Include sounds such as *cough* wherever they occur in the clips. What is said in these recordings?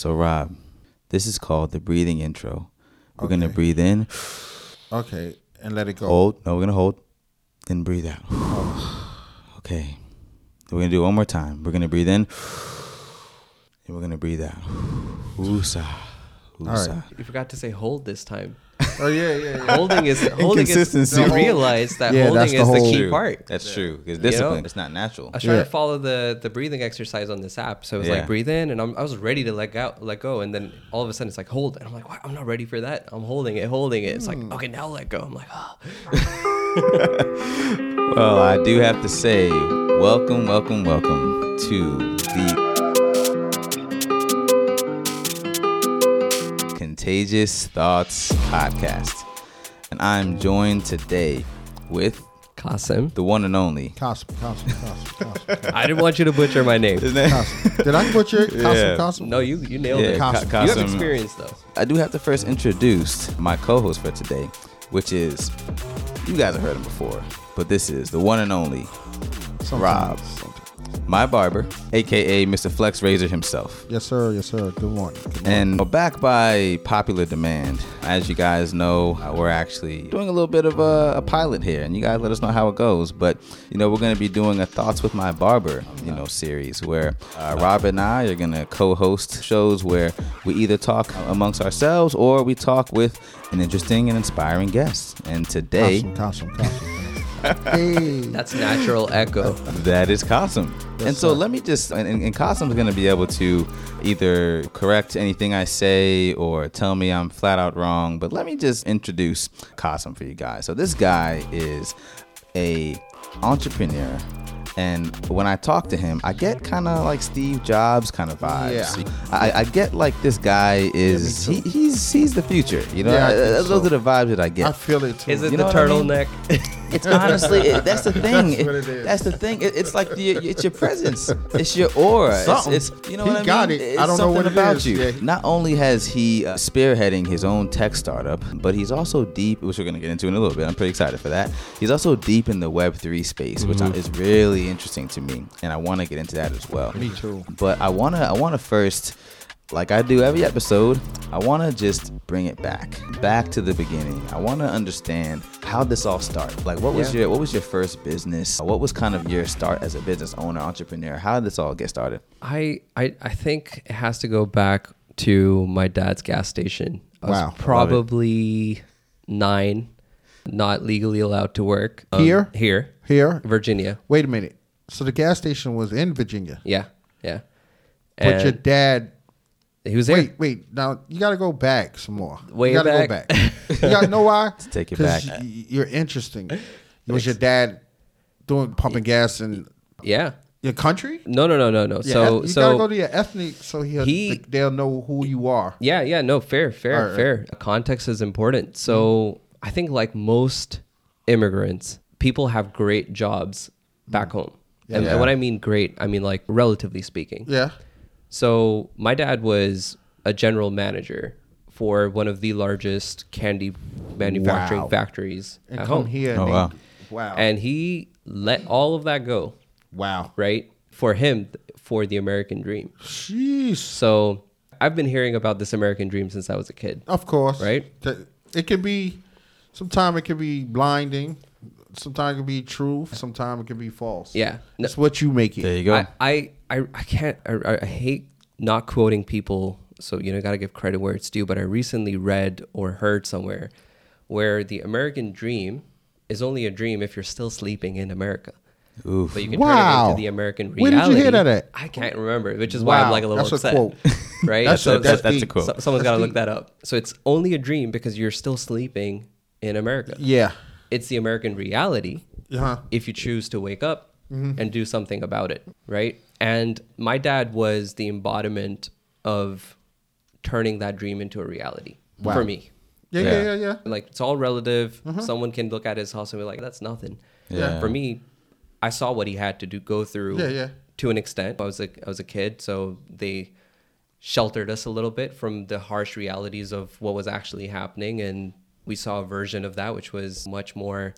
So Rob, this is called the breathing intro. We're gonna breathe in, Okay, and let it go. hold. No, we're gonna hold, then breathe out. Oh. Okay. We're gonna do it one more time. We're gonna breathe in, and we're gonna breathe out. Woosah. Woosah. You forgot to say hold this time. Oh yeah, yeah, yeah. Holding is *laughs* holding is. Inconsistency. Realize that Yeah, holding that's is the the, whole- key True. part. That's true. Because You know? discipline, it's not natural. I was trying Yeah. to follow the the breathing exercise on this app, so it was Yeah. like breathe in, and I'm, I was ready to let go, let go, and then all of a sudden it's like hold, and I'm like, what? I'm not ready for that. I'm holding it, holding it. It's like hmm. okay, now let go. I'm like, oh. *laughs* Well, I do have to say, welcome, welcome, welcome to Contagious Thoughts podcast. And I'm joined today with Qasim. the one and only. Cosm, Cosm, Cosm, Cosm, I didn't want you to butcher my name. Cosm. Did I butcher it? Cosm, Yeah. Cosm? No, you you nailed Yeah, it. Ka- Qasim. You have experience though. I do have to first introduce my co-host for today, which is you guys have heard him before, but this is the one and only Rob, Sometimes, sometimes. My barber, aka Mr. Flex Razor himself. Yes, sir. Yes, sir. Good morning. Good morning. And we're back by popular demand. As you guys know, uh, we're actually doing a little bit of a, a pilot here, and you guys let us know how it goes. But you know, we're going to be doing a Thoughts with My Barber, you know, series where uh, Rob and I are going to co-host shows where we either talk amongst ourselves or we talk with an interesting and inspiring guest. And today, Cosm, Cosm, Cosm. Hey. That's natural echo. That is Qasim. and so sir. let me just, and, and Qasim's going to be able to either correct anything I say or tell me I'm flat out wrong. But let me just introduce Qasim for you guys. So this guy is a entrepreneur. And when I talk to him, I get kind of like Steve Jobs kind of vibes. Yeah. I, I get like this guy is me he, too. he's he's the future. You know, Yeah, I think Uh, those so. are the vibes that I get. I feel it too. Is it You the know what I mean? turtleneck? *laughs* It's honestly it, that's the *laughs* thing. That's what It- it is. That's the thing. It, it's like the, it's your presence. It's your aura. It's, Something. it's you know He what I mean. got it. It's I don't know what it about is. you. Yeah. Not only has he uh, spearheading his own tech startup, but he's also deep, which we're gonna get into in a little bit. I'm pretty excited for that. He's also deep in the Web three space, which Mm-hmm. Is really interesting to me, and I want to get into that as well. Me too. But I wanna I wanna first, like I do every episode, I wanna just bring it back, back to the beginning. I wanna understand how this all started. Like what was Yeah. your what was your first business? What was kind of your start as a business owner, entrepreneur? How did this all get started? I, I I think it has to go back to my dad's gas station. I Wow. Probably nine, not legally allowed to work Um, Here? Here, Here. Virginia. Wait a minute. So the gas station was in Virginia, Yeah, yeah. but your dad. he was there. Wait, wait. Now you got to go back some more. Way you got to go back. back. you got to know why? *laughs* take it back. You're interesting. *laughs* Was your dad doing pumping gas in Yeah. your country? No, no, no, no, no. Yeah, so you so gotta go to your ethnic so he'll, He- they'll know who you are. Yeah, yeah, no, fair, fair, All right, fair. Context is important. So mm-hmm. I think like most immigrants, people have great jobs back mm. home. And, Yeah. and when I mean great, I mean like relatively speaking. Yeah. So my dad was a general manager for one of the largest candy manufacturing Wow. factories And at come home. here. Oh, wow. Wow. And he let all of that go, wow. right? For him, for the American dream. Sheesh. So I've been hearing about this American dream since I was a kid. Of course. Right? It can be, sometimes it can be blinding. Sometimes it can be true. Sometimes it can be false. Yeah. No, It's what you make it. There you go. I, I, I, I can't, I, I hate not quoting people. So, you know, I got to give credit where it's due. But I recently read or heard somewhere where the American dream is only a dream if you're still sleeping in America. Oof. But you can turn it Wow. into the American Where reality. did you hear that at? I can't remember, which is why I'm like a little that's a upset. quote. *laughs* Right? That's so a- that's that's a quote. so- someone's That's got to look that up. So it's only a dream because you're still sleeping in America. Yeah. It's the American reality Uh-huh. if you choose to wake up Mm-hmm. and do something about it, right? And my dad was the embodiment of turning that dream into a reality Wow. for me. Yeah, Yeah. yeah, yeah, yeah. Like it's all relative. Mm-hmm. Someone can look at his house and be like, "That's nothing." Yeah. For me, I saw what he had to do, go through. Yeah, yeah. To an extent, I was a I was a kid, so they sheltered us a little bit from the harsh realities of what was actually happening, and we saw a version of that which was much more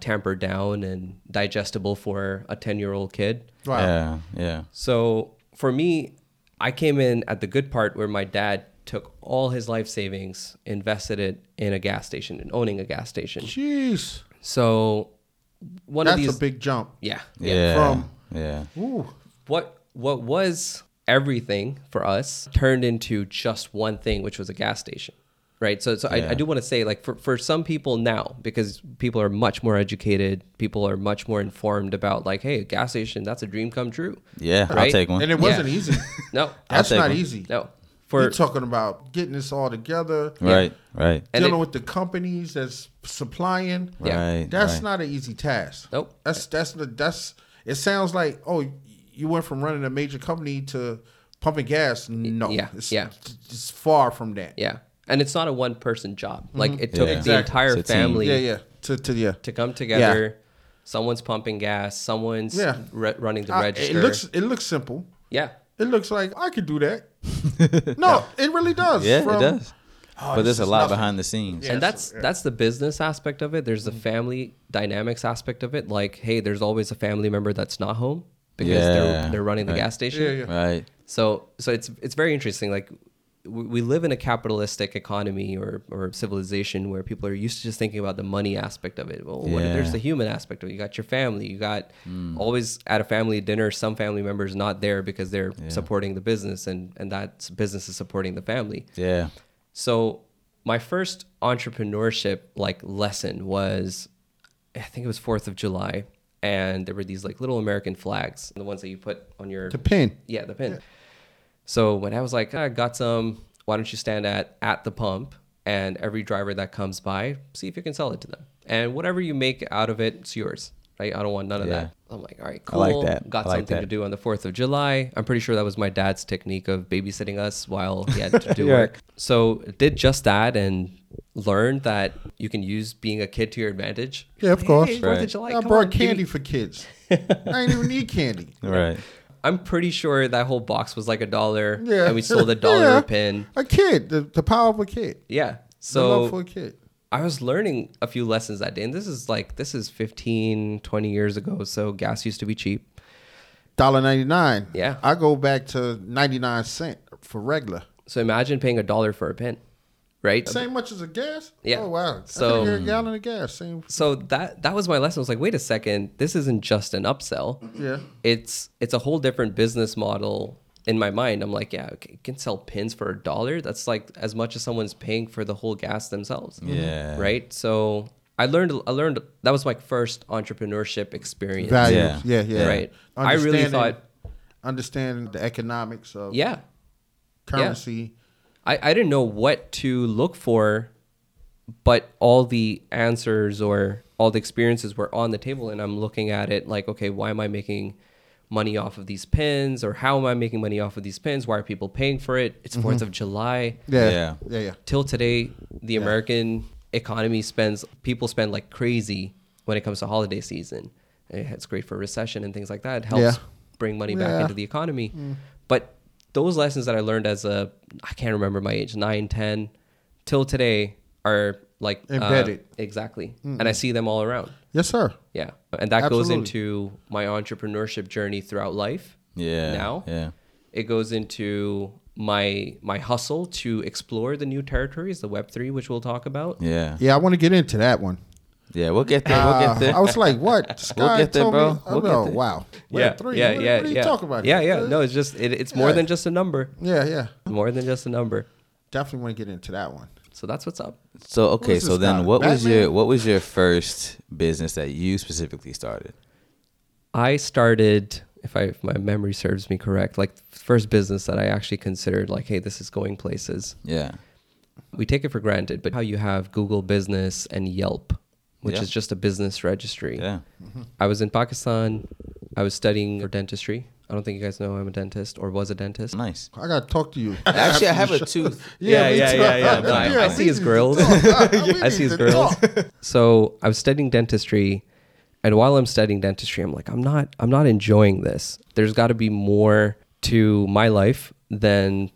tampered down and digestible for a ten year old kid. Wow. Yeah, yeah. So for me, I came in at the good part where my dad took all his life savings, invested it in a gas station and owning a gas station. Jeez, So one that's of these a big jump. yeah. Yeah. From- yeah. Ooh, What what was everything for us turned into just one thing, which was a gas station. Right. So so I, Yeah. I do want to say like for, for some people now, because people are much more educated, people are much more informed about like, hey, a gas station, that's a dream come true. Yeah. I'll take one. and it wasn't Yeah. easy. *laughs* No. That's take not one. easy. No. We're For talking about getting this all together, Right. Right. And dealing it- with the companies that's supplying. Yeah. Right. That's right. not an easy task. Nope. That's that's the that's. It sounds like oh, you went from running a major company to pumping gas. No, Yeah, it's, yeah. it's far from that. yeah. And it's not a one person job. Like it took Yeah. the Exactly. entire It's a team. family yeah, yeah. To to yeah. to come together. Someone's pumping gas, someone's Yeah. re- running the I- register. it looks it looks simple. yeah. It looks like I could do that. *laughs* no, it really does. Yeah, From- it does. Oh, but this there's a is lot nothing. behind the scenes. Yeah. and so- that's yeah. that's the business aspect of it. There's the Mm-hmm. family dynamics aspect of it. Like, hey, there's always a family member that's not home because Yeah, they're they're running the right. gas station. Yeah, yeah. Right. So so it's it's very interesting. Like we we live in a capitalistic economy or or civilization where people are used to just thinking about the money aspect of it. Well, what, Yeah. there's the human aspect of it. You got your family. You got hmm. always at a family dinner, some family members not there because they're supporting the business, and and that business is supporting the family. Yeah. So my first entrepreneurship like lesson was I think it was 4th of July and there were these like little American flags, the ones that you put on your The pin. yeah, the pin. So when I was like, ah, I got some, why don't you stand at at the pump and every driver that comes by, see if you can sell it to them. And whatever you make out of it, it's yours. Right? I don't want none of Yeah. that. I'm like, all right, cool. I like that. Got I like something that. to do on the 4th of July. I'm pretty sure that was my dad's technique of babysitting us while he had to *laughs* do Right. work. So did just that and learned that you can use being a kid to your advantage. Yeah, of course. Hey, 4th Right. of July, I come brought on, give me- candy for kids. *laughs* I didn't even need candy. Right. I'm pretty sure that whole box was like a dollar. Yeah. And we sold a dollar *laughs* Yeah. a pin. A kid, the, the power of a kid. Yeah. So for a kid. I was learning a few lessons that day. And this is like, this is 15, 20 years ago. So gas used to be cheap. Dollar ninety nine. Yeah. I go back to ninety nine cent for regular. So imagine paying a dollar for a pin, right? Same much as a gas. Yeah. Oh wow. So- So a gallon of gas. Same. So that that was my lesson. I was like, wait a second, this isn't just an upsell. Yeah. It's it's a whole different business model in my mind. I'm like, yeah, okay, you can sell pins for a dollar. That's like as much as someone's paying for the whole gas themselves. Mm-hmm. Yeah. Right. So I learned I learned that was my first entrepreneurship experience. Value. Yeah. Yeah. Yeah. Right. I really thought understanding the economics of yeah. currency. I, I didn't know what to look for, but all the answers or all the experiences were on the table, and I'm looking at it like, okay, why am I making money off of these pins, or how am I making money off of these pins? Why are people paying for it? It's 4th mm-hmm. of July. Yeah. Yeah. Yeah. Yeah. Till today, the American economy spends people spend like crazy when it comes to holiday season. Eh, it's great for recession and things like that. It helps Yeah. bring money back into the economy. Mm. But those lessons that I learned as a I can't remember my age, 9, 10, till today are like uh, Embedded. exactly. And I see them all around. Yes, sir. Yeah. And that goes into my entrepreneurship journey throughout life. Yeah. Now? Yeah. It goes into my my hustle to explore the new territories, the web 3 which we'll talk about. Yeah. Yeah, I want to get into that one. Yeah. We'll get there. We'll Uh, get there. I was like, what? This *laughs* We'll get there, bro. Me, We'll get oh, there. wow. Yeah, three. yeah, what, yeah, what are you yeah. talking about? Yeah, here? yeah. No, it's just it, it's more Yeah. than just a number. Yeah, yeah. More than just a number. Definitely want to get into that one. So that's what's up. So okay, so then guy? what was your what was your first business that you specifically started? I started, if I if my memory serves me correct, like first business that I actually considered like, hey, this is going places. Yeah. We take it for granted, but how you have Google Business and Yelp, which Yeah. is just a business registry. Yeah. Mm-hmm. I was in Pakistan. I was studying for dentistry. I don't think you guys know I'm a dentist or was a dentist. Nice. I got to talk to you. *laughs* Actually, I have a After the show. tooth. *laughs* Yeah, me yeah, too. yeah, yeah. No, *laughs* I- I see his grills. I see his grills. So I was studying dentistry, and while I'm studying dentistry, I'm like, I'm not, I'm not enjoying this. There's got to be more to my life than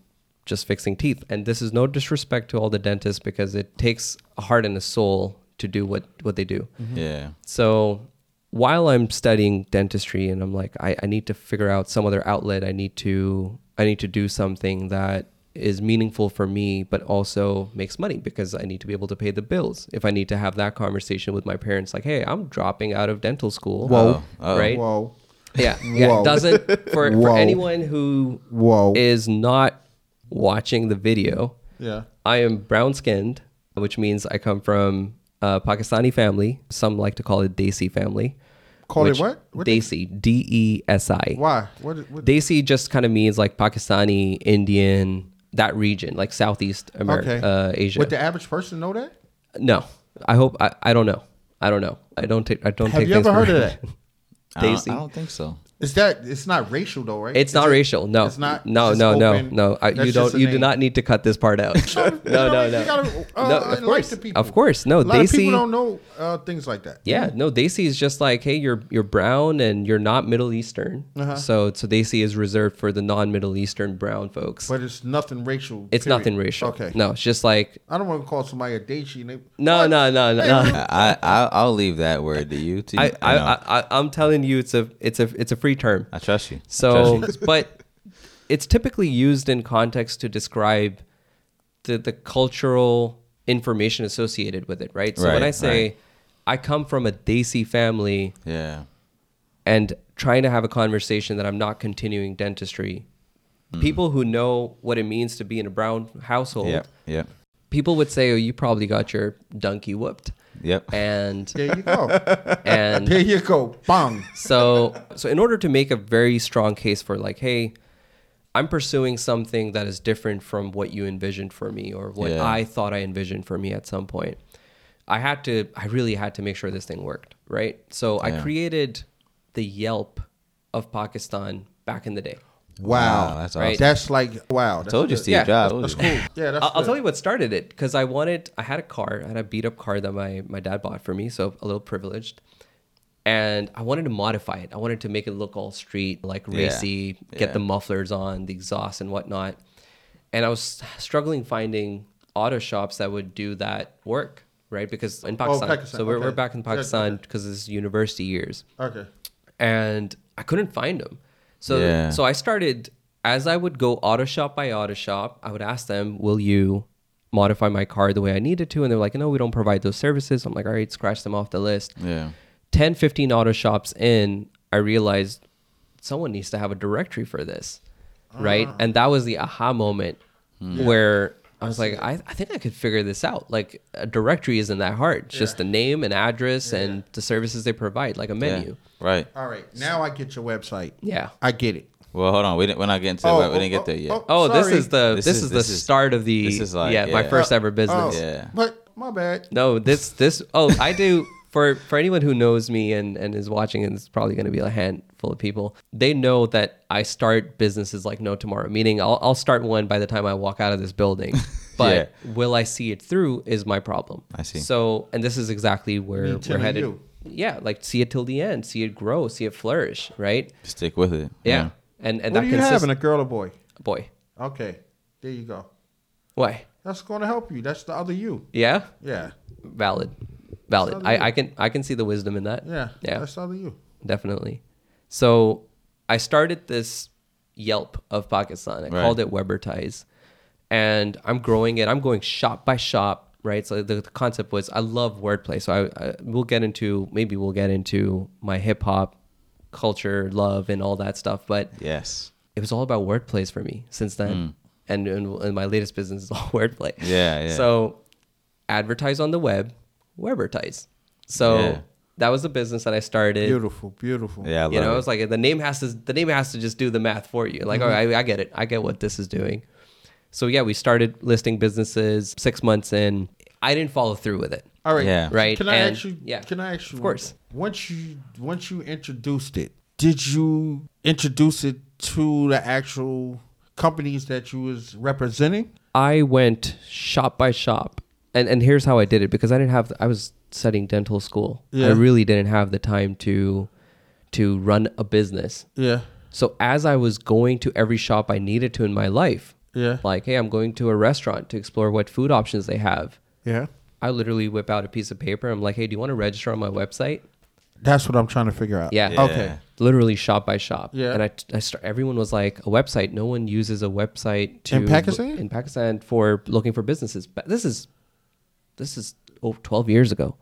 just fixing teeth. And this is no disrespect to all the dentists because it takes a heart and a soul to do what what they do. Mm-hmm. Yeah. So while I'm studying dentistry and I'm like, I, I need to figure out some other outlet, I need to I need to do something that is meaningful for me, but also makes money because I need to be able to pay the bills. If I need to have that conversation with my parents, like, hey, I'm dropping out of dental school. Whoa. Oh, Right? Whoa. Yeah. *laughs* Yeah. Whoa. It doesn't, for, for anyone who Whoa. is not watching the video, yeah. I am brown skinned, which means I come from a Pakistani family. Some like to call it Desi family. Call it what? What Desi, D E S I. Why? What? what Desi just kind of means like Pakistani, Indian, that region, like Southeast America, okay. uh, Asia. Would the average person know that? no, I hope I, I don't know. I don't know. I don't take. I don't Have take. you ever heard of granted. *laughs* that? I don't, I don't think so. Is that it's not racial though, right? It's Is not it- racial. No, It's not. No, it's no, just no, no. I, you don't. a You do not need to cut this part out. You *laughs* no, *laughs* know, no, you no. gotta, uh, no, of course, the people. of course. No, a lot of people don't know uh, things like that. Yeah, no, Desi is just like, hey, you're you're brown and you're not Middle Eastern. Uh-huh. So so Desi is reserved for the non-Middle Eastern brown folks. But it's nothing racial. it's period. nothing racial. Okay. No, it's just like I don't want to call somebody a Daichi. and they- no, no, no, no, no. I, I I'll leave that word to you. To I, I, I, I I'm telling you, it's a, it's a, it's a free term. I trust you. So, trust you. *laughs* but it's typically used in context to describe the the cultural information associated with it, right? So when I say right. I come from a Desi family yeah, and trying to have a conversation that I'm not continuing dentistry, Mm. people who know what it means to be in a brown household, yep, yep, people would say, "Oh, you probably got your donkey whooped," yep. and There you go. *laughs* and there you go. Bang. so so in order to make a very strong case for like hey i'm pursuing something that is different from what you envisioned for me or what Yeah. i thought i envisioned for me at some point i had to i really had to make sure this thing worked right so i created the yelp of pakistan back in the day Wow. that's Right. That's like wow. That's Told you, good. Steve Yeah, Jobs. That's Told you. cool. Yeah, that's I'll, I'll tell you what started it because I wanted. I had a car. I had a beat up car that my my dad bought for me, so a little privileged. And I wanted to modify it. I wanted to make it look all street, like Yeah. racy, get Yeah. the mufflers on, the exhaust and whatnot. And I was struggling finding auto shops that would do that work, right? Because in oh, Pakistan, Oh, Pakistan, so we're, we're back in Yeah, Pakistan okay. because it's university years Okay. and I couldn't find them. So Yeah. so I started as I would go auto shop by auto shop, I would ask them, "Will you modify my car the way I needed to?" And they're like, "No, we don't provide those services." I'm like, "All right, scratch them off the list." Yeah, 10, 15 auto shops in, I realized someone needs to have a directory for this, right? Ah. And that was the aha moment where I was like, I, I think I could figure this out. Like a directory isn't that hard. It's just the name and address and the services they provide, like a menu. yeah. Right. All right. Now I get your website. Yeah. I get it. Well, hold on. We didn't, we're not getting to. Oh, we didn't oh, get there yet. oh, Oh, this is the This this, is- is, this the is- start of the this is like- yeah, my yeah. first ever business. Oh, Yeah. But my bad. No, this this oh I do for for anyone who knows me and and is watching and it's probably going to be a handful of people. They know that I start businesses like no tomorrow. Meaning I'll I'll start one by the time I walk out of this building. *laughs* But will I see it through is my problem. I see. So and this is exactly where we're headed. you. Yeah, like see it till the end, see it grow, see it flourish, right? Stick with it. Yeah. And and what that are you consist- having, a girl or boy? boy. Okay. There you go. Why? That's going to help you. That's the other you. Yeah? Yeah. Valid. Valid. I, I can I can see the wisdom in that. Yeah. Yeah. That's the other you. definitely. So I started this Yelp of Pakistan. I Right. called it Webertize, and I'm growing it. I'm going shop by shop, right? So the, the concept was I love wordplay. So I, I we'll get into maybe we'll get into my hip hop culture, love, and all that stuff. But Yes. it was all about wordplays for me since then. Hmm. And, and, and my latest business is all *laughs* wordplay. Yeah, yeah. So advertise on the web, Webertize. So Yeah. that was the business that I started Beautiful. Beautiful. Yeah. I love you know, it. it's like the name has to the name has to just do the math for you. Like, Mm-hmm. all right, I, I get it. I get what this is doing. So yeah, we started listing businesses six months in. I didn't follow through with it. All right. Yeah. Right, Can I and- ask you? yeah. Can I ask you? Of course. Once you once you introduced it, did you introduce it to the actual companies that you was representing? I went shop by shop, and and here's how I did it because I didn't have I was studying dental school. Yeah. I really didn't have the time to to run a business. Yeah. So as I was going to every shop I needed to in my life, Yeah. like hey, I'm going to a restaurant to explore what food options they have. Yeah. I literally whip out a piece of paper. I'm like, hey, do you want to register on my website? That's what I'm trying to figure out. Yeah. Yeah. Okay. literally shop by shop. Yeah. And I, I start, everyone was like, a website. No one uses a website to In Pakistan? in Pakistan for looking for businesses. But this is this is oh, 12 years ago,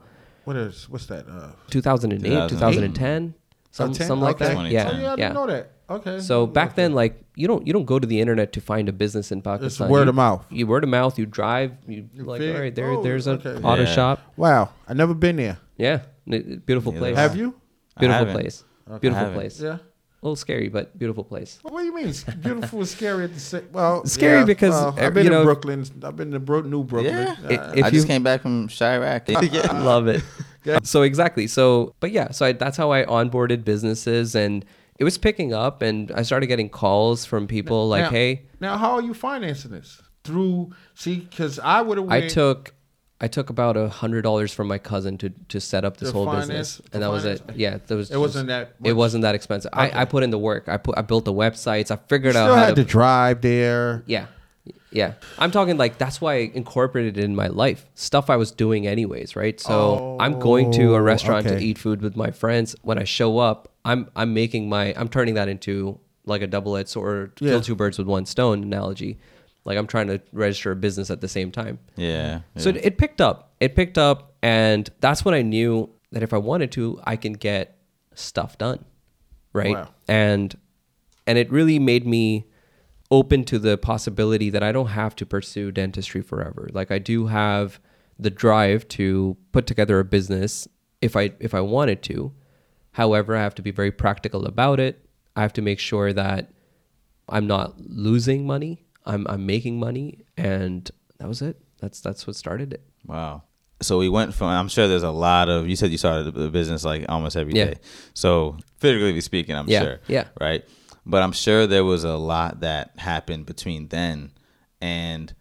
What is what's that? Uh, 2008, 2008. 2010, some, Oh, 10? something like Okay. that. Yeah, oh, yeah, I didn't know that. Okay. So back Okay. then, like you don't you don't go to the internet to find a business in Pakistan. It's word You- of mouth. You word of mouth. You drive. You like fig- all right there. oh, there's a okay. auto Yeah. shop. Wow, I never been there. Yeah, beautiful Neither place. have Have you? Beautiful place. I Beautiful place. Yeah. A little scary, but beautiful place. What do you mean? It's beautiful and scary at the same. Well, *laughs* Scary yeah, because, well, uh, I've been you in know- Brooklyn. I've been to Bro- New Brooklyn. Yeah. Uh, It- if I you- just came back from Chiraq. *laughs* yeah. *laughs* Love it. Yeah. So exactly. So, but yeah. So I, that's how I onboarded businesses, and it was picking up, and I started getting calls from people like, now, "Hey, Now, how are you financing this? Through see, because I would have. I took." I took about a hundred dollars from my cousin to to set up this To whole finance- business, and that was it. finance? Yeah, that was. It wasn't that It much. wasn't that expensive. Okay. I, I put in the work. I put. I built the websites. I figured out still how had to. drive there. Yeah. Yeah. I'm talking like that's why I incorporated it in my life. Stuff I was doing anyways, right? So I'm going to a Oh, restaurant to eat food with my friends. When I show up, I'm I'm making my I'm turning that into like a double edged sword Yeah. kill two birds with one stone analogy. Like I'm trying to register a business at the same time. Yeah. So it, it picked up. It picked up and that's when I knew that if I wanted to, I can get stuff done. Right? Wow. And and it really made me open to the possibility that I don't have to pursue dentistry forever. Like I do have the drive to put together a business if I if I wanted to. However, I have to be very practical about it. I have to make sure that I'm not losing money. I'm I'm making money and that was it. That's that's what started it. Wow. So we went from. I'm sure there's a lot of. You said you started the business like almost every day. Yeah. So figuratively speaking, I'm Yeah, sure. yeah. Right. But I'm sure there was a lot that happened between then and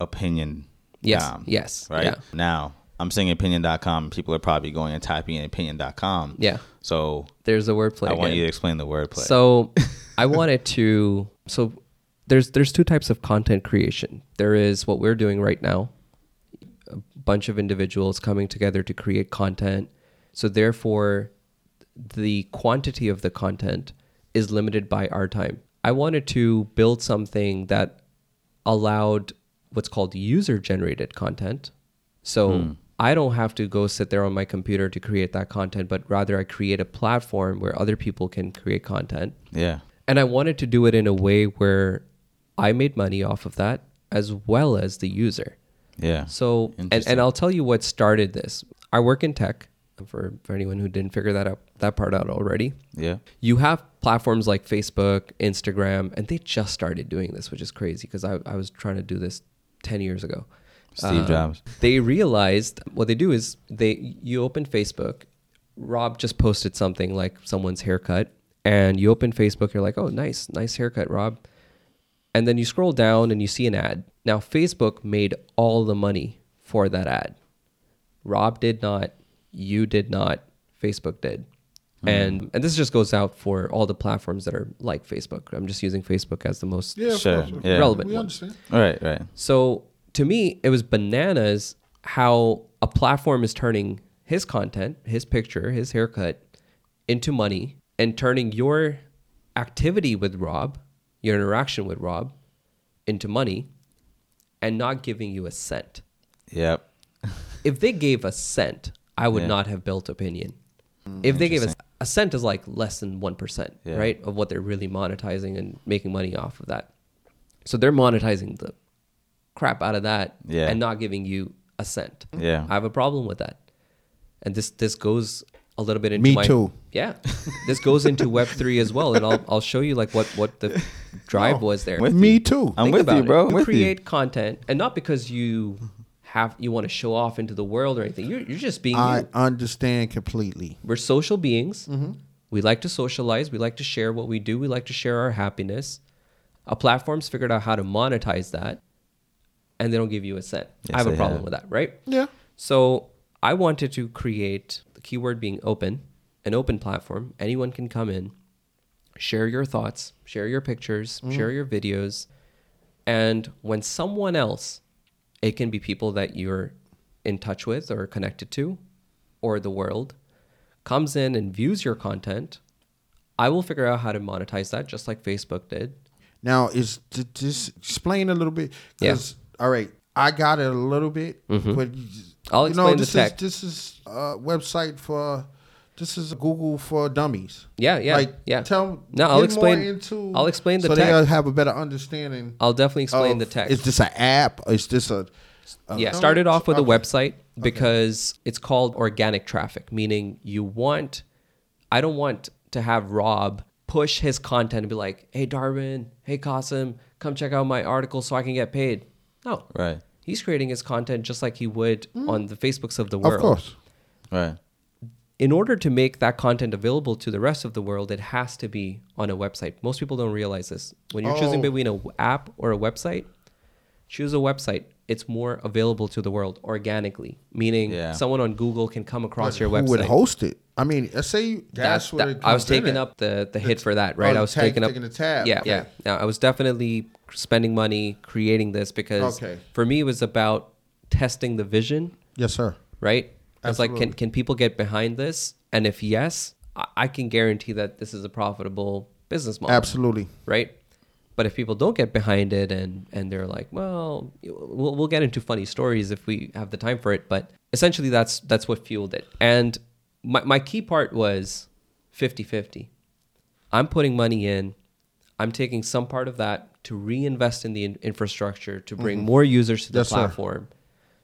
opinion. Yes, yes, Right. yeah. Now I'm saying opinion.com. People are probably going and typing in opinion.com. Yeah. So There's the wordplay. I want again. you to explain the wordplay. So *laughs* I wanted to so there's there's two types of content creation. There is what we're doing right now. A bunch of individuals coming together to create content. So therefore the quantity of the content is limited by our time. I wanted to build something that allowed what's called user generated content. So hmm. I don't have to go sit there on my computer to create that content, but rather I create a platform where other people can create content. yeah. And I wanted to do it in a way where I made money off of that as well as the user. Yeah. So, and, and I'll tell you what started this. I work in tech for, for anyone who didn't figure that out, that part out already. Yeah. You have platforms like Facebook, Instagram, and they just started doing this, which is crazy because I, I was trying to do this 10 years ago. Steve Um, Jobs. They realized what they do is they you open Facebook. Rob just posted something like someone's haircut, and you open Facebook. You're like, oh, nice, nice haircut, Rob. And then you scroll down and you see an ad. Now Facebook made all the money for that ad. Rob did not. You did not. Facebook did. Hmm. And and this just goes out for all the platforms that are like Facebook. I'm just using Facebook as the most Yeah, Sure, yeah. relevant We one. understand. Right. Right. So to me, it was bananas how a platform is turning his content, his picture, his haircut into money and turning your activity with Rob, your interaction with Rob, into money and not giving you a cent. Yep. *laughs* If they gave a cent, I would Yeah. not have built opinion. if they gave us a cent is like less than 1%, Yeah. right? Of what they're really monetizing and making money off of that. So they're monetizing the crap out of that Yeah. and not giving you a cent. Yeah. I have a problem with that. And this this goes a little bit into Me my too. Yeah. this goes into web 3 as well and I'll I'll show you like what what the drive was there. With Me you. too. I'm Think with you, bro. I'm You with you. create content and not because you have you want to show off into the world or anything. You're you're just being I you. understand completely. We're social beings. Mm-hmm. We like to socialize. We like to share what we do. We like to share our happiness. A platform's figured out how to monetize that, and they don't give you a cent. Yes, I have a problem have. with that, right? Yeah. So I wanted to create the keyword being open, an open platform. Anyone can come in, share your thoughts, share your pictures, mm-hmm. share your videos, and when someone else, it can be people that you're in touch with or connected to, or the world, comes in and views your content, I will figure out how to monetize that just like Facebook did. Now, is to just explain a little bit? Yeah. 'cause, All right, I got it a little bit, mm-hmm. but I'll you know, explain the tech. is this is a website for this is Google for dummies. Yeah, yeah, Like, yeah. Tell No, I'll get explain- More into, I'll explain the so tech. they'll have a better understanding. I'll definitely explain of- the tech. Is this an app? Or is this a? a yeah, started off with a website because it's called organic traffic, meaning you want, I don't want to have Rob push his content and be like, hey, Darwin, hey, Qasim, come check out my article so I can get paid. No. Right. He's creating his content just like he would mm. on the Facebooks of the world. Of course. Right. in order to make that content available to the rest of the world, it has to be on a website. Most people don't realize this. When you're choosing Oh. between an app or a website, choose a website. It's more available to the world organically, meaning Yeah. someone on Google can come across But your who website. would host it? I mean, let's say you- That's that's what that- I was taking at. up the, the hit t- for that, oh, right? the I was taking up taking the tab. Yeah, Okay. yeah. Now I was definitely spending money creating this because Okay. for me it was about testing the vision Yes, sir. right? It's like, can, can people get behind this? And if yes, I, I can guarantee that this is a profitable business model, Absolutely. right? But if people don't get behind it and and they're like, well, we'll, we'll get into funny stories if we have the time for it. But essentially, that's that's what fueled it. And my my key part was 50-50. I'm putting money in. I'm taking some part of that to reinvest in the in- infrastructure to bring mm-hmm. more users to the Yes, sir. platform.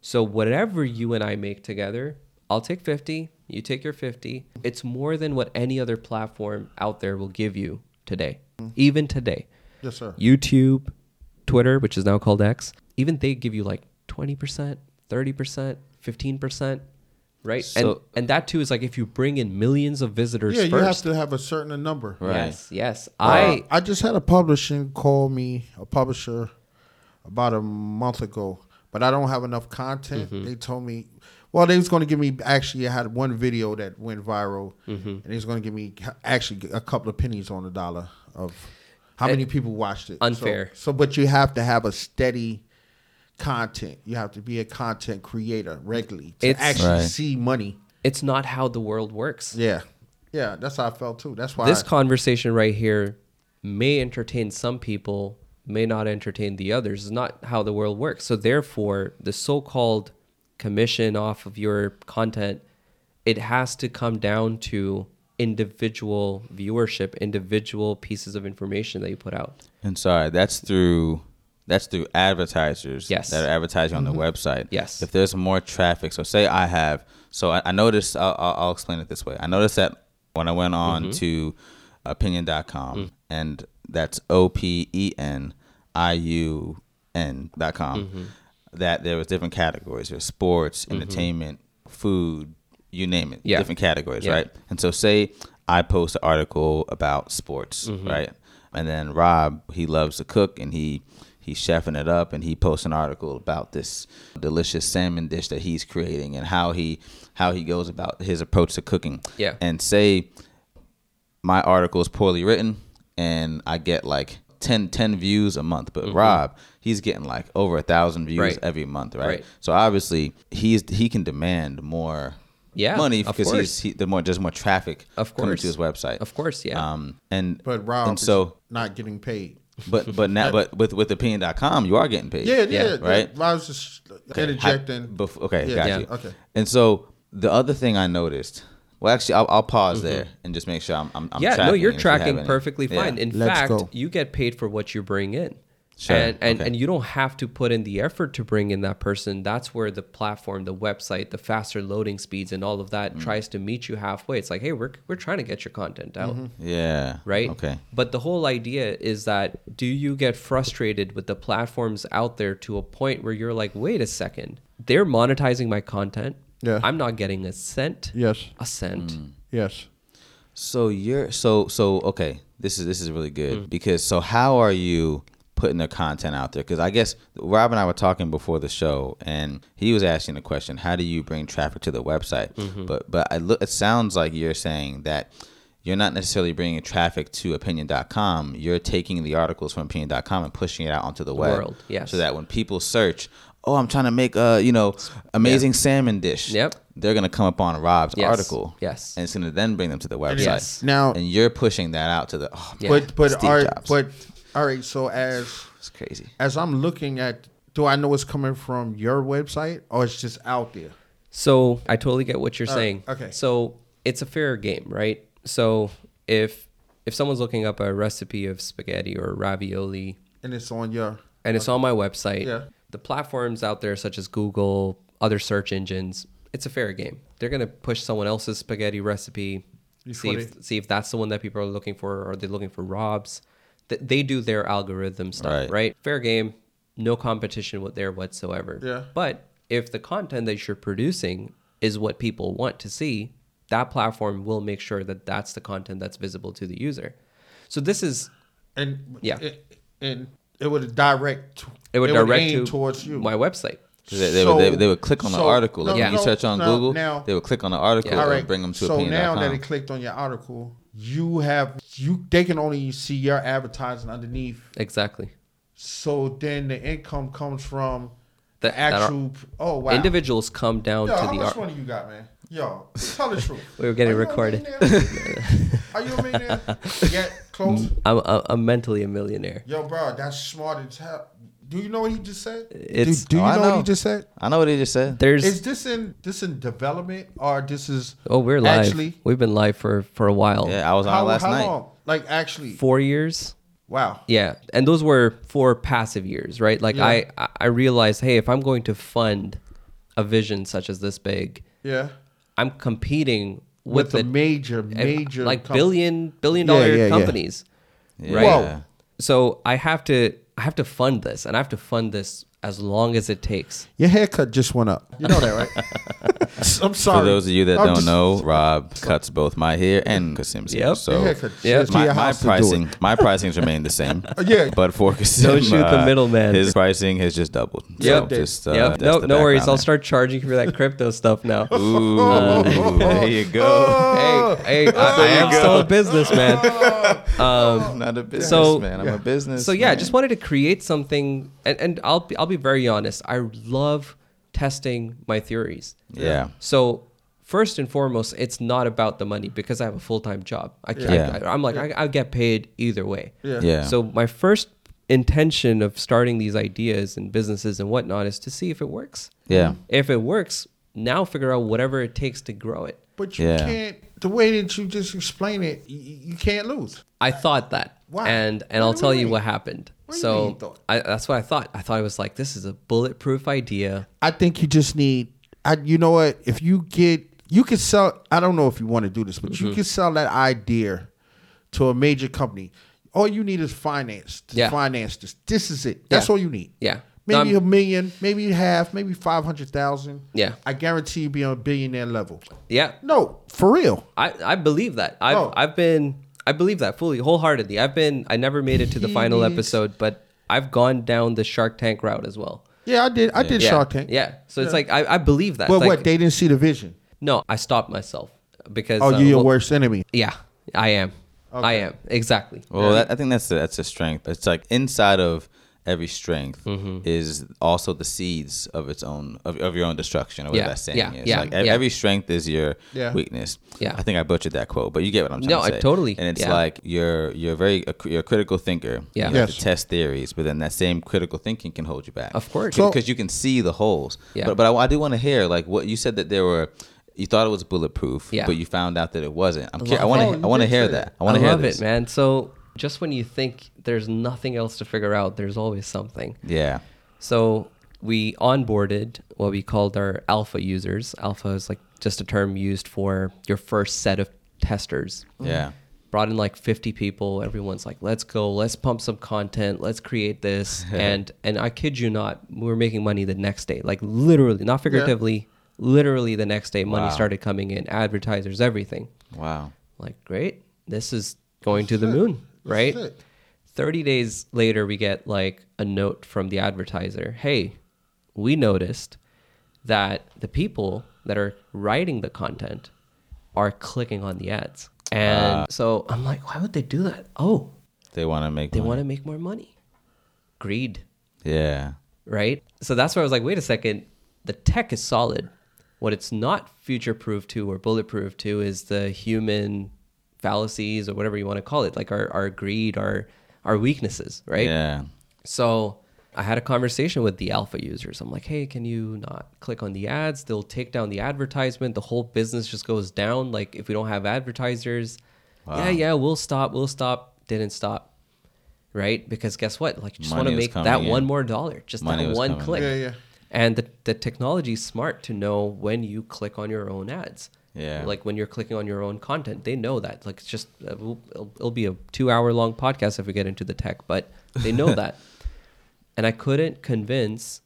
So whatever you and I make together, I'll take 50, you take your 50. It's more than what any other platform out there will give you today. Mm-hmm. Even today. Yes, sir. YouTube, Twitter, which is now called X, even they give you like 20%, 30%, 15%, right? and So- and that too is like if you bring in millions of visitors Yeah, you have to have a certain number. Right. Yes, yes. Uh, I I just had a publishing call me, a publisher, about a month ago, but I don't have enough content. Mm-hmm. They told me, well, they was going to give me. Actually, I had one video that went viral, Mm-hmm. and they was going to give me actually a couple of pennies on the dollar of how many people watched it. So- Unfair. So, but you have to have a steady content. You have to be a content creator regularly to It's- actually Right. see money. it's not how the world works. Yeah, yeah, that's how I felt too. That's why this I- conversation right here may entertain some people, may not entertain the others. It's not how the world works. So therefore, the so-called commission off of your content, it has to come down to individual viewership, individual pieces of information that you put out. And sorry, that's through that's through advertisers Yes. that are advertising on the website. Yes. If there's more traffic, so say I have, so I, I noticed. I'll, I'll, I'll explain it this way. I noticed that when I went on Mm-hmm. to opinion.com, Mm. and that's O P E N I U N dot com, Mm-hmm. that there was different categories. There's sports, entertainment, food, you name it. Yeah. Different categories, Yeah. right? And so say I post an article about sports, Mm-hmm. right? And then Rob, he loves to cook and he he's chefing it up and he posts an article about this delicious salmon dish that he's creating and how he how he goes about his approach to cooking. Yeah. And say my article is poorly written and I get like 10, 10 views a month, but Rob, he's getting like over a thousand views Mm-hmm. Right. every month, right? Right. So obviously he's he can demand more Yeah, money because course. he's he, the more just more traffic Of coming course. to his website. Of course, yeah. Um and But Rob and is so not getting paid. But but now but with with opinion.com you are getting paid. Yeah, Yeah, yeah, right? I was just Okay, interjecting. hi- bef- okay, Yeah, got yeah, you. okay. And so the other thing I noticed, well, actually, I'll, I'll pause there and just make sure I'm. I'm, I'm Mm-hmm. yeah, no, you're if you have tracking perfectly Yeah. fine. In Let's fact, go. you get paid for what you bring in. Sure, And and, okay. and you don't have to put in the effort to bring in that person. That's where the platform, the website, the faster loading speeds and all of that Mm. tries to meet you halfway. It's like, hey, we're we're trying to get your content out. Yeah. Right? Okay. But the whole idea is that do you get frustrated with the platforms out there to a point where you're like, wait a second, they're monetizing my content. Yeah. I'm not getting a cent. Yes, A cent. Mm. yes. So you're so so okay. This is this is really good Mm. because so how are you putting their content out there? Because I guess Rob and I were talking before the show, and he was asking the question, "How do you bring traffic to the website?" Mm-hmm. But but I look, it sounds like you're saying that you're not necessarily bringing traffic to opinion.com. You're taking the articles from opinion.com and pushing it out onto the web, world, yes. so that when people search oh, I'm trying to make a you know amazing salmon dish. Yep. They're gonna come up on Rob's Yes. article. Yes. And it's gonna then bring them to the website. Yes. Now, And you're pushing that out to the. Oh, Yeah. but but Steve all right, Jobs. but all right. So as it's crazy. as I'm looking at, do I know it's coming from your website or it's just out there? So I totally get what you're All right, saying. okay. So it's a fair game, right? So if if someone's looking up a recipe of spaghetti or ravioli And it's on your. and it's on my website, Yeah. the platforms out there such as Google, other search engines, it's a fair game. They're gonna push someone else's spaghetti recipe, see Before if, see if that's the one that people are looking for, or are they looking for Rob's? Th- They do their algorithm stuff, Right. right? Fair game, no competition with there whatsoever. Yeah. But if the content that you're producing is what people want to see, that platform will make sure that that's the content that's visible to the user. So this is And Yeah. it, and it would direct. it would direct aim to towards you. my website. 'Cause They, they, would, they, So- they would click on the article. Like no, when you no, search on no, Google, now- they would click on the article Yeah. and All right. bring them to a. so opinion.com. now that it clicked on your article, you have you. They can only see your advertising underneath. Exactly. So then the income comes from The- the actual. oh wow! Individuals come down Yo, to how the much art. money you got, man? Yo, tell the truth. We *laughs* were getting Are recorded. Are you a millionaire? *laughs* Get close. I'm, I'm, I'm mentally a millionaire. Yo, bro, that's smart as hell. Do you know what he just said? It's- do, do Oh, you I know, what he just said? I know what he just said. There's Is this in this in development or this is oh we're live. actually We've been live for for a while. Yeah, I was on how, last how night. long? Like actually, Four years. wow. Yeah, and those were four passive years, right? Like Yeah. I I I realized, hey, if I'm going to fund a vision such as this big, Yeah, I'm competing with, with, the the major major like com- billion billion billion dollar yeah, yeah. companies. Yeah. Right. Whoa. So I have to I have to fund this, and I have to fund this as long as it takes. Your haircut just went up. You know that, right? *laughs* I'm sorry. For those of you that I'm don't just- know, Rob cuts both my hair and Qasim's hair. Yep. So Your haircut. Yeah. My, your my house to do pricing, it. my pricings remain the same. *laughs* yeah. But for Qasim, Don't shoot the uh, middleman. His pricing has just doubled. Yep. So just, uh, yep. that's No, no worries. background I'll start charging for that crypto stuff now. Ooh, there you go. hey, hey, I, I am still a businessman. *laughs* I'm not a businessman. I'm a business. So yeah, I just wanted to create something, and, and I'll be, I'll be very honest. I love testing my theories. Yeah. So first and foremost, it's not about the money because I have a full time job. I can't. Yeah. I, am like I, I get paid either way. Yeah. Yeah. So my first intention of starting these ideas and businesses and whatnot is to see if it works. Yeah. If it works, now figure out whatever it takes to grow it. But you Yeah. can't. The way that you just explain it, you, you can't lose. I thought that. Why? And and What I'll tell you you mean? what happened. What do you mean you so? I, that's what I thought. I thought it was like this is a bulletproof idea. I think you just need. I, you know what? If you get, you can sell. I don't know if you want to do this, but Mm-hmm. you can sell that idea to a major company. All you need is finance. To Yeah. Finance this. This is it. That's Yeah. all you need. Yeah. Maybe I'm- a million, maybe half, maybe five hundred thousand. Yeah. I guarantee you'll be on a billionaire level. Yeah. No, for real. I, I believe that. I've Oh. I've been I believe that fully wholeheartedly. I've been I never made it to the final episode, but I've gone down the Shark Tank route as well. Yeah, I did. I did yeah. Shark Tank. Yeah. So it's like I, I believe that. But Like, what? They didn't see the vision. no, I stopped myself because Oh, uh, you're your well, worst enemy. Yeah, I am. I am exactly. Well, that, I think that's a, that's a strength. It's like inside of every strength Mm-hmm. is also the seeds of its own of, of your own destruction or whatever Yeah, that saying yeah, is. yeah, like yeah. every strength is your Yeah. weakness. Yeah. I think I butchered that quote, but you get what I'm trying No, to I say. totally- And it's yeah. like you're you're very a, you're a critical thinker. Yeah. You have to test theories, but then that same critical thinking can hold you back. Of course. So- because you can see the holes. Yeah. But but I, I do want to hear like what you said that there were. You thought it was bulletproof, Yeah. but you found out that it wasn't. I'm I curious. I want to. I want to hear that. I I want to hear love this. it, man. So just when you think there's nothing else to figure out, there's always something. Yeah. So we onboarded what we called our alpha users. Alpha is like just a term used for your first set of testers. Mm. Yeah. Brought in like 50 people. Everyone's like, "Let's go. Let's pump some content. Let's create this." *laughs* and and I kid you not, we were making money the next day. Like literally, not figuratively, literally the next day money Wow. started coming in, advertisers, everything. Wow. Like, great. This is going to the *laughs* moon, right? 30 days later, we get like a note from the advertiser Hey, we noticed that the people that are writing the content are clicking on the ads. And ah. so I'm like, why would they do that? Oh, They want to make. they want to make more money. Greed, Yeah. right? So that's where I was like, wait a second, the tech is solid. What it's not future proof to or bulletproof to is the human fallacies or whatever you want to call it, like our, our greed, our our weaknesses, right? Yeah. So I had a conversation with the alpha users. I'm like, hey, can you not click on the ads? They'll take down the advertisement. The whole business just goes down. Like if we don't have advertisers, yeah, yeah, we'll stop, we'll stop. Didn't stop, right? Because guess what? Like you just want to make coming that in. one more dollar, just Money that one coming click. Yeah, yeah. And the the technology is smart to know when you click on your own ads. Yeah. Like when you're clicking on your own content, they know that. Like it's just uh, it'll, it'll- it'll be a two hour long podcast if we get into the tech, but they know *laughs* that. And I couldn't convince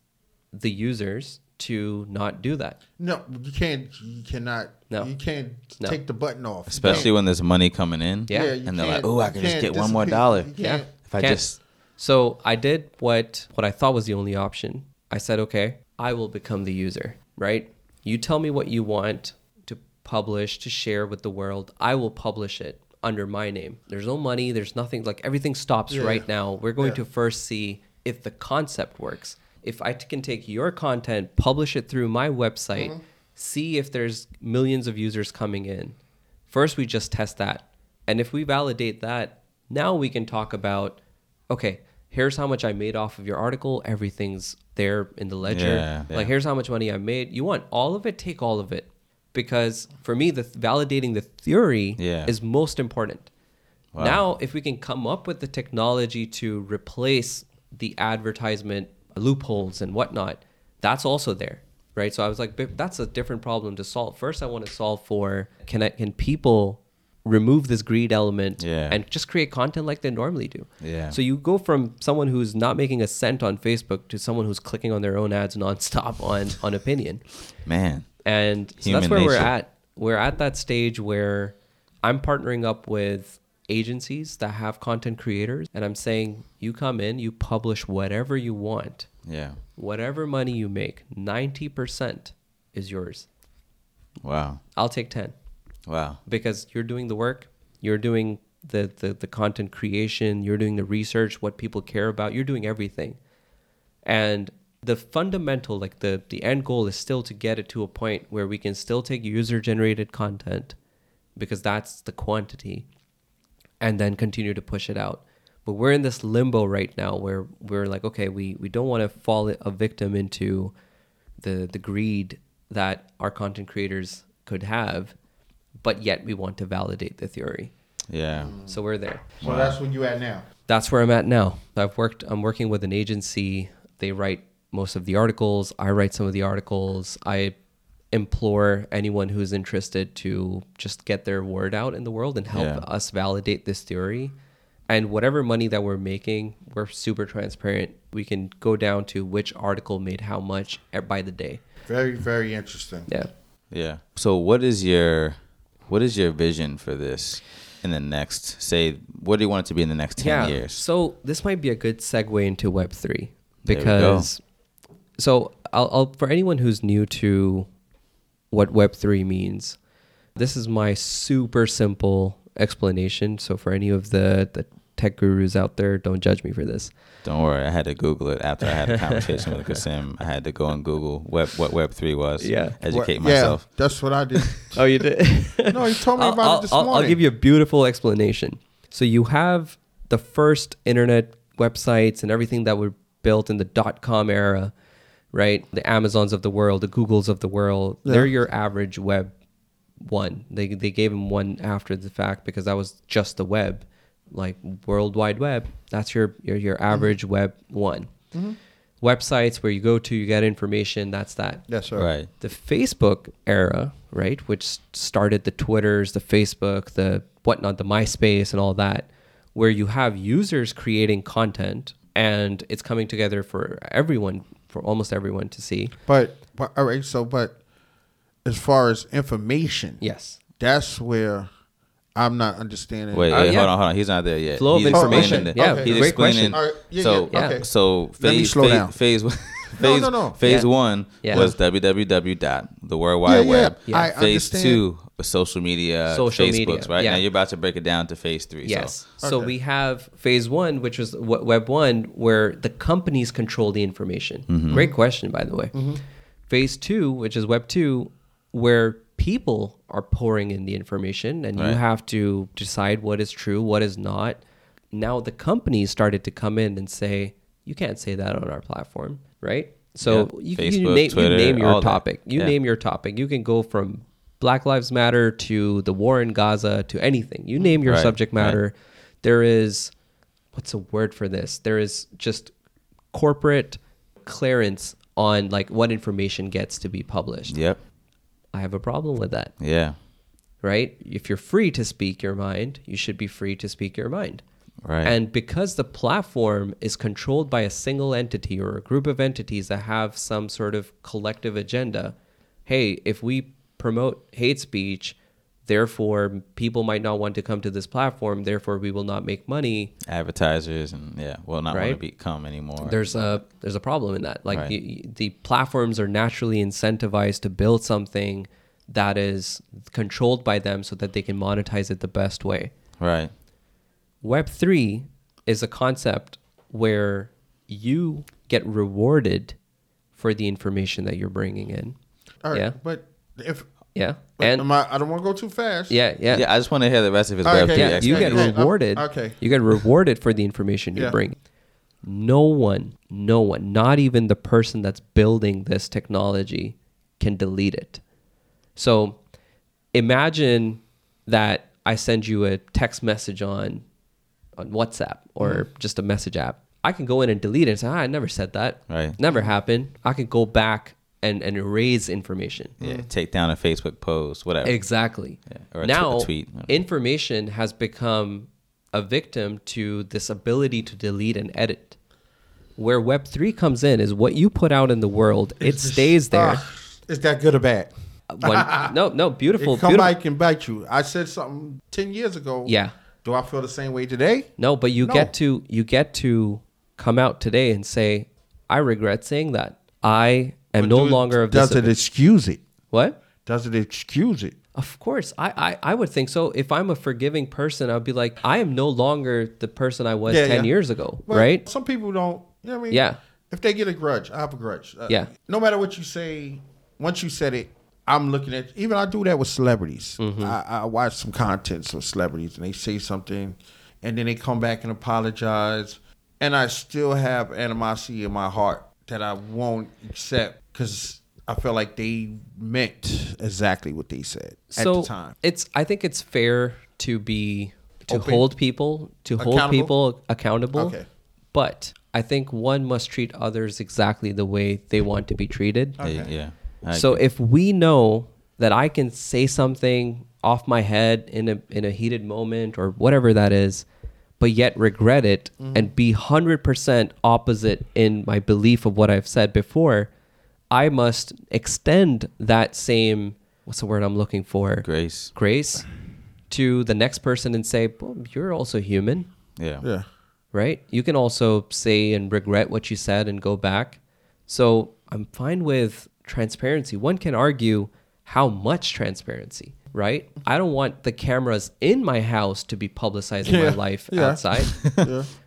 the users to not do that. No, you can't. You cannot. No. You can't No. take the button off. Especially when there's money coming in. Yeah. you And they're like, can't- I can just get one more dollar." Yeah. If I Can't. just So I did what what I thought was the only option. I said, okay, I will become the user, right? You tell me what you want to publish, to share with the world. I will publish it under my name. There's no money, there's nothing like everything stops Yeah. right now. We're going Yeah. to first see if the concept works. If I t- can take your content, publish it through my website, Mm-hmm. see if there's millions of users coming in. First, we just test that. And if we validate that, now we can talk about okay, here's how much I made off of your article. Everything's there in the ledger. Yeah, yeah. Like, here's how much money I made. You want all of it? Take all of it. Because for me, the validating the theory Yeah. is most important. Wow. Now, if we can come up with the technology to replace the advertisement loopholes and whatnot, that's also there, right? So I was like, that's a different problem to solve. First, I want to solve for can I, can people remove this greed element Yeah. and just create content like they normally do? Yeah. So you go from someone who's not making a cent on Facebook to someone who's clicking on their own ads nonstop on on opinion. man. And so Human that's where we're at. We're at that stage where I'm partnering up with agencies that have content creators and I'm saying you come in, you publish whatever you want. Yeah. Whatever money you make, 90% is yours. Wow. I'll take 10 Wow. because you're doing the work, you're doing the, the, the content creation, you're doing the research, what people care about, you're doing everything. And the fundamental, like the, the end goal is still to get it to a point where we can still take user generated content because that's the quantity and then continue to push it out. But we're in this limbo right now where we're like, okay, we, we don't want to fall a victim into the the greed that our content creators could have, but yet we want to validate the theory. Yeah. So we're there. So that's where you at now. That's where I'm at now. I've worked I'm working with an agency. They write most of the articles. I write some of the articles. I implore anyone who's interested to just get their word out in the world and help Yeah. us validate this theory. And whatever money that we're making, we're super transparent. We can go down to which article made how much by the day. Very, very interesting. Yeah. Yeah. So what is your what is your vision for this in the next say what do you want it to be in the next 10 years? So this might be a good segue into Web three There we because so I'll, I'll for anyone who's new to what Web three means, this is my super simple explanation. So for any of the the tech gurus out there, don't judge me for this. Don't worry, I had to Google it after I had a conversation with Qasim. I had to go and Google web what Web three was. Yeah. Educate Well, myself. Yeah, that's what I did. *laughs* Oh, you did. no, he told me I'll, about I'll- it this I'll- morning. I'll give you a beautiful explanation. So you have the first internet websites and everything that were built in the dot com era, right? The Amazons of the world, the Googles of the world. They're your average web one. They they gave him one after the fact because that was just the web, like World Wide Web. That's your your, your mm-hmm. average web one. Mm-hmm. Websites where you go to, you get information. That's that Yes, sir. Right. the Facebook era, right, which started the Twitters, the Facebook, the whatnot, the MySpace, and all that, where you have users creating content and it's coming together for everyone, for almost everyone to see. But, but all right. So, but as far as information, Yes. that's where I'm not understanding. Wait, Uh, yeah. hold on, hold on. He's not there yet. Flow of information. explaining it. Yeah, Okay. he's great explaining. question. All right, yeah, so, yeah, okay. so Let me phase, slow phase, down. phase, *laughs* phase no, no. phase Yeah. one Yeah. was www dot the World Wide Yeah, yeah. Web. Yeah. I phase two was social media, Social Facebooks, media, right? yeah. Now you're about to break it down to phase three. Yes. So. So we have phase one, which was Web one, where the companies control the information. Mm-hmm. Great question, by the way. Phase two, which is Web two, where people are pouring in the information and you have to decide what is true, what is not. Now the companies started to come in and say, you can't say that on our platform, right? So Yeah. you, you, Facebook, name, Twitter, you name your all that. topic. You Yeah. name your topic. You can go from Black Lives Matter to the war in Gaza to anything. You name your Right, subject right. matter. There is what's a word for this? There is just corporate clearance on like what information gets to be published. Yep. I have a problem with that, Yeah. right? If you're free to speak your mind, you should be free to speak your mind. Right. And because the platform is controlled by a single entity or a group of entities that have some sort of collective agenda, hey, if we promote hate speech, therefore people might not want to come to this platform, therefore we will not make money. Advertisers and yeah, will not want to become anymore. There's a there's a problem in that. Like Right. the, the platforms are naturally incentivized to build something that is controlled by them so that they can monetize it the best way. right. Web3 is a concept where you get rewarded for the information that you're bringing in. All right, Yeah. but if Yeah. but And am I, I don't want to go too fast. yeah, yeah. Yeah. I just want to hear the rest of his Okay, Web three yeah, Yeah, you get Yeah, explanation. rewarded. okay. You get rewarded for the information you Yeah. bring. No one, no one, not even the person that's building this technology can delete it. So imagine that I send you a text message on on WhatsApp or Mm-hmm. just a message app. I can go in and delete it and say, ah, I never said that. Right. Never happened. I can go back and, and erase information. Yeah. Take down a Facebook post, whatever. Exactly. Yeah, or a now, a tweet. information has become a victim to this ability to delete and edit. Where Web3 comes in is what you put out in the world, it stays there. Ah, is that good or bad? When, no, no, *laughs* beautiful. It come beautiful. back and bite you. I said something ten years ago. Yeah. Do I feel the same way today? No, but you No. get to you get to come out today and say, I regret saying that. I am But no do longer of Does this. Does it excuse it? what? Does it excuse it? Of course, I, I I would think so. If I'm a forgiving person, I'd be like, I am no longer the person I was Yeah, ten yeah. years ago, right? Some people don't. You know what I mean? Yeah. If they get a grudge, I have a grudge. Uh, Yeah. No matter what you say, once you said it, I'm looking at. Even I do that with celebrities. Mm-hmm. I, I watch some contents of celebrities, and they say something, and then they come back and apologize, and I still have animosity in my heart that I won't accept because I feel like they meant exactly what they said so at the time. it's I think it's fair to be to Open. hold people to hold people accountable. Okay. But I think one must treat others exactly the way they want to be treated. Yeah, Okay. yeah. I So if we know that I can say something off my head in a in a heated moment or whatever that is, but yet regret it Mm-hmm. and be hundred percent opposite in my belief of what I've said before, I must extend that same what's the word I'm looking for? Grace. Grace to the next person and say, well, you're also human Yeah. yeah. right? You can also say and regret what you said and go back. So I'm fine with transparency. One can argue how much transparency, right? I don't want the cameras in my house to be publicizing my life yeah. outside. *laughs*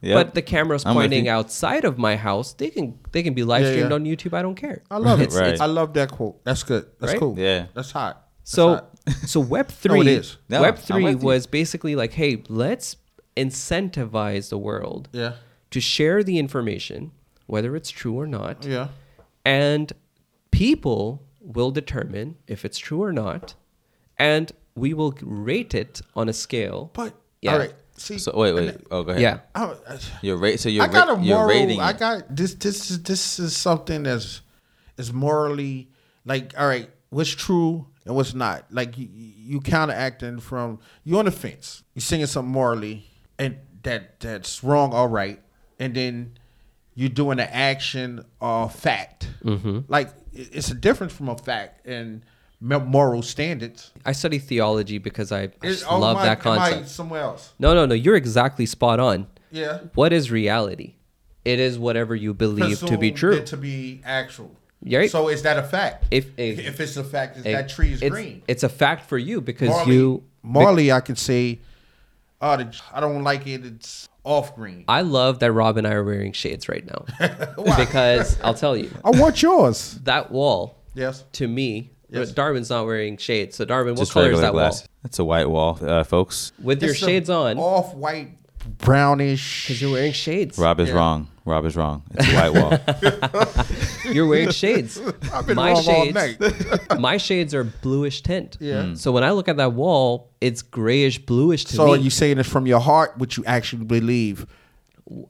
yeah. But the cameras I'm pointing outside of my house, they can they can be live streamed yeah. on YouTube. I don't care. I love *laughs* it. Right. it's- I love that quote. That's good. That's Right? cool. Yeah. That's hot. That's So hot. *laughs* so Web No, three it is. No, Web three with you. was basically like, hey, let's incentivize the world yeah. to share the information, whether it's true or not. Yeah. And people will determine if it's true or not. And we will rate it on a scale. But Yeah. all right. See. So wait, wait. Oh, go ahead. Yeah. I, I, You're rate. So you're I got ra- a you're moral. rating. I got this. This is this is something that's is morally like all right. What's true and what's not? Like you, you counteracting from you're on the fence. You're singing something morally and that that's wrong. All right, and then you're doing an action or fact. Mm-hmm. Like it- it's a difference from a fact and moral standards. I study theology because I, I just oh, love I- that concept. somewhere else. No, no, no. You're exactly spot on. Yeah. What is reality? It is whatever you believe to be true. it to be actual. Right. So is that a fact? If- if- if it's a fact, is It- that tree is it's, green? It's a fact for you because Morally, you. morally, I could say, oh, the, I don't like it. It's off green. I love that Rob and I are wearing shades right now *laughs* because I'll tell you I want yours. that wall Yes. to me. Yes. Darwin's not wearing shades, so Darwin, what Just color is regular that glass. wall? It's a white wall, uh, folks. With your It's a shades on, Off white, brownish. because you're wearing shades. Rob is Yeah. wrong. Rob is wrong. It's a white wall. *laughs* You're wearing shades. I've been my wrong all shades, night. *laughs* my shades are bluish tint. Yeah. Mm. So when I look at that wall, it's grayish bluish to So me. are you saying it's from your heart, what you actually believe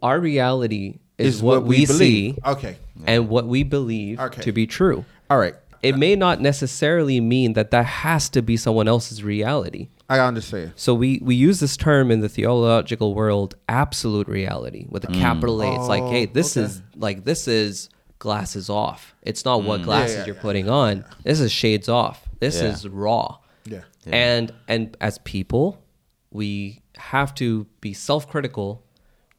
Our reality is, what, we, see believe. Okay. and what we believe Okay. to be true. All right. It may not necessarily mean that that has to be someone else's reality. I understand. So we we use this term in the theological world, absolute reality with a capital A. It's like, hey, this Oh, okay. is like this is glasses off. It's not what glasses Yeah, yeah, you're yeah. putting on. This is shades off. This Yeah. is raw. Yeah. And and as people, we have to be self-critical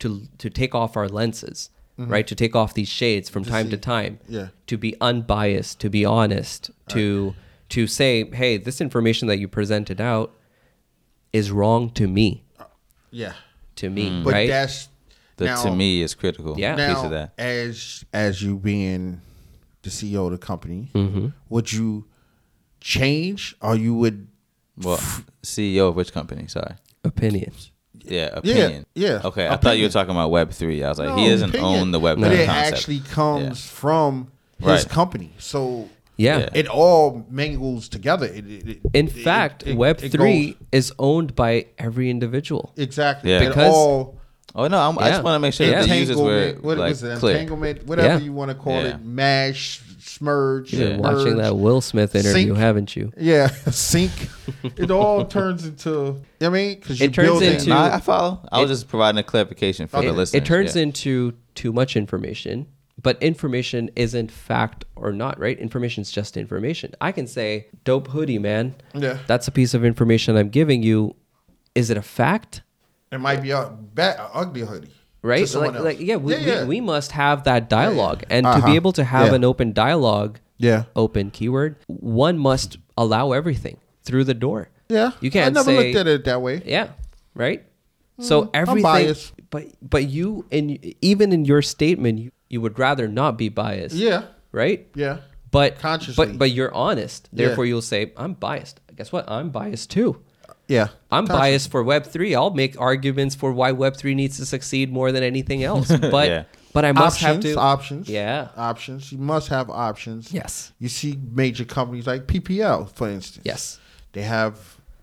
to to take off our lenses, right? To take off these shades from time to Mm-hmm. see. time. Yeah. To be unbiased, to be honest, to to say, hey, this information that you presented out is wrong to me, Yeah. to me, But right? that's The now, to me is critical. Yeah. Piece of that. as as you being the CEO of the company, Mm-hmm. would you change or you would Well, CEO of which company? Sorry. Opinions. Yeah, opinion. yeah, Okay, I thought you were talking about Web three. I was like, No, he doesn't opinion. own the Web But three it concept. actually comes Yeah. from his Right. company. So Yeah. Yeah. it all mingles together. It, it, it- In it- fact, it- Web it three goes- is owned by every individual. exactly. Yeah. Because- all Oh no, I'm, I just want to make sure Yeah. that the users were entanglement, what like was it? clear. Entanglement, whatever Yeah. you want to call Yeah. it, mash, smurge, You've been watching that Will Smith interview, Sync. haven't you? Yeah, *laughs* sync. it all turns into. You know what I mean, because It turns into- No, I, I follow. I was just providing a clarification for the it, listeners. it turns yeah. into too much information, but information isn't fact or not, right? Information is just information. I can say, dope hoodie, man. Yeah. That's a piece of information I'm giving you. Is it a fact? It might be a bad, a ugly hoodie, Right? Like, else. like, yeah, we, yeah, We, we must have that dialogue. And to Uh-huh. be able to have Yeah. an open dialogue, Yeah. open keyword, one must allow everything through the door. yeah. You can't say. I never say- looked at it that way. Yeah, right. So everything, biased. but but you and even in your statement, you, you would rather not be biased. Yeah, Right. yeah. But Consciously. but but you're honest. Yeah. Therefore, you'll say, "I'm biased." Guess what? I'm biased too. Yeah, I'm biased for Web three. I'll make arguments for why Web three needs to succeed more than anything else. *laughs* But Yeah. but I must options, have to. options. Yeah. options. You must have options. Yes. You see major companies like PPL, for instance. Yes. They have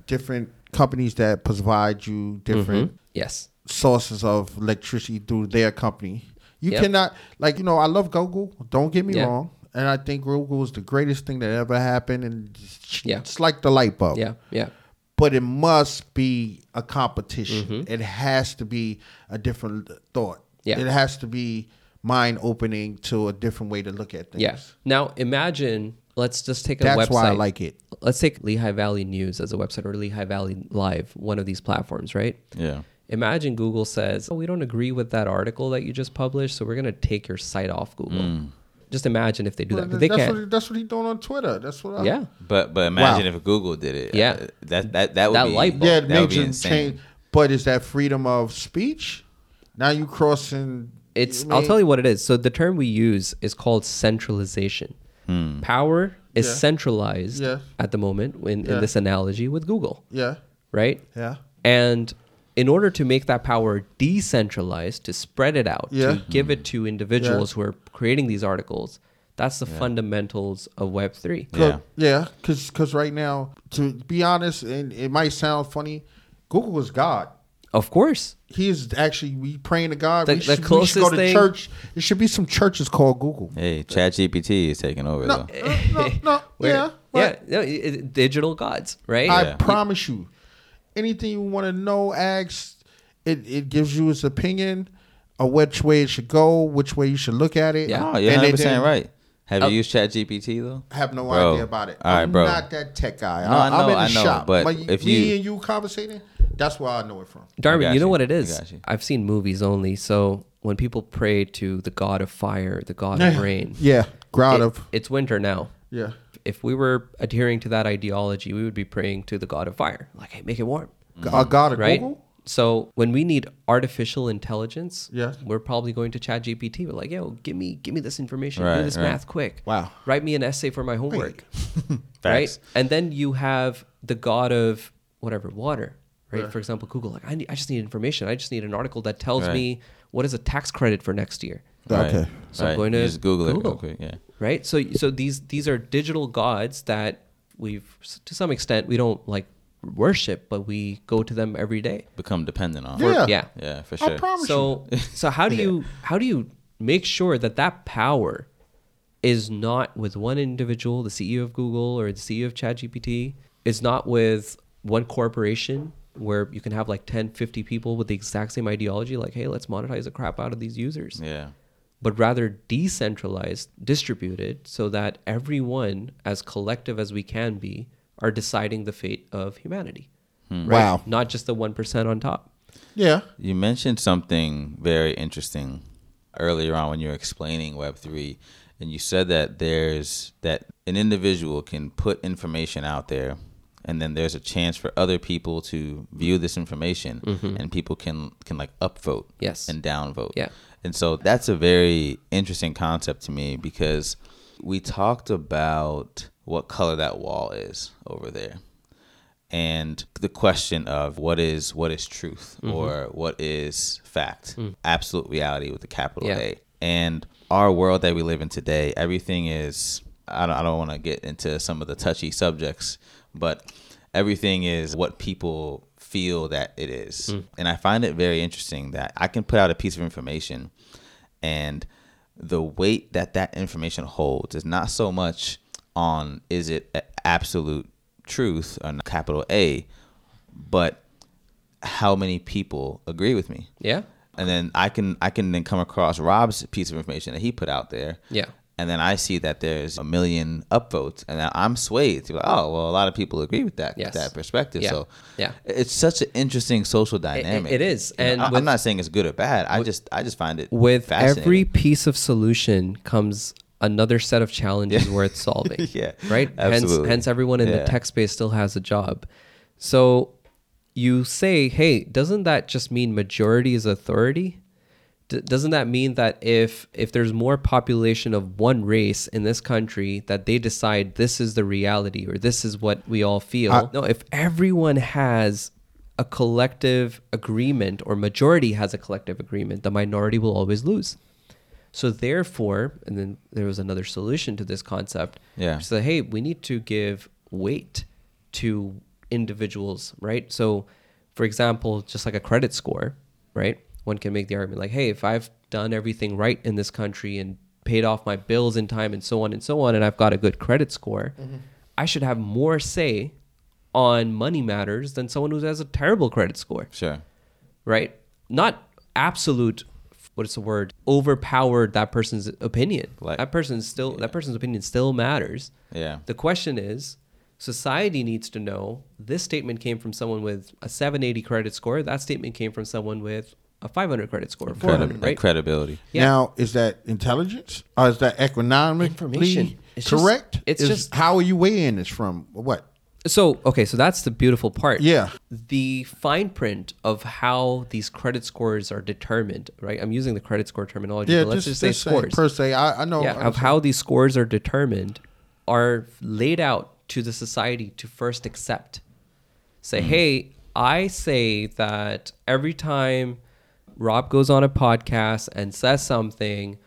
different companies that provide you different Mhm. Yes. sources of electricity through their company. You Yep. cannot like you know I love Google. Don't get me Yeah. wrong, and I think Google is the greatest thing that ever happened, and it's, Yeah. it's like the light bulb. Yeah. Yeah. But it must be a competition. Mm-hmm. It has to be a different thought. Yeah. It has to be mind opening to a different way to look at things. Yeah. Now imagine. Let's just take a That's website. why I like it. Let's take Lehigh Valley News as a website or Lehigh Valley Live, one of these platforms, right? Yeah. Imagine Google says, "Oh, we don't agree with that article that you just published, so we're going to take your site off Google." Just imagine if they do that. But they that's can't. what that's what he's doing on Twitter. That's what. I, yeah. But but imagine Wow. if Google did it. Yeah. Uh, That that that would That be light bulb. Yeah, that would be insane. change. But is that freedom of speech? Now you crossing. It's. I I'll mean, tell you what it is. So the term we use is called centralization. Power is Yeah. centralized Yeah. at the moment in, Yeah. in this analogy with Google, Yeah, right? yeah, And in order to make that power decentralized, to spread it out, Yeah. to give it to individuals who are creating these articles, that's the fundamentals of Web3. Yeah. yeah. Because right now, to be honest, and it might sound funny, Google is God. Of course. He is actually we praying to God. The- we, the should, we should go to thing- church. There should be some churches called Google. Hey, ChatGPT is taking over No, though. uh, no, no, *laughs* yeah, yeah, no, it- it- digital gods, right? I Yeah. promise you, anything you want to know, ask. It it gives you its opinion of which way it should go, which way you should look at it. Yeah. Oh, you're And 100 percent right. Have Oh. you used ChatGPT though? I have no Bro. idea about it. All right, I'm bro. not that tech guy. No, I I, know, am in the I know, shop. but But if me and you conversating, that's where I know it from. Darwin, got you know what it is. I is? got you. I've seen movies only. So when people pray to the god of fire, the god of rain. Yeah, ground it- of it's winter now. yeah. If we were adhering to that ideology, we would be praying to the god of fire. Like, hey, make it warm. A uh, god of right? Google. So when we need artificial intelligence, Yeah. we're probably going to Chat GPT. We're like, yo, give me give me this information, Right, do this right. math quick. Wow. Write me an essay for my homework. *laughs* Facts. right? And then you have the god of whatever, water. Right? Yeah. For example, Google, like I need, I just need information. I just need an article that tells Right. me what is a tax credit for next year. Okay. So I'm going to just Google, it Google. real quick. Yeah. Right? So so these these are digital gods that we've to some extent we don't like worship, but we go to them every day. Become dependent on. Yeah. Yeah. Yeah, for I sure. promise you. So *laughs* so how do you how do you make sure that that power is not with one individual, the CEO of Google or the CEO of ChatGPT, is not with one corporation where you can have like 10, 50 people with the exact same ideology like hey, let's monetize the crap out of these users. Yeah. But rather decentralized, distributed so that everyone as collective as we can be are deciding the fate of humanity. Hmm. Wow. Not just the 1% on top. Yeah. You mentioned something very interesting earlier on when you were explaining Web3, and you said that there's that an individual can put information out there, and then there's a chance for other people to view this information, mm-hmm. and people can can like upvote Yes. and downvote. Yeah. And so that's a very interesting concept to me because we talked about what color that wall is over there and the question of what is what is truth Mm-hmm. or what is fact absolute reality with the capital Mm. Yeah. a and our world that we live in today everything is i don't, I don't want to get into some of the touchy subjects but everything is what people feel that it is Mm. and i find it very interesting that i can put out a piece of information and the weight that that information holds is not so much on is it absolute truth or capital A, but how many people agree with me. Yeah? And then I can I can then come across Rob's piece of information that he put out there. Yeah. And then I see that there's a million upvotes, and I'm swayed like, oh well, a lot of people agree with that Yes. that perspective. Yeah. So Yeah. it's such an interesting social it- dynamic. it is. You know, And I- with- I'm not saying it's good or bad. I just I just find it With every piece of solution comes another set of challenges worth solving. *laughs* Yeah, Right? absolutely. Hence, hence everyone in Yeah. the tech space still has a job. So you say, hey, doesn't that just mean majority is authority? D- doesn't that mean that if if there's more population of one race in this country that they decide this is the reality or this is what we all feel? I- no if everyone has a collective agreement or majority has a collective agreement the minority will always lose. So therefore and then there was another solution to this concept. Yeah. so hey we need to give weight to individuals right? So for example just like a credit score right one can make the argument like hey if i've done everything right in this country and paid off my bills in time and so on and so on and i've got a good credit score mm-hmm. i should have more say on money matters than someone who has a terrible credit score Sure. right? Not absolute. What is the word? Overpowered that person's opinion. Like- that person's still that person's opinion still matters. Yeah. The question is, society needs to know this statement came from someone with a 780 credit score. That statement came from someone with a 500 credit score, Credi- 400, right? credibility. Yeah. Now, is that intelligence or is that economically Information. It's just- correct? it's Is- just- how are you weighing this from? What? So okay, so that's the beautiful part. Yeah. The fine print of how these credit scores are determined, right? I'm using the credit score terminology, Yeah, but let's just, just, say say scores. per se. I, I know. yeah, of how these scores are determined are laid out to the society to first accept. Say, mm. hey, I say that every time Rob goes on a podcast and says something,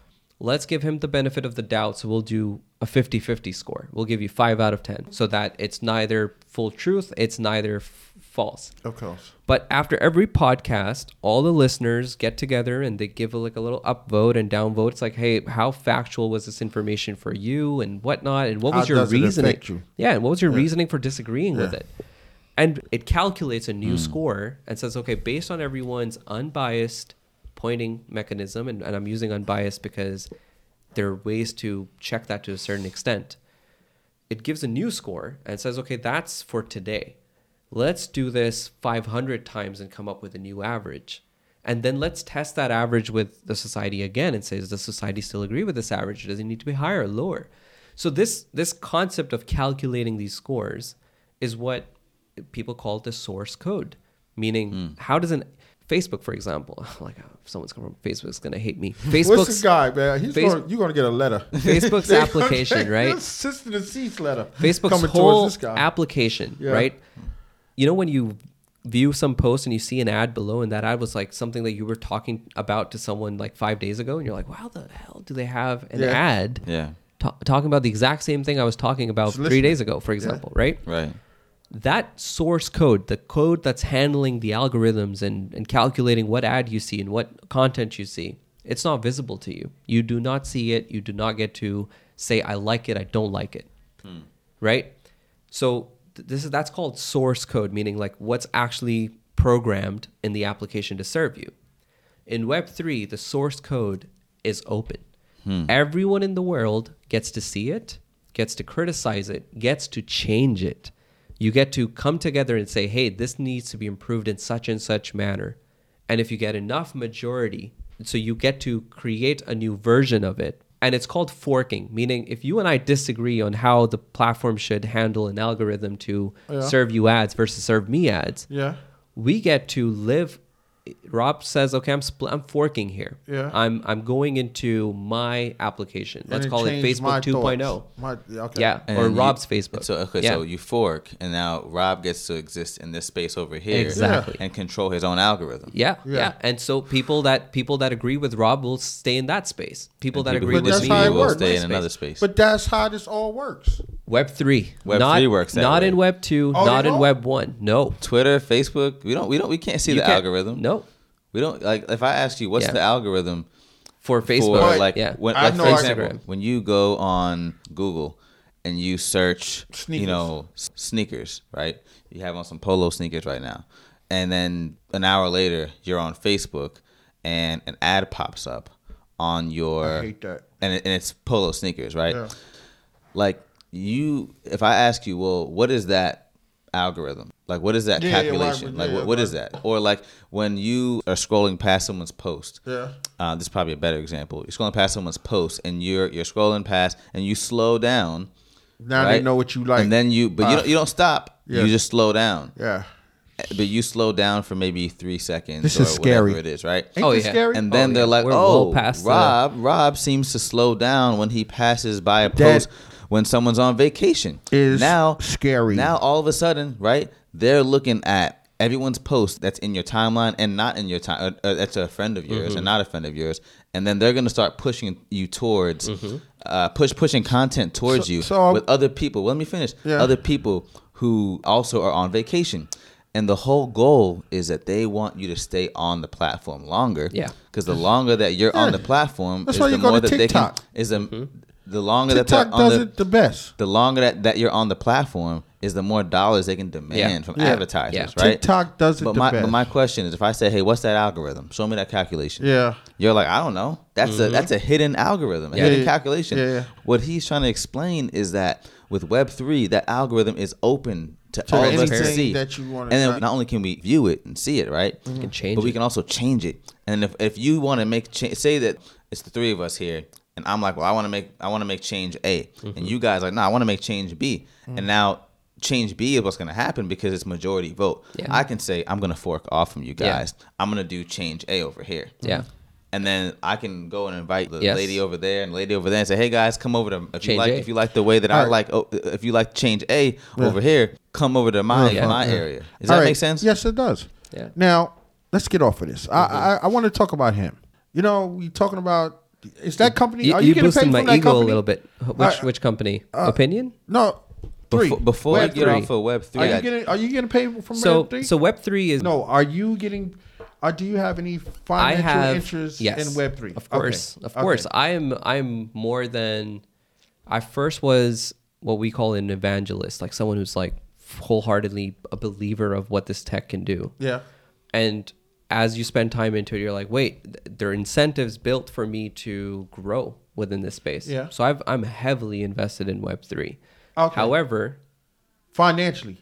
let's give him the benefit of the doubt. So we'll do a 50 50 score. We'll give you five out of 10 so that it's neither full truth, it's neither f- false. Of course. But after every podcast, all the listeners get together and they give a, like a little upvote and downvote. It's like, hey, how factual was this information for you and whatnot, and what was How your reasoning? you? Yeah, and what was your reasoning for disagreeing with it? And it calculates a new hmm. score and says, okay, based on everyone's unbiased pointing mechanism, and, and I'm using unbiased because there are ways to check that to a certain extent it gives a new score and says, okay, that's for today. Let's do this 500 times and come up with a new average. And then let's test that average with the society again and say, does the society still agree with this average? Does it need to be higher or lower? So this this concept of calculating these scores is what people call it the source code. Meaning, hmm. how does an Facebook, for example, *laughs* like uh, if someone's coming from Facebook's gonna hate me. *laughs* What's Facebook's this guy, man? He's Face- gonna, you're gonna get a letter. *laughs* Facebook's application, right? Sister the seats letter. Facebook's coming whole application, Yeah. right? You know when you view some post and you see an ad below, and that ad was like something that you were talking about to someone like five days ago, and you're like, "Wow, the hell do they have an Yeah. ad Yeah. ta- talking about the exact same thing I was talking about Just three days ago, for example, right? Right. That source code, the code that's handling the algorithms and, and calculating what ad you see and what content you see, it's not visible to you. You do not see it. You do not get to say, I like it, I don't like it. Hmm. Right? So th- this is that's called source code, meaning like what's actually programmed in the application to serve you. In Web3, the source code is open. Hmm. Everyone in the world gets to see it, gets to criticize it, gets to change it. You get to come together and say, hey, this needs to be improved in such and such manner. And if you get enough majority, so you get to create a new version of it. And it's called forking, meaning if you and I disagree on how the platform should handle an algorithm to Yeah. serve you ads versus serve me ads, Yeah. we get to live Rob says, "Okay, I'm spl- I'm forking here. Yeah. I'm I'm going into my application. Let's call it Facebook 2.0. My, yeah, okay. Yeah, And or you- Rob's Facebook. So okay, yeah. so you fork, and now Rob gets to exist in this space over here, Exactly. and control his own algorithm. yeah, yeah, Yeah. And so people that people that agree with Rob will stay in that space. People And that people agree with me will works. stay in another space. But that's how this all works. Web three, Web not, 3 works that not way. in Web two, Oh, not in don't? Web one. No, Twitter, Facebook, we don't, we don't, we can't see You the can't- algorithm. No, we don't. Like, if I ask you, what's Yeah. the algorithm for for Facebook, like, yeah, when, like for example, Instagram. when you go on Google and you search, you know, sneakers, right? You have on some polo sneakers right now, and then an hour later, you're on Facebook, and an ad pops up on your, I hate that. and, it, and it's polo sneakers, right? Yeah. Like you, if I ask you, well, what is that algorithm? Like, what is that Yeah, yeah, calculation? yeah, like, yeah, what, what is that? Or like when you are scrolling past someone's post. Yeah. Uh, this is probably a better example. You're scrolling past someone's post, and you're you're scrolling past, and you slow down. Now they know what you like. and then you, but you Uh, don't you don't stop. yeah. You just slow down. yeah. But you slow down for maybe three seconds. This or is scary. Whatever it is, right? Ain't Oh, this yeah. scary? And then Oh, they're yeah. like, We're "Oh, well past the- Rob, Rob seems to slow down when he passes by a That post when someone's on vacation." is now scary. Now all of a sudden, right? They're looking at everyone's post that's in your timeline and not in your time. Uh, uh, that's a friend of yours Mm-hmm. and not a friend of yours, and then they're gonna start pushing you towards, uh, push pushing content towards Mm-hmm. So- you so- with other people. Let me finish. Yeah. Other people who also are on vacation. And the whole goal is that they want you to stay on the platform longer. Yeah. Because the longer that you're on the platform, That's is why the you go more to that they can. TikTok. Is the Mm-hmm. The longer that TikTok they're on does the it the best. the longer that, that you're on the platform is the more dollars they can demand Yeah. from Yeah. advertisers, Yeah. right? TikTok does it but the my best. but my question is, if I say, "Hey, what's that algorithm? Show me that calculation." Yeah. You're like, I don't know. That's a that's a hidden algorithm, a Yeah. hidden Mm-hmm. Yeah. calculation. Yeah, yeah. What he's trying to explain is that with Web three, that algorithm is open to, To all of us to see. that you wanna and then try. not only can we view it and see it, right? We can change it. but we can also change it. And if if you want to make cha- say that it's the three of us here, and I'm like, well, I want to make I want to make change A, Mm-hmm. and you guys are like, no, I want to make change B, Mm. and now. Change B is what's going to happen because it's majority vote. Yeah. I can say I'm going to fork off from you Yeah. guys. I'm going to do change A over here Yeah. and then I can go and invite the Yes. lady over there and the lady over there and say, "Hey guys, come over to if you like A. if you like the way that I Alright. like oh, if you like change A over here, come over to my Yeah. my Yeah. area." Does All that right. make sense? Yes, it does. Yeah. Now let's get off of this. I I, I want to talk about him. You know, we talking about is that company? You, are you you, getting boosted paid my from that ego company? a little bit. Which Uh, which company? Opinion. No, three. Before, before Web we get three. off of Web Are three, you getting Are you getting paid from So Web three? so Web three is no. Are you getting? Or do you have any I financial have interest yes, in Web three? Of course, of course. I am. I'm more than. I first was what we call an evangelist, like someone who's like wholeheartedly a believer of what this tech can do. Yeah. And as you spend time into it, you're like, wait, there are incentives built for me to grow within this space. Yeah. So I've, I'm heavily invested in Web three. Okay. However, Financially.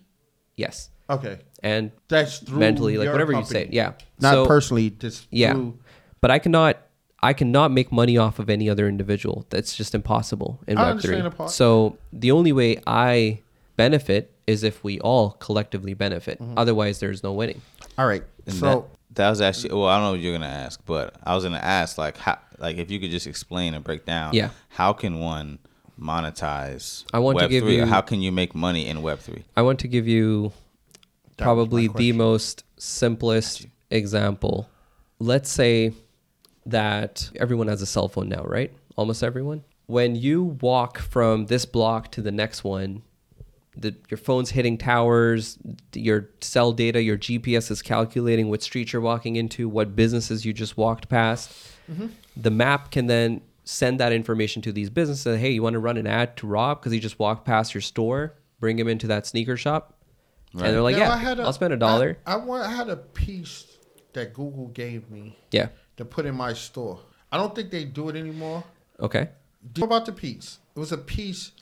yes. Okay. and That's through mentally, like whatever company. you say. Yeah. Not So- personally, just Yeah. through- But I cannot I cannot make money off of any other individual. That's just impossible in Web3. understand the part. So the only way I benefit is if we all collectively benefit. Mm-hmm. Otherwise there's no winning. All right. And so that, that was actually well, I don't know what you're gonna ask, but I was gonna ask like how like if you could just explain and break down Yeah. how can one monetize I want to give three, you- how can you make money in Web three? I want to give you That probably the most simplest example. Let's say that everyone has a cell phone now, right? Almost everyone. When you walk from this block to the next one, the, your phone's hitting towers, your cell data, your GPS is calculating what street you're walking into, what businesses you just walked past. Mm-hmm. The map can then send that information to these businesses. Hey, you want to run an ad to Rob because he just walked past your store? Bring him into that sneaker shop. And they're like, Now, yeah, I had I'll spend a dollar. I, I, want, I had a piece that Google gave me yeah. to put in my store. I don't think they do it anymore. Okay. Do you know about the piece? It was a piece.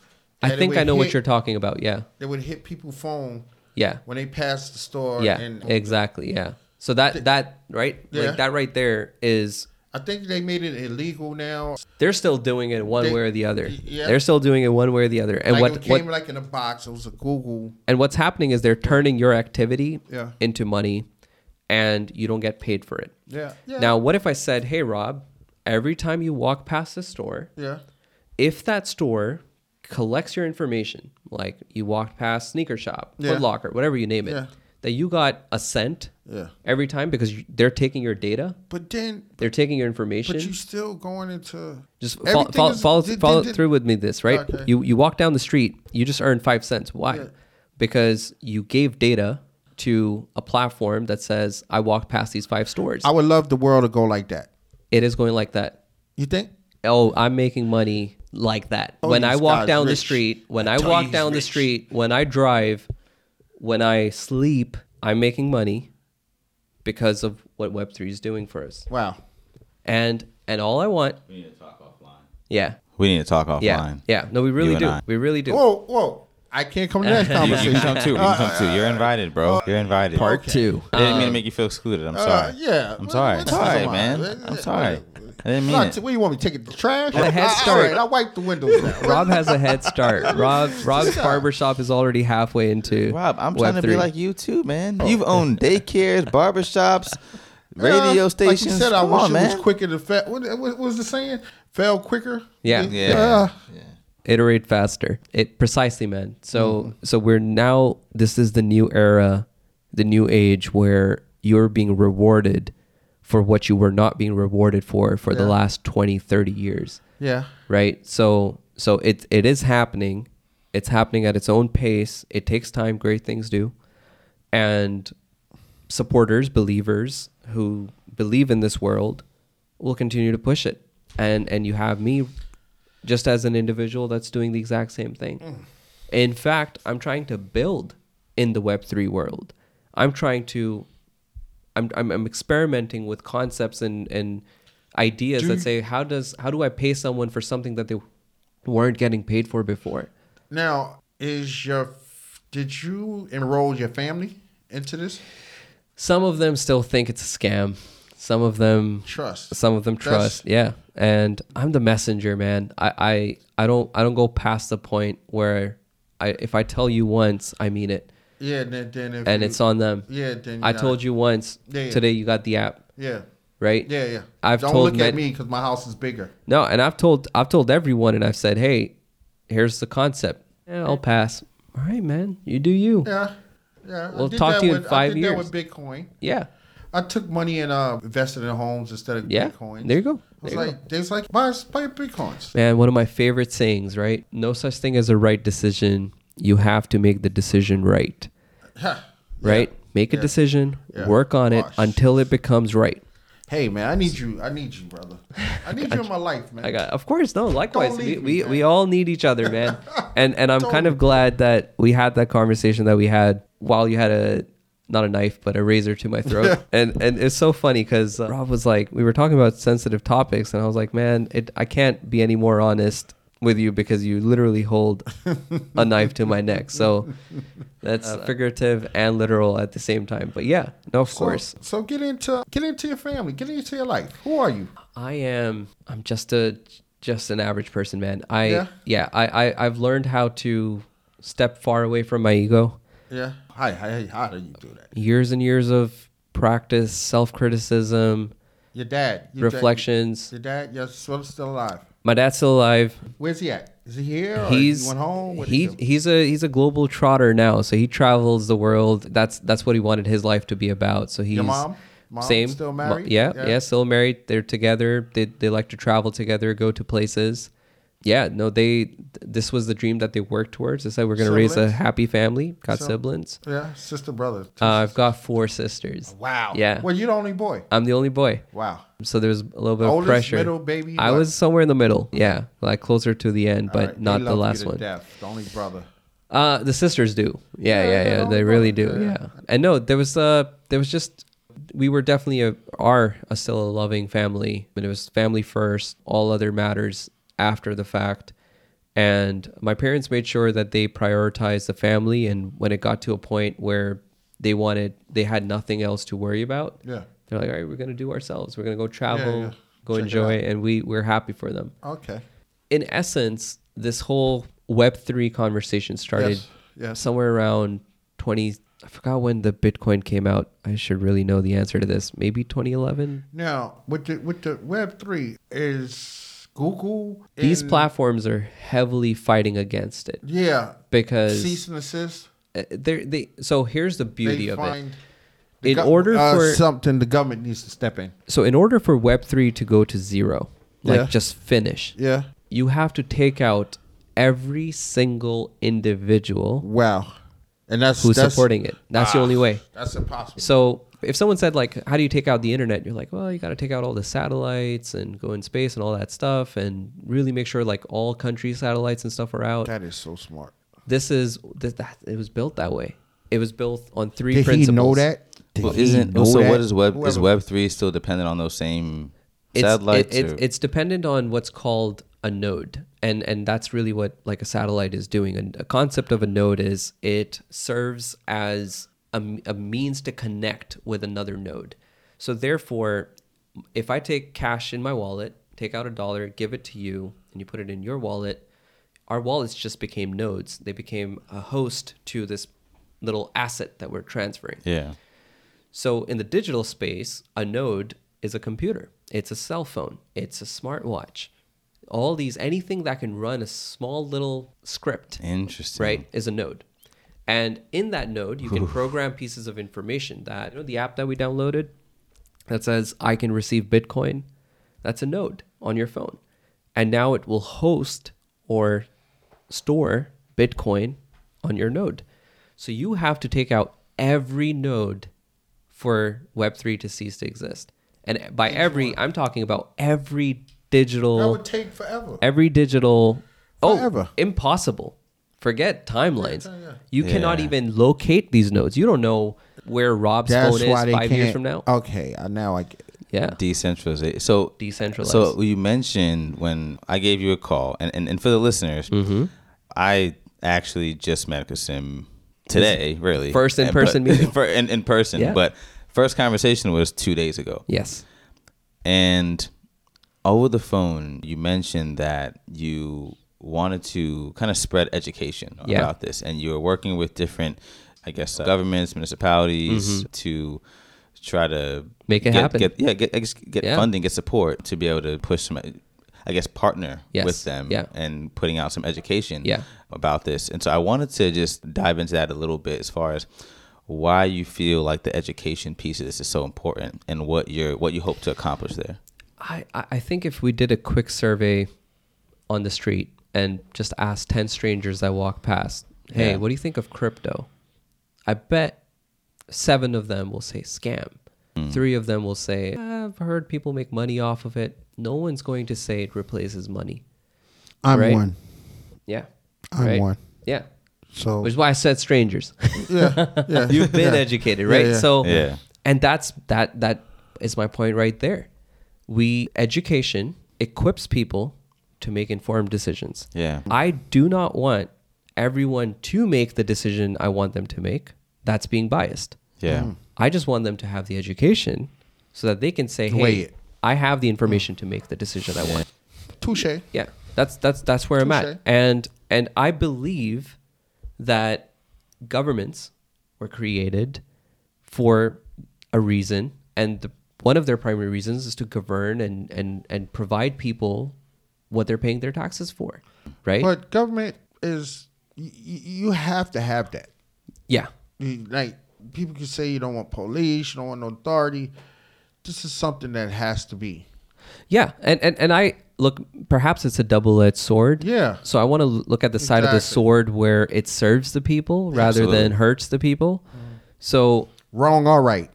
I that think I know what you're talking about. Yeah. They would hit people's phone Yeah. when they pass the store. Yeah. and exactly. Yeah. So that that right Yeah. like that right there is I think they made it illegal now. they're still doing it one They- way or the other. yeah. They're still doing it one way or the other. And like what it what came like in a box. It was a Google. and what's happening is they're turning your activity Yeah. into money and you don't get paid for it. Yeah. Yeah. Now, what if I said, "Hey Rob, every time you walk past the store, Yeah. if that store collects your information, like you walked past sneaker shop, Yeah. Foot Locker, whatever you name it, Yeah. that you got a cent Yeah. every time because you, they're taking your data, But then, they're taking your information. but you still going into just fo- follow, is- follow, did- follow did- through with me this right Okay. you you walk down the street you just earn five cents why Yeah. because you gave data to a platform that says i walked past these five stores I would love the world to go like that. it is going like that You think? oh i'm making money like that Oh, when i walk guy's down the street when i tell you walk he's down the street when i drive when i sleep i'm making money because of what web3 is doing for us Wow. and and all i want We need to talk offline. yeah We need to talk offline. yeah yeah no we really do I. we really do Whoa, whoa! I can't come to that *laughs* You, you conversation. can come too. You can come too. You're invited, bro. You're invited. part Okay. two I didn't mean to make you feel excluded. I'm Uh, sorry. yeah. I'm sorry. I'm sorry, man. Uh, I'm uh, sorry. I didn't mean Not- it. What do you want me to take it to the trash? A head Uh, start. right, I'll wipe the windows now. *laughs* Rob has a head start. *laughs* Rob Rob's barbershop is already halfway into Rob, I'm trying to be like you too, man. You've owned daycares, barbershops, *laughs* radio Yeah, stations. Like you said, I Come wish on, it man. was quicker to fail. What, what, what was the saying? Fail quicker. Yeah. Yeah. iterate faster. It precisely, man. So Mm-hmm. so we're now this is the new era, the new age where you're being rewarded for what you were not being rewarded for for the last 20, 30 years. Yeah. right? So so it it is happening. It's happening at its own pace. It takes time great things do. And supporters believers who believe in this world will continue to push it. And and you have me just as an individual that's doing the exact same thing. Mm. In fact i'm trying to build in the web3 world. I'm trying to i'm i'm, I'm experimenting with concepts and and ideas Do that say how does how do i pay someone for something that they weren't getting paid for before? Now, is your did you enroll your family into this? some of them still think it's a scam. Some of them Trust. some of them That's- trust yeah. And i'm the messenger man. I, I i don't i don't go past the point where i if i tell you once i mean it Yeah. Then, then if and you- it's on them Yeah. Then i told you once Yeah, yeah. today you got the app Yeah. right Yeah. Yeah. I've Don't told look at me because my house is bigger. no and i've told i've told everyone and i've said hey here's the concept yeah, i'll pass all right man you do you Yeah. Yeah. We'll talk to you in with- five I did years. That with Bitcoin. yeah I took money and uh, invested in homes instead of yeah Bitcoins. there you go I was like, they was like, buy, buy Bitcoins. Man, one of my favorite sayings, right? No such thing as a right decision. You have to make the decision right. Right? Make a decision, Yeah. work on it until it becomes right. Hey man, I need you. I need you, brother. I need you in my life, man. *laughs* I got of course, no, likewise. We, leave me, we, man. we all need each other, man. *laughs* and and I'm Don't kind of glad that we had that conversation that we had while you had a not a knife, but a razor to my throat. *laughs* and and it's so funny because uh, Rob was like, we were talking about sensitive topics, and I was like, man, it I can't be any more honest with you because you literally hold a *laughs* knife to my neck. So that's uh, figurative and literal at the same time. But yeah, no, of So- course. So get into get into your family. Get into your life. Who are you? I am. I'm just a just an average person, man. I Yeah? yeah. I, I I've learned how to step far away from my ego. Yeah. Hi. Hi. How do you do that? Years and years of practice, self criticism, Your dad. Your dad- reflections. your dad. Your son's still alive. My dad's still alive. Where's he at? Is he here? Or He's he went home. What he he, he's a he's a global trotter now. So he travels the world. That's that's what he wanted his life to be about. So he's Your mom? Mom same still married? yeah, Yeah. yeah, still married. They're together. They they like to travel together, go to places. Yeah, no, they. This was the dream that they worked towards. They said we're gonna raise a happy family. Got So- siblings. Yeah, sister, brother. Uh, I've got four sisters. wow. yeah. Well, you're the only boy. I'm the only boy, Wow. so there's a little bit of Oldest, pressure. middle, baby. I was somewhere in the middle. Yeah, like closer to the end, All but right, not the last one. death, The only brother. Uh, the sisters do. Yeah, Yeah, yeah, yeah, They really brother, do. yeah. Yeah. And no, there was uh there was just we were definitely a are a still a loving family. but it was family first, all other matters after the fact. And my parents made sure that they prioritized the family and when it got to a point where they wanted they had nothing else to worry about, Yeah. they're like, All right, we're gonna do ourselves. We're gonna go travel, yeah. go Check enjoy and we we're happy for them Okay. in essence, this whole Web3 conversation started Yes, yes. somewhere around 20. I forgot when the Bitcoin came out. I should really know the answer to this. Maybe 2011. Now, with the with the Web three is Google. These platforms are heavily fighting against it Yeah. because Cease and assist. uh, they're, they. So here's the beauty they of it. find In gov- order uh, for something, the government needs to step in. so in order for Web3 to go to zero, like Yeah. just finish, Yeah. you have to take out every single individual Wow. And that's who's that's, supporting it. That's the Ah, only way. That's impossible. So if someone said like, how do you take out the internet? You're like, well, you got to take out all the satellites and go in space and all that stuff, and really make sure like all country satellites and stuff are out. that is so smart. This is this, that it was built that way. It was built on three Did principles. he know that? Did Well, he isn't know so? that? What is web? Is Web three still dependent on those same It's, satellites? it, it, it's dependent on what's called a node, and and that's really what like a satellite is doing. And a concept of a node is it serves as a, a means to connect with another node. So therefore, if I take cash in my wallet, take out a dollar, give it to you, and you put it in your wallet, our wallets just became nodes. They became a host to this little asset that we're transferring. yeah. So in the digital space, a node is a computer. It's a cell phone. It's a smartwatch. All these anything that can run a small little script, Interesting. right, is a node. And in that node, you can program pieces of information that you know the app that we downloaded that says I can receive Bitcoin, that's a node on your phone. And now it will host or store Bitcoin on your node. So you have to take out every node for Web3 to cease to exist. And by every, I'm talking about every digital. That would take forever. every digital. Forever. Oh, impossible. Forget timelines. Yeah, yeah. You cannot even locate these nodes. You don't know where Rob's That's phone why is they five can't. years from now. Okay, uh, now I get. Yeah. Decentralization. So Decentralized. So you mentioned when I gave you a call, and and, and for the listeners, Mm-hmm. I actually just met Qasim today, really First in-person meeting? *laughs* for- in, in person. Yeah. But first conversation was two days ago, Yes. and over the phone, you mentioned that you wanted to kind of spread education Yeah. about this, and you were working with different, I guess, uh, governments, municipalities to try to Mm-hmm. Make it get, happen. Get, yeah, get I guess get Yeah. funding, get support to be able to push some. I guess partner Yes. with them Yeah. and putting out some education about this. And so I wanted to just dive into that a little bit as far as why you feel like the education piece of this is so important and what you're what you hope to accomplish there. I, I I think if we did a quick survey on the street and just asked 10 strangers that walk past, hey, Yeah. what do you think of crypto? I bet seven of them will say scam. Hmm. Three of them will say, I've heard people make money off of it. No one's going to say it replaces money. I'm Right. one. Yeah. I'm right? one. Yeah. So Which is why I said strangers. yeah, yeah. *laughs* You've been yeah. educated, right? yeah. So Yeah. and that's that that is my point right there. We education equips people to make informed decisions. Yeah. I do not want everyone to make the decision I want them to make. That's being biased. Yeah. Mm-hmm. I just want them to have the education so that they can say, "Hey, it. I have the information mm. to make the decision I want." Touche. Yeah, that's that's that's where I'm at, and and I believe that governments were created for a reason, and the, one of their primary reasons is to govern and and and provide people what they're paying their taxes for, right? But government is you, you have to have that. yeah, Like people can say you don't want police, you don't want no authority. This is something that has to be. yeah, and and and I look. Perhaps it's a double-edged sword. Yeah. So I want to look at the side of the sword where it serves the people rather Absolutely. than hurts the people. Mm-hmm. So Wrong or right.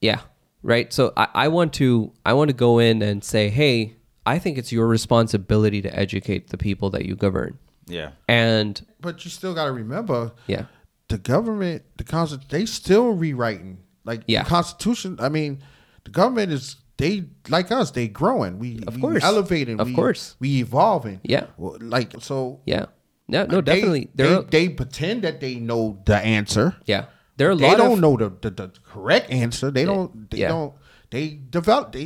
Yeah. Right. So I, I want to I want to go in and say, hey, I think it's your responsibility to educate the people that you govern. Yeah. And But you still got to remember yeah. the government, the constitution, they still rewriting. Like Yeah. the Constitution. I mean, the government is they like us. They growing. We Of we course. elevating. Of we, course. we evolving. Yeah. Like so. Yeah. No, no, they- definitely. They, there are, they, pretend that they know the answer. yeah. There are a They don't of know the, the, the correct answer. They don't. They Yeah. don't. They develop. They.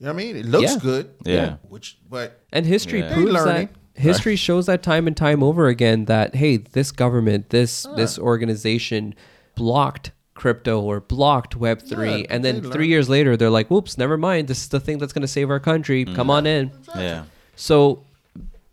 You know what I mean? It looks Yeah. good. Yeah. Which, but and history Yeah. proves learning. that history shows that time and time over again that hey, this government, this this organization blocked crypto or blocked web 3 Yeah, and then 3 learn. years later they're like, "Whoops, never mind. This is the thing that's going to save our country. Mm. Come on in." Yeah. So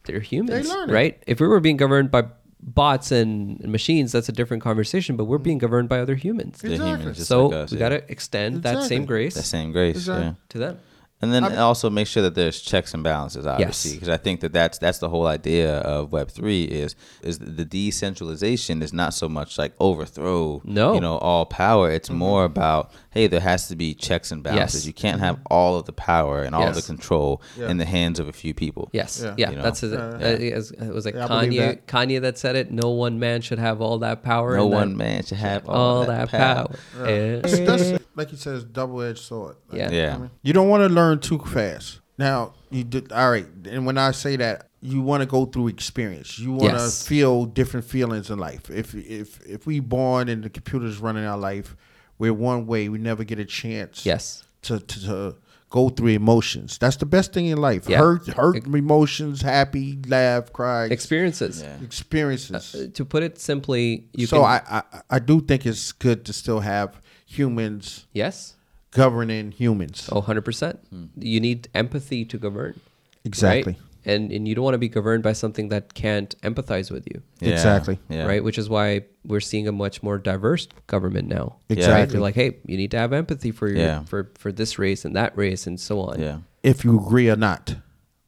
they're humans, learn it. right? If we were being governed by bots and and machines, that's a different conversation. But we're mm. being governed by other humans. The Exactly. humans just so like us, we yeah. got to extend that same grace the same grace. Exactly. Yeah. to them. And then I'm- also make sure that there's checks and balances, obviously, because I think that that's that's the whole idea of Web three is is the decentralization is not so much like overthrow, No. you know, all power. It's mm-hmm. more about hey, there has to be checks and balances. Yes. You can't have all of the power and all of the control Yeah. in the hands of a few people. Yes, Yeah. yeah, You know? that's a, Yeah. uh, as- it was like Yeah, Kanye. that. Kanye that said it. No one man should have all that power. No and that- one man should have all, all that, that power. power. Yeah. That's, that's *laughs* like you said, it's double edged sword. Like, Yeah. Yeah. I mean, you don't want to learn too fast. Now you did all right, and when I say that, you want to go through experience. You want to Yes. feel different feelings in life. If if if we born and the computer's running our life, we're one way. We never get a chance. Yes. To, to, to go through emotions. That's the best thing in life. Yeah. Hurt, hurt emotions, happy, laugh, cry, Experiences. Yeah. experiences. Uh, to put it simply, you so can. I, I I do think it's good to still have humans yes. governing humans. Oh, 100%. You need empathy to govern. exactly. Right? And, and you don't want to be governed by something that can't empathize with you. Yeah. Exactly. Yeah. Right? Which is why we're seeing a much more diverse government now. Right? Exactly. They're like, hey, you need to have empathy for your Yeah. for, for this race and that race and so on. Yeah. If you agree or not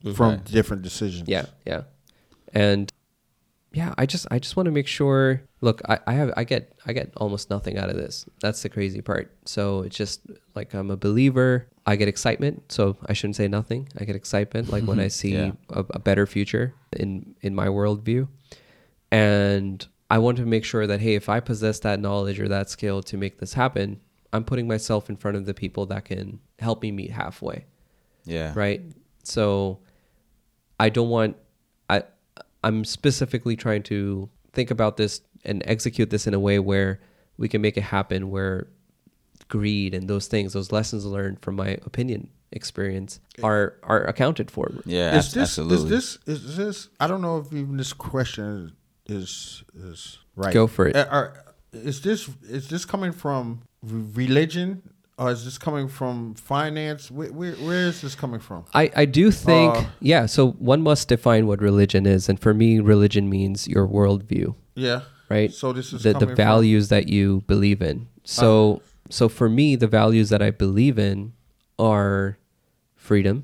mm-hmm. from Right. different decisions. Yeah, yeah. And yeah, I just I just want to make sure look, I, I have I get I get almost nothing out of this. That's the crazy part. So it's just like I'm a believer. I get excitement. So I shouldn't say nothing. I get excitement like when *laughs* I see Yeah. a, a better future in in my worldview. And I want to make sure that hey, if I possess that knowledge or that skill to make this happen, I'm putting myself in front of the people that can help me meet halfway Yeah. right so i don't want i i'm specifically trying to think about this and execute this in a way where we can make it happen where greed and those things those lessons learned from my opinion experience are are accounted for Yeah. Is this absolutely. is this is this I don't know if even this question is is right. Go for it. Uh, are- is this is this coming from religion or is this coming from finance? Where, where, where is this coming from? I, I do think Uh, yeah so one must define what religion is and for me religion means your worldview Yeah. Right? So this is the, the coming from- values that you believe in. So so for me, the values that I believe in are freedom,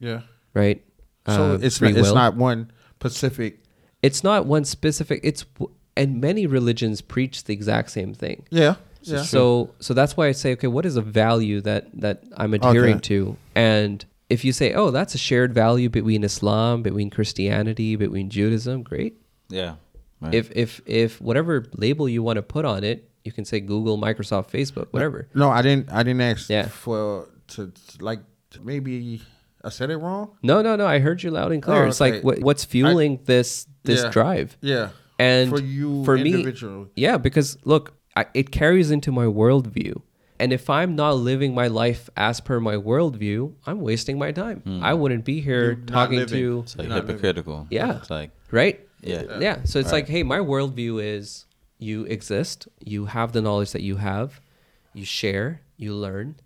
Yeah. right? So Uh, it's free not, it's not one specific. It's not one specific. It's and many religions preach the exact same thing. Yeah. Yeah. So so that's why I say, okay, what is a value that that I'm adhering Okay. to? And if you say, oh, that's a shared value between Islam, between Christianity, between Judaism, great. yeah. Right. If if if whatever label you want to put on it, you can say Google, Microsoft, Facebook, whatever. No, I didn't. I didn't ask Yeah. for to, to like to maybe I said it wrong. No, no, no. I heard you loud and clear. Oh, It's like what, what's fueling this this Yeah. drive? Yeah. And for you for me, yeah, because look, I, it carries into my worldview. And if I'm not living my life as per my worldview, I'm wasting my time. Hmm. I wouldn't be here You're talking to It's like You're living. hypocritical. Yeah. It's like right? Yeah. Yeah. So it's Right. like, hey, my worldview is you exist, you have the knowledge that you have, you share, you learn,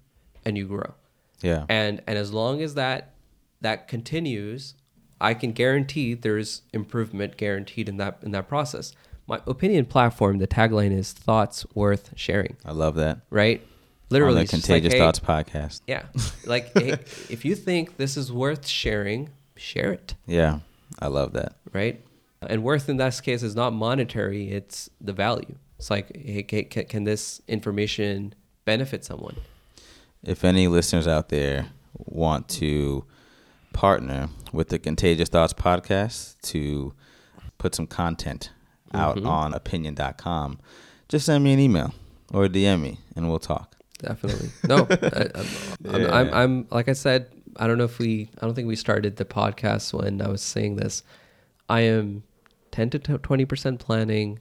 and you grow. yeah. And and as long as that that continues, I can guarantee there's improvement guaranteed in that in that process. My opinion platform, the tagline is thoughts worth sharing, I love that. right? On Literally, the it's just like, Contagious hey, Thoughts podcast. Yeah. Like hey, if you think this is worth sharing, share it, Yeah. I love that. right? And worth in this case is not monetary, it's the value. It's like, hey, ca- ca- can this information benefit someone? If any listeners out there want to partner with the Contagious Thoughts podcast to put some content out Mm-hmm. on opinion.com, just send me an email or DM me and we'll talk. Definitely. No, *laughs* I, I'm, I'm, I'm, I'm, like I said, I don't know if we, I don't think we started the podcast when I was saying this. I am 10 to 20% planning,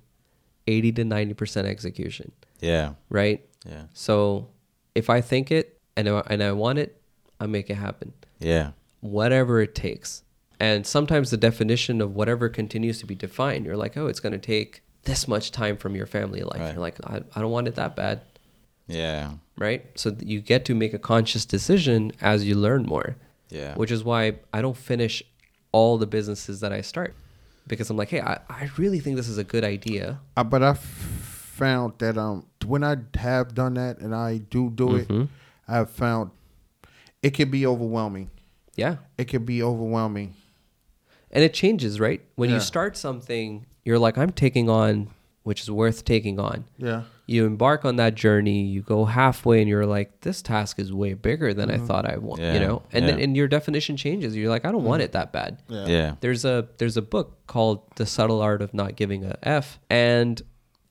80 to 90% execution, Yeah. right? Yeah. So if I think it and I, and I want it, I make it happen, Yeah. whatever it takes. And sometimes the definition of whatever continues to be defined. You're like, oh, it's going to take this much time from your family life. Right. You're like, I, I don't want it that bad Yeah. right? So you get to make a conscious decision as you learn more. Yeah. Which is why I don't finish all the businesses that I start because I'm like, hey, I, I really think this is a good idea. Uh, but I found that um when I have done that and I do do Mm-hmm. it, I have found it can be overwhelming. Yeah. It can be overwhelming. And it changes, right? When Yeah. you start something, you're like, I'm taking on, which is worth taking on. Yeah. You embark on that journey, you go halfway, and you're like, this task is way bigger than I mm-hmm. thought I want, Yeah. you know? And then and your definition changes. You're like, I don't want mm. it that bad. Yeah. Yeah. there's a there's a book called The Subtle Art of Not Giving a F and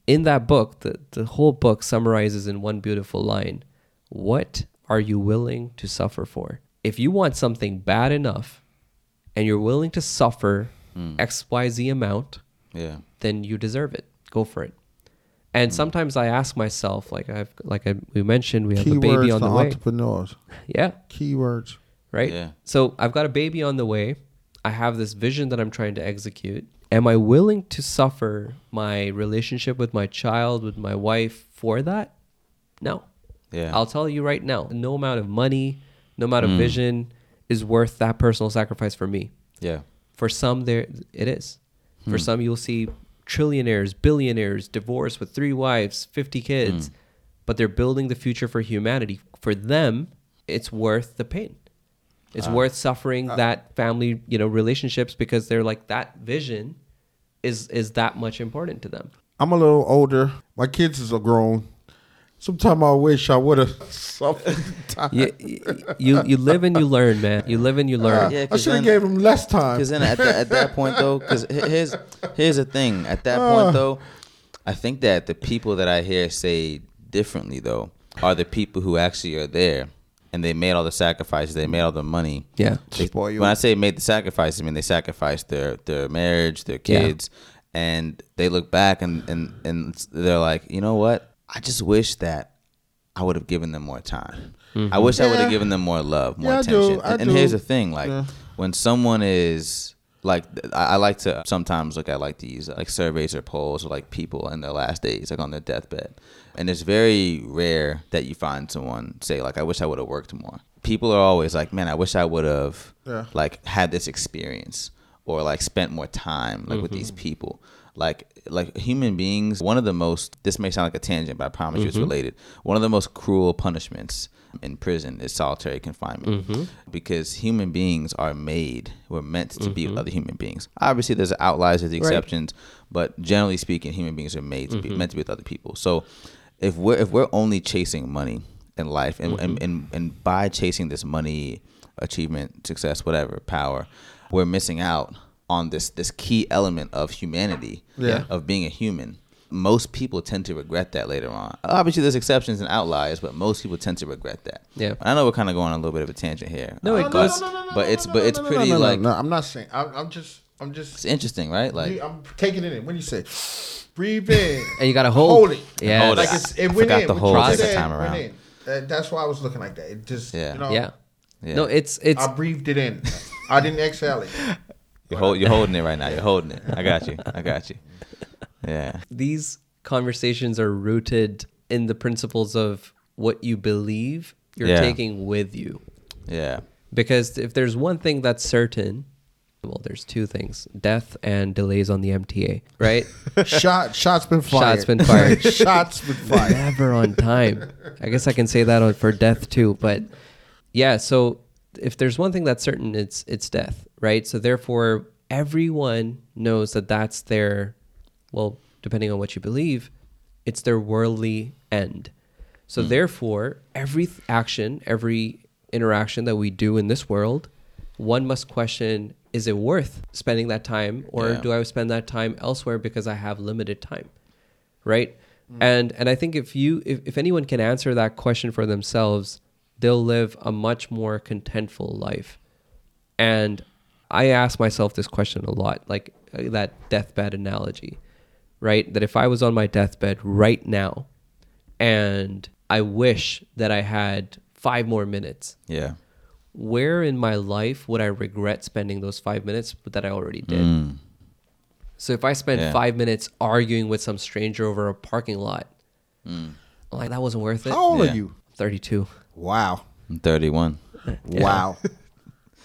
in that book the, the whole book summarizes in one beautiful line what are you willing to suffer for if you want something bad enough and you're willing to suffer mm. xyz amount Yeah. then you deserve it go for it and sometimes i ask myself like i've like I, we mentioned we have a baby on for the way entrepreneurs. yeah Keywords. right? Yeah. So I've got a baby on the way. I have this vision that I'm trying to execute. Am I willing to suffer my relationship with my child, with my wife for that? No. Yeah. I'll tell you right now, no amount of money, no amount Mm. of vision is worth that personal sacrifice for me. yeah. For some there it is. Hmm. For some you'll see trillionaires, billionaires, divorced with three wives, 50 Hmm. kids, but they're building the future for humanity. For them, it's worth the pain. It's Ah. worth suffering that family, you know, relationships because they're like that vision is is that much important to them. I'm a little older. My kids is a grown. Sometimes I wish I would have suffered *laughs* time. You, you you live and you learn, man. You live and you learn. Yeah, I 'cause should have gave them less time. Because then at, that at that point though, because here's here's the thing. At that point uh. though, I think that the people that I hear say differently though are the people who actually are there and they made all the sacrifices. They made all the money. Yeah. They- Spoiled. when I say made the sacrifices, I mean they sacrificed their their marriage, their Yeah. kids, and they look back and and and they're like, you know what? I just wish that I would have given them more time. I mm-hmm. wish I would have given them more love, more Yeah, I do. attention. I and, and here's the thing, like Yeah. when someone is like I, I like to sometimes look at like these like surveys or polls or like people in their last days like on their deathbed and it's very rare that you find someone say like i wish i would have worked more people are always like man i wish i would have Yeah. like had this experience or like spent more time like with mm-hmm. these people like like human beings one of the most this may sound like a tangent but i promise you it's mm-hmm. related. One of the most cruel punishments in prison is solitary confinement. Mm-hmm. Because human beings are made we're meant to be with mm-hmm. other human beings. Obviously there's outliers there's the Right. exceptions but generally speaking human beings are made to be meant to be with other people. So if we're if we're only chasing money in life and, and, and and by chasing this money achievement success whatever power we're missing out on this this key element of humanity Yeah. of being a human most people tend to regret that later on. Obviously, there's exceptions and outliers, but most people tend to regret that. Yeah. I know we're kind of going on a little bit of a tangent here. No, it Uh, goes- but, but it's but it's no, no, pretty no, no, like No, I'm not saying. I'm, I'm just. I'm just. it's interesting, right? Like I'm taking it in. When you say, breathe in. And you gotta hold. Hold it. Yeah. Hold it. like it's, it I went forgot in. the When whole you second said time it around. went in. Uh, that's why I was looking like that. It just. Yeah. You know, Yeah. yeah. No, it's it's I breathed it in. I didn't exhale it. *laughs* you're, hold, you're holding it right now. You're holding it. I got you. I got you. Yeah. these conversations are rooted in the principles of what you believe you're Yeah. taking with you. Yeah. Because if there's one thing that's certain, well, there's two things: death and delays on the MTA. Right? *laughs* Shot. Shots been fired. Shots been fired. *laughs* shots been fired. Never on time. I guess I can say that on, for death too. But yeah, so if there's one thing that's certain, it's it's death, right? So therefore, everyone knows that that's their, well, depending on what you believe, it's their worldly end. So hmm. therefore, every action, every interaction that we do in this world, one must question: Is it worth spending that time, or Yeah. do I spend that time elsewhere because I have limited time? right hmm. and and i think if you if, if anyone can answer that question for themselves they'll live a much more contentful life and i ask myself this question a lot like uh, that deathbed analogy right that if i was on my deathbed right now and i wish that i had five more minutes Yeah. where in my life would i regret spending those five minutes that i already did Mm. so if I spend Yeah. five minutes arguing with some stranger over a parking lot, like that wasn't worth it. How old Yeah. are you? Thirty-two. Wow. I'm 31. Wow. *laughs*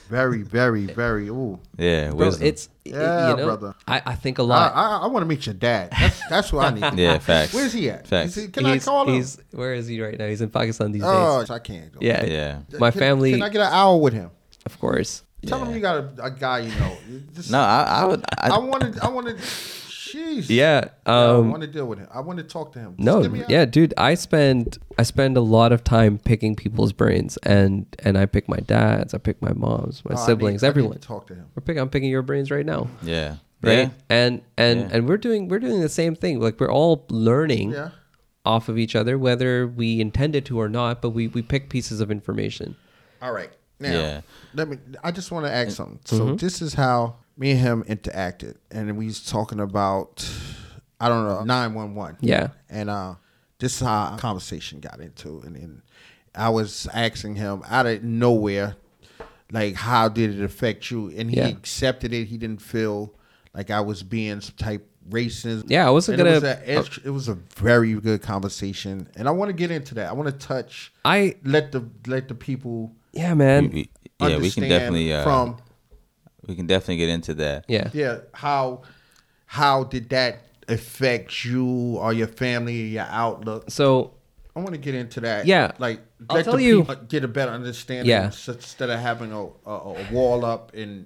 very, very, very. Ooh. Yeah. Bro, Wisdom. it's it- Yeah, you know, brother. I, I think a lot. I, I want to meet your dad. That's that's what I need. *laughs* yeah. Facts. Where's he at? Facts. Is he- can he's, I call him? he's where is he right now? He's in Pakistan these oh, days. Oh, I can't go. Yeah, Yeah. My Can- family, Can I get an hour with him? of course. Tell Yeah. him you got a, a guy you know. Just- No, I, I would. I, I wanted. I wanted. Jeez. Yeah. I Um, want to deal with him. I want to talk to him. Just no, give me yeah, dude. I spend I spend a lot of time picking people's brains, and and I pick my dad's, I pick my mom's, my Oh, I need- siblings, I need everyone. to talk to him. We're picking. I'm picking your brains right now. yeah. right Yeah. and and Yeah. and we're doing we're doing the same thing like we're all learning Yeah. off of each other whether we intended to or not but we we pick pieces of information All right. Now, Yeah. let me. I just want to ask something. So this is how me and him interacted, and we was talking about, I don't know, nine one one. yeah And uh, this is how our conversation got into, and then I was asking him out of nowhere, like, how did it affect you? And he Yeah. accepted it. He didn't feel like I was being some type racist. Yeah, I wasn't And it gonna- was a- it was a very good conversation, and I want to get into that. I want to touch. i Let the let the people yeah man We- we- yeah, we can definitely. Uh, from we can definitely get into that. yeah yeah how how did that affect you or your family or your outlook so i want to get into that Yeah. like I'll let tell the you- people get a better understanding Yeah. s- instead of having a, a, a wall up and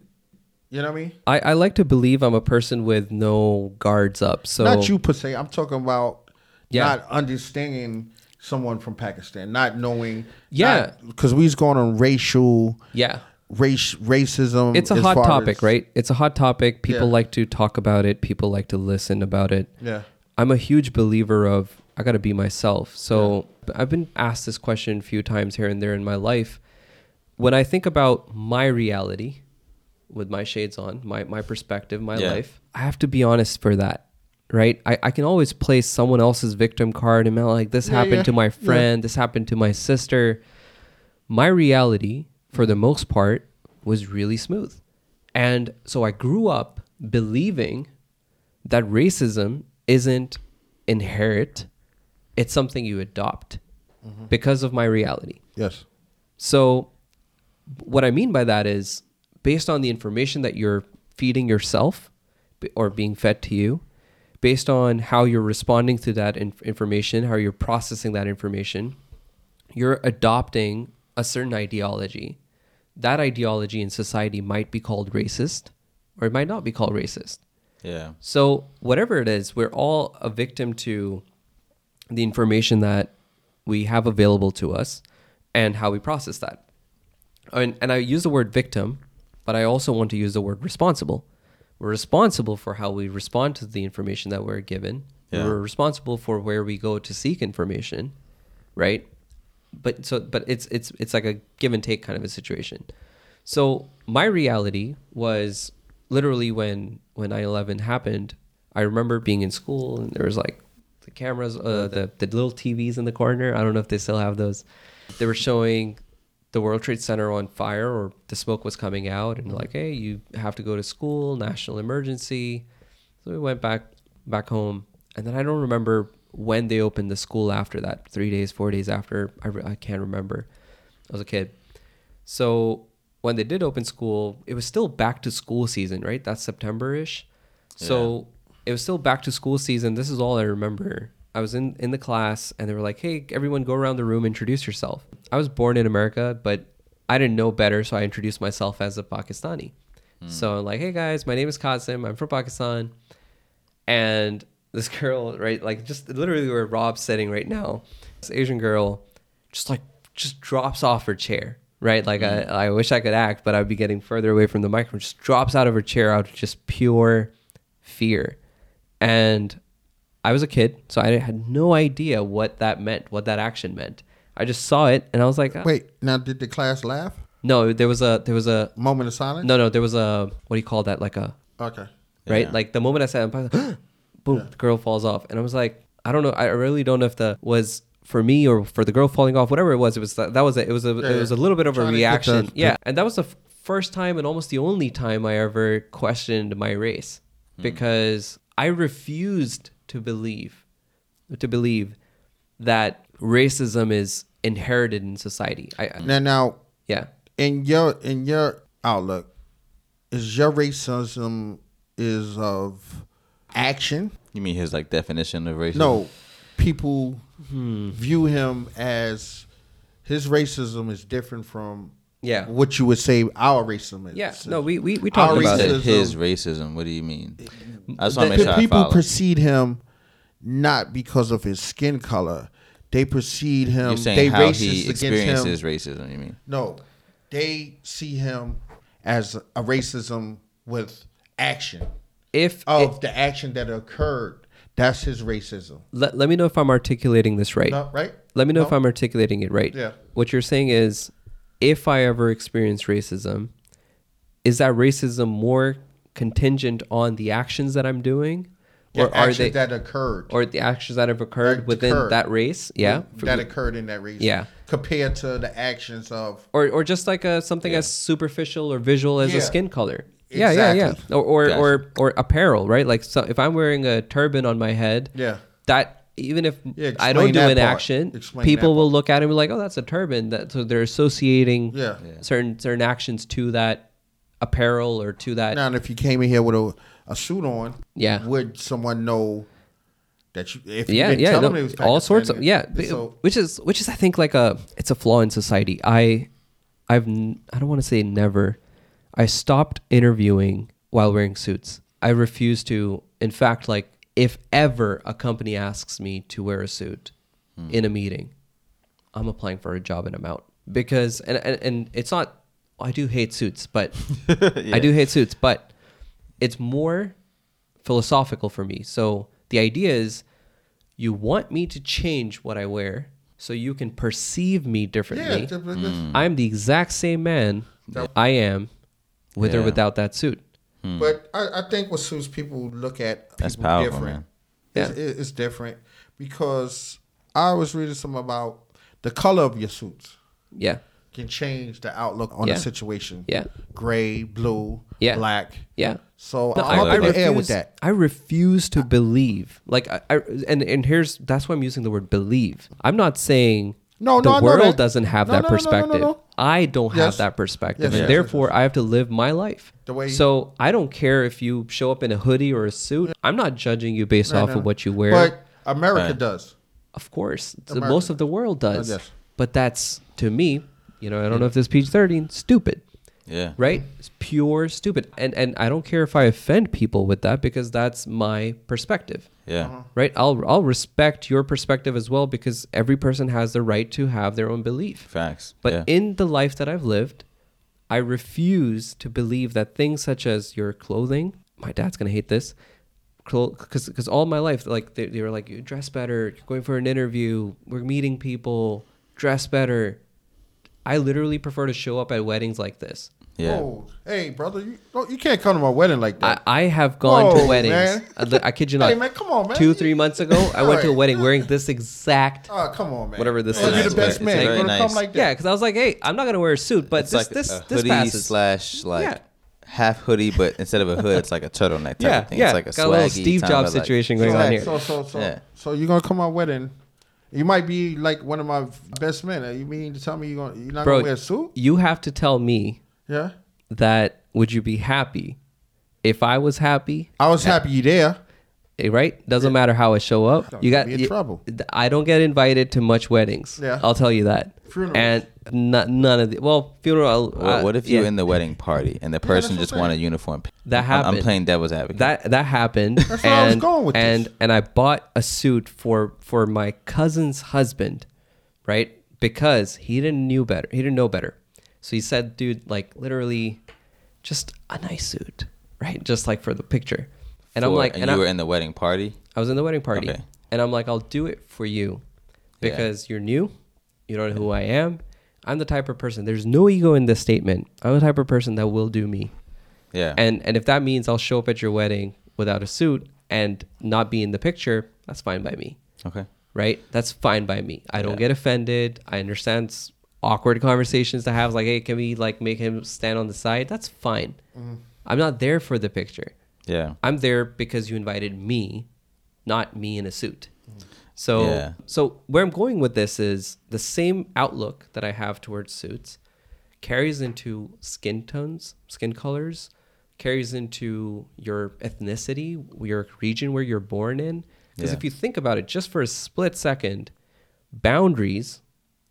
you know what i mean I, I like to believe i'm a person with no guards up so not you per se i'm talking about Yeah. not understanding someone from pakistan not knowing Yeah. because we was going on racial yeah race racism it's a hot topic as- right it's a hot topic people Yeah. like to talk about it people like to listen about it yeah I'm a huge believer of I got to be myself. So I've been asked this question a few times here and there in my life. When I think about my reality with my shades on, my, my perspective, my Yeah. life, I have to be honest for that. Right? I, I can always play someone else's victim card and be like, this Yeah, happened yeah, to my yeah. friend, this happened to my sister. My reality, for the most part, was really smooth. And so I grew up believing that racism isn't inherent, it's something you adopt mm-hmm. because of my reality. yes So, what I mean by that is based on the information that you're feeding yourself or being fed to you, based on how you're responding to that in- information, how you're processing that information, you're adopting a certain ideology. That ideology in society might be called racist or it might not be called racist. Yeah. So, whatever it is, we're all a victim to the information that we have available to us and how we process that. And, and I use the word victim, but I also want to use the word responsible. We're responsible for how we respond to the information that we're given, Yeah. We're responsible for where we go to seek information, right? But so but it's it's it's like a give and take kind of a situation. So my reality was literally when when 9/11 happened, I remember being in school and there was like the cameras uh, the the little TVs in the corner. I don't know if they still have those. They were showing the World Trade Center on fire or the smoke was coming out and like, "Hey, you have to go to school, national emergency." So we went back back home, and then I don't remember when they opened the school after that. Three days, four days after, I, re- I can't remember. I was a kid. So when they did open school, it was still back to school season, right? That's September ish. So it was still back to school season. This is all I remember. I was in, in the class and they were like, hey, everyone go around the room, introduce yourself. I was born in America, but I didn't know better. So I introduced myself as a Pakistani. Hmm. So I'm like, hey guys, my name is Qasim. I'm from Pakistan. And this girl, right, like just literally where Rob's sitting right now, this Asian girl just like just drops off her chair, right? Like I, I wish I could act, but I'd be getting further away from the microphone. Just drops out of her chair out of just pure fear. And I was a kid, so I had no idea what that meant, what that action meant. I just saw it and I was like, ah. Wait, now did the class laugh? no, there was a there was a Moment of silence. no no there was a what do you call that like a Okay. right? Yeah. Like the moment I said, *gasps* I'm boom, the girl falls off, and I was like, I don't know, I really don't know if the was for me or for the girl falling off, whatever it was. It was that, that was it. It was a Yeah, it was a little bit of a trying to get reaction, the- yeah. And that was the f- first time and almost the only time I ever questioned my race hmm. because I refused to believe to believe that racism is inherited in society. I, I Now, now, yeah. in your in your outlook, is your racism is of action? You mean his like definition of racism? No, people Hmm. view him as his racism is different from Yeah. what you would say our racism is. Yeah, no, we we, we Our talked about racism- his racism. What do you mean? I just want The- to make sure people follow. precede him not because of his skin color. They precede him. You're saying they how racist he against him. experiences racism. You mean? No, they see him as a racism with action If of the action that occurred. That's his racism. let, let me know if I'm articulating this right. No, right? Let me know if I'm articulating it right. Yeah. What you're saying is if I ever experience racism, is that racism more contingent on the actions that I'm doing? The Or are they that occurred. or the actions that have occurred That within occurred. that race? Yeah. that occurred in that race. Yeah. Compared to the actions of or or just like a something as superficial or visual as Yeah. a skin color. Yeah, yeah, yeah. Or or, Gotcha. or or apparel, right? Like so if I'm wearing a turban on my head, Yeah. that even if Yeah, I don't do an part. action, Explain people will look at it and be like, "Oh, that's a turban." That so they're associating Yeah. certain certain actions to that apparel or to that. now if you came in here with a, a suit on, Yeah. would someone know that you if you yeah, didn't yeah, tell no, them it was all sorts of yeah, So which is which is I think like a it's a flaw in society. I I've n- I don't want to say never. I stopped interviewing while wearing suits. I refuse to. In fact, like if ever a company asks me to wear a suit hmm. in a meeting, I'm applying for a job and I'm out because and and, and it's not. Oh, I do hate suits, but *laughs* I do hate suits, but it's more philosophical for me. So the idea is you want me to change what I wear so you can perceive me differently. just like this. I'm the exact same man I am with or without that suit. Hmm. But I, I think with suits, people look at people That's powerful, different. man. It's, it- it's different because I was reading something about the color of your suits Yeah. can change the outlook on Yeah. a situation. Yeah. Gray, blue, Yeah. black. Yeah. So No, I'm up in the air with refuse- that. I refuse to believe. Like I, I and and here's that's why I'm using the word believe. I'm not saying No, the no, world that. doesn't have No, that no, no, no, no, perspective. no. I don't have Yes. that perspective, Yes, and yes, therefore yes, I have to live my life. The way- so I don't care if you show up in a hoodie or a suit. I'm not judging you based No, off no. of what you wear. But America Right. does. Of course, America. most of the world does. Oh, yes. But that's to me, you know, I don't know if this PG thirteen stupid, Yeah. right? It's pure stupid, and and I don't care if I offend people with that because that's my perspective, Yeah. Uh-huh. right? I'll I'll respect your perspective as well because every person has the right to have their own belief. Facts. But yeah. in the life that I've lived, I refuse to believe that things such as your clothing, my dad's gonna hate this, because because all my life like they, they were like you dress better you're going for an interview we're meeting people dress better i literally prefer to show up at weddings like this Yeah. Oh, hey, brother, you you can't come to my wedding like that. I have gone Whoa, to weddings man. I, I kid you *laughs* not Hey, man, come on, man. two three months ago i went to a wedding wearing this exact oh, come on, man. Whatever this Oh, is. You're the best man. it's You're gonna nice. come like that. yeah because i was like hey i'm not gonna wear a suit but It's this like this a this hoodie passes slash like Yeah. half hoodie, but instead of a hood, it's like a turtleneck type yeah of thing. yeah It's like a got a little steve jobs of, like- situation going so, on here So, so, so, Yeah. so you're gonna come to my wedding. You might be like one of my best men. You mean to tell me you're gonna you're not bro gonna wear a suit? you have to tell me Yeah. that would you be happy if I was happy, I was happy you there. eh, right? Doesn't matter how I show up. Don't You got in you- trouble. I don't get invited to much weddings. Yeah. I'll tell you that. Funerals. And n- none of the well funeral. What, uh, what if you're yeah, in the wedding party and the person what just I'm want a uniform? That I'm- I'm, happened. playing devil's advocate. that that happened. That's where I was and, going with and this. and I bought a suit for for my cousin's husband, right? Because he didn't knew better. He didn't know better. So he said, "Dude, like literally, just a nice suit, right? Just like for the picture." And I'm like, and, and you I- were in the wedding party. I was in the wedding party, Okay. and I'm like, I'll do it for you Yeah. because you're new. You don't know who I am. I'm the type of person. There's no ego in this statement. I'm the type of person that will do me. Yeah. And and if that means I'll show up at your wedding without a suit and not be in the picture, that's fine by me. okay. Right? That's fine by me. I don't Yeah. get offended. I understand awkward conversations to have like, hey, can we like make him stand on the side? That's fine. Mm-hmm. I'm not there for the picture. Yeah. I'm there because you invited me, not me in a suit. Mm. So Yeah. so where I'm going with this is the same outlook that I have towards suits carries into skin tones, skin colors, carries into your ethnicity, your region where you're born in. Because Yeah. if you think about it just for a split second, boundaries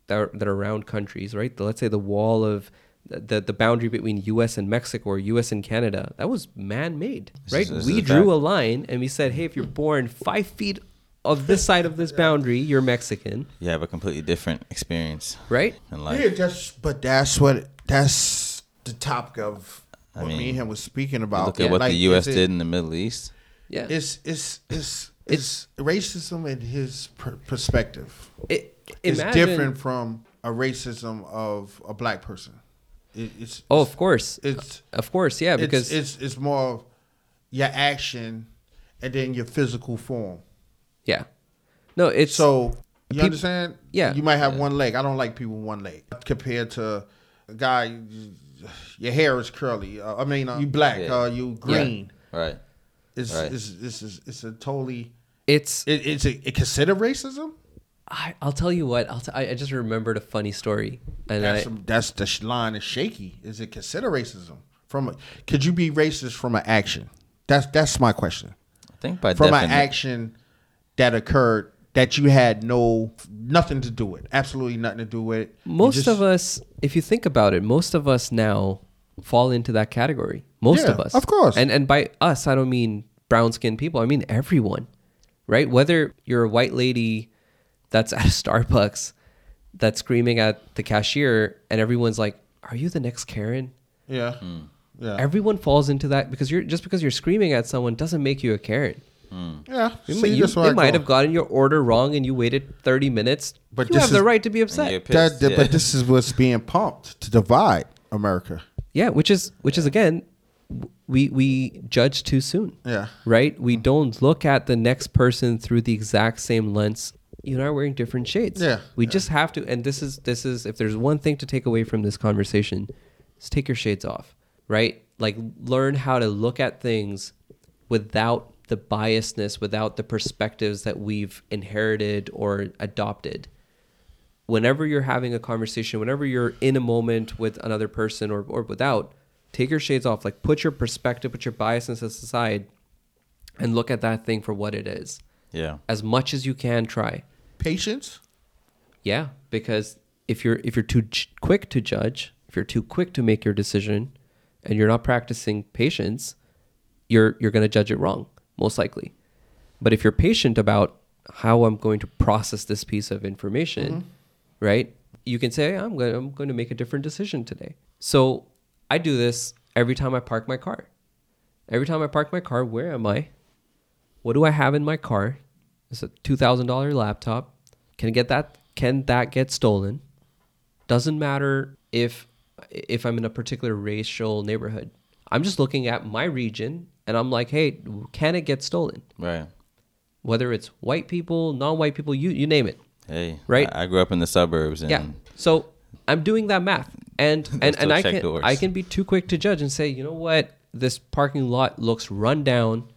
that are, that are around countries, right? The, let's say the wall of the, the boundary between U.S. and Mexico or U.S. and Canada, that was man-made, This right? is- this we drew fact. a line and we said, hey, if you're born five feet of this side of this boundary, you're Mexican, You have a completely different experience right? in life. Yeah, that's but that's what that's the topic of I what me and him was speaking about. Look at what Like, the U.S. is it- did in the Middle East. Yeah. It's it's it's it's racism in his per- perspective. It, It's imagine- different from a racism of a black person. It, it's Oh, of course. it's Of course, yeah, because it's, it's it's more of your action and then your physical form. Yeah. No, it's So you Peop- understand? Yeah. You might have one leg. I don't like people with one leg compared to a guy. Your hair is curly. Uh, I mean, uh, you black. Yeah. Uh, you green. Right. It's, Right. it's it's it's it's a totally. it's It, it's a it considered racism. I, I'll tell you what. I'll t- I I just remembered a funny story, and I, That's some, that's the line is shaky. Is it considered racism from? A, could you be racist from an action? That's that's my question. I think by From an action that occurred that you had no nothing to do with, absolutely nothing to do with. it. Most just- of us, if you think about it, most of us now fall into that category. Most Yeah, of us, of course. And and by us, I don't mean brown skinned people. I mean everyone, right? Whether you're a white lady that's at a *laughs* Starbucks that's screaming at the cashier, and everyone's like, "Are you the next Karen?" Yeah. Hmm. Yeah. Everyone falls into that because you're just because you're screaming at someone doesn't make you a Karen. Hmm. yeah. You See, might- you- that's where they I might go. have gotten your order wrong and you waited 30 minutes. But you this have the right to be upset. That, pissed, that- yeah. But this is what's being pumped to divide America. Yeah, which is which is again, we we judge too soon. Yeah. Right? We don't look at the next person through the exact same lens. You and I are wearing different shades. Yeah, We yeah. just have to and this is this is if there's one thing to take away from this conversation, is take your shades off. Right? Like learn how to look at things without the biasness, without the perspectives that we've inherited or adopted whenever you're having a conversation, whenever you're in a moment with another person or, or without, take your shades off. Like put your perspective, put your biasness aside and look at that thing for what it is. Yeah. As much as you can try. Patience. Yeah, because if you're if you're too j- quick to judge, if you're too quick to make your decision and you're not practicing patience, you're you're going to judge it wrong most likely. But if you're patient about how I'm going to process this piece of information, mm-hmm. right? You can say I'm going I'm going to make a different decision today. So, I do this every time I park my car. Every time I park my car, where am I? what do I have in my car? It's a two thousand dollar laptop. Can I get that? Can that get stolen? Doesn't matter if if I'm in a particular racial neighborhood. I'm just looking at my region and I'm like, hey, can it get stolen? Right. Whether it's white people, non-white people, you you name it. Hey. Right. I, I grew up in the suburbs and Yeah. So I'm doing that math, and *laughs* and, and I can doors. I can be too quick to judge and say, you know what, this parking lot looks run down.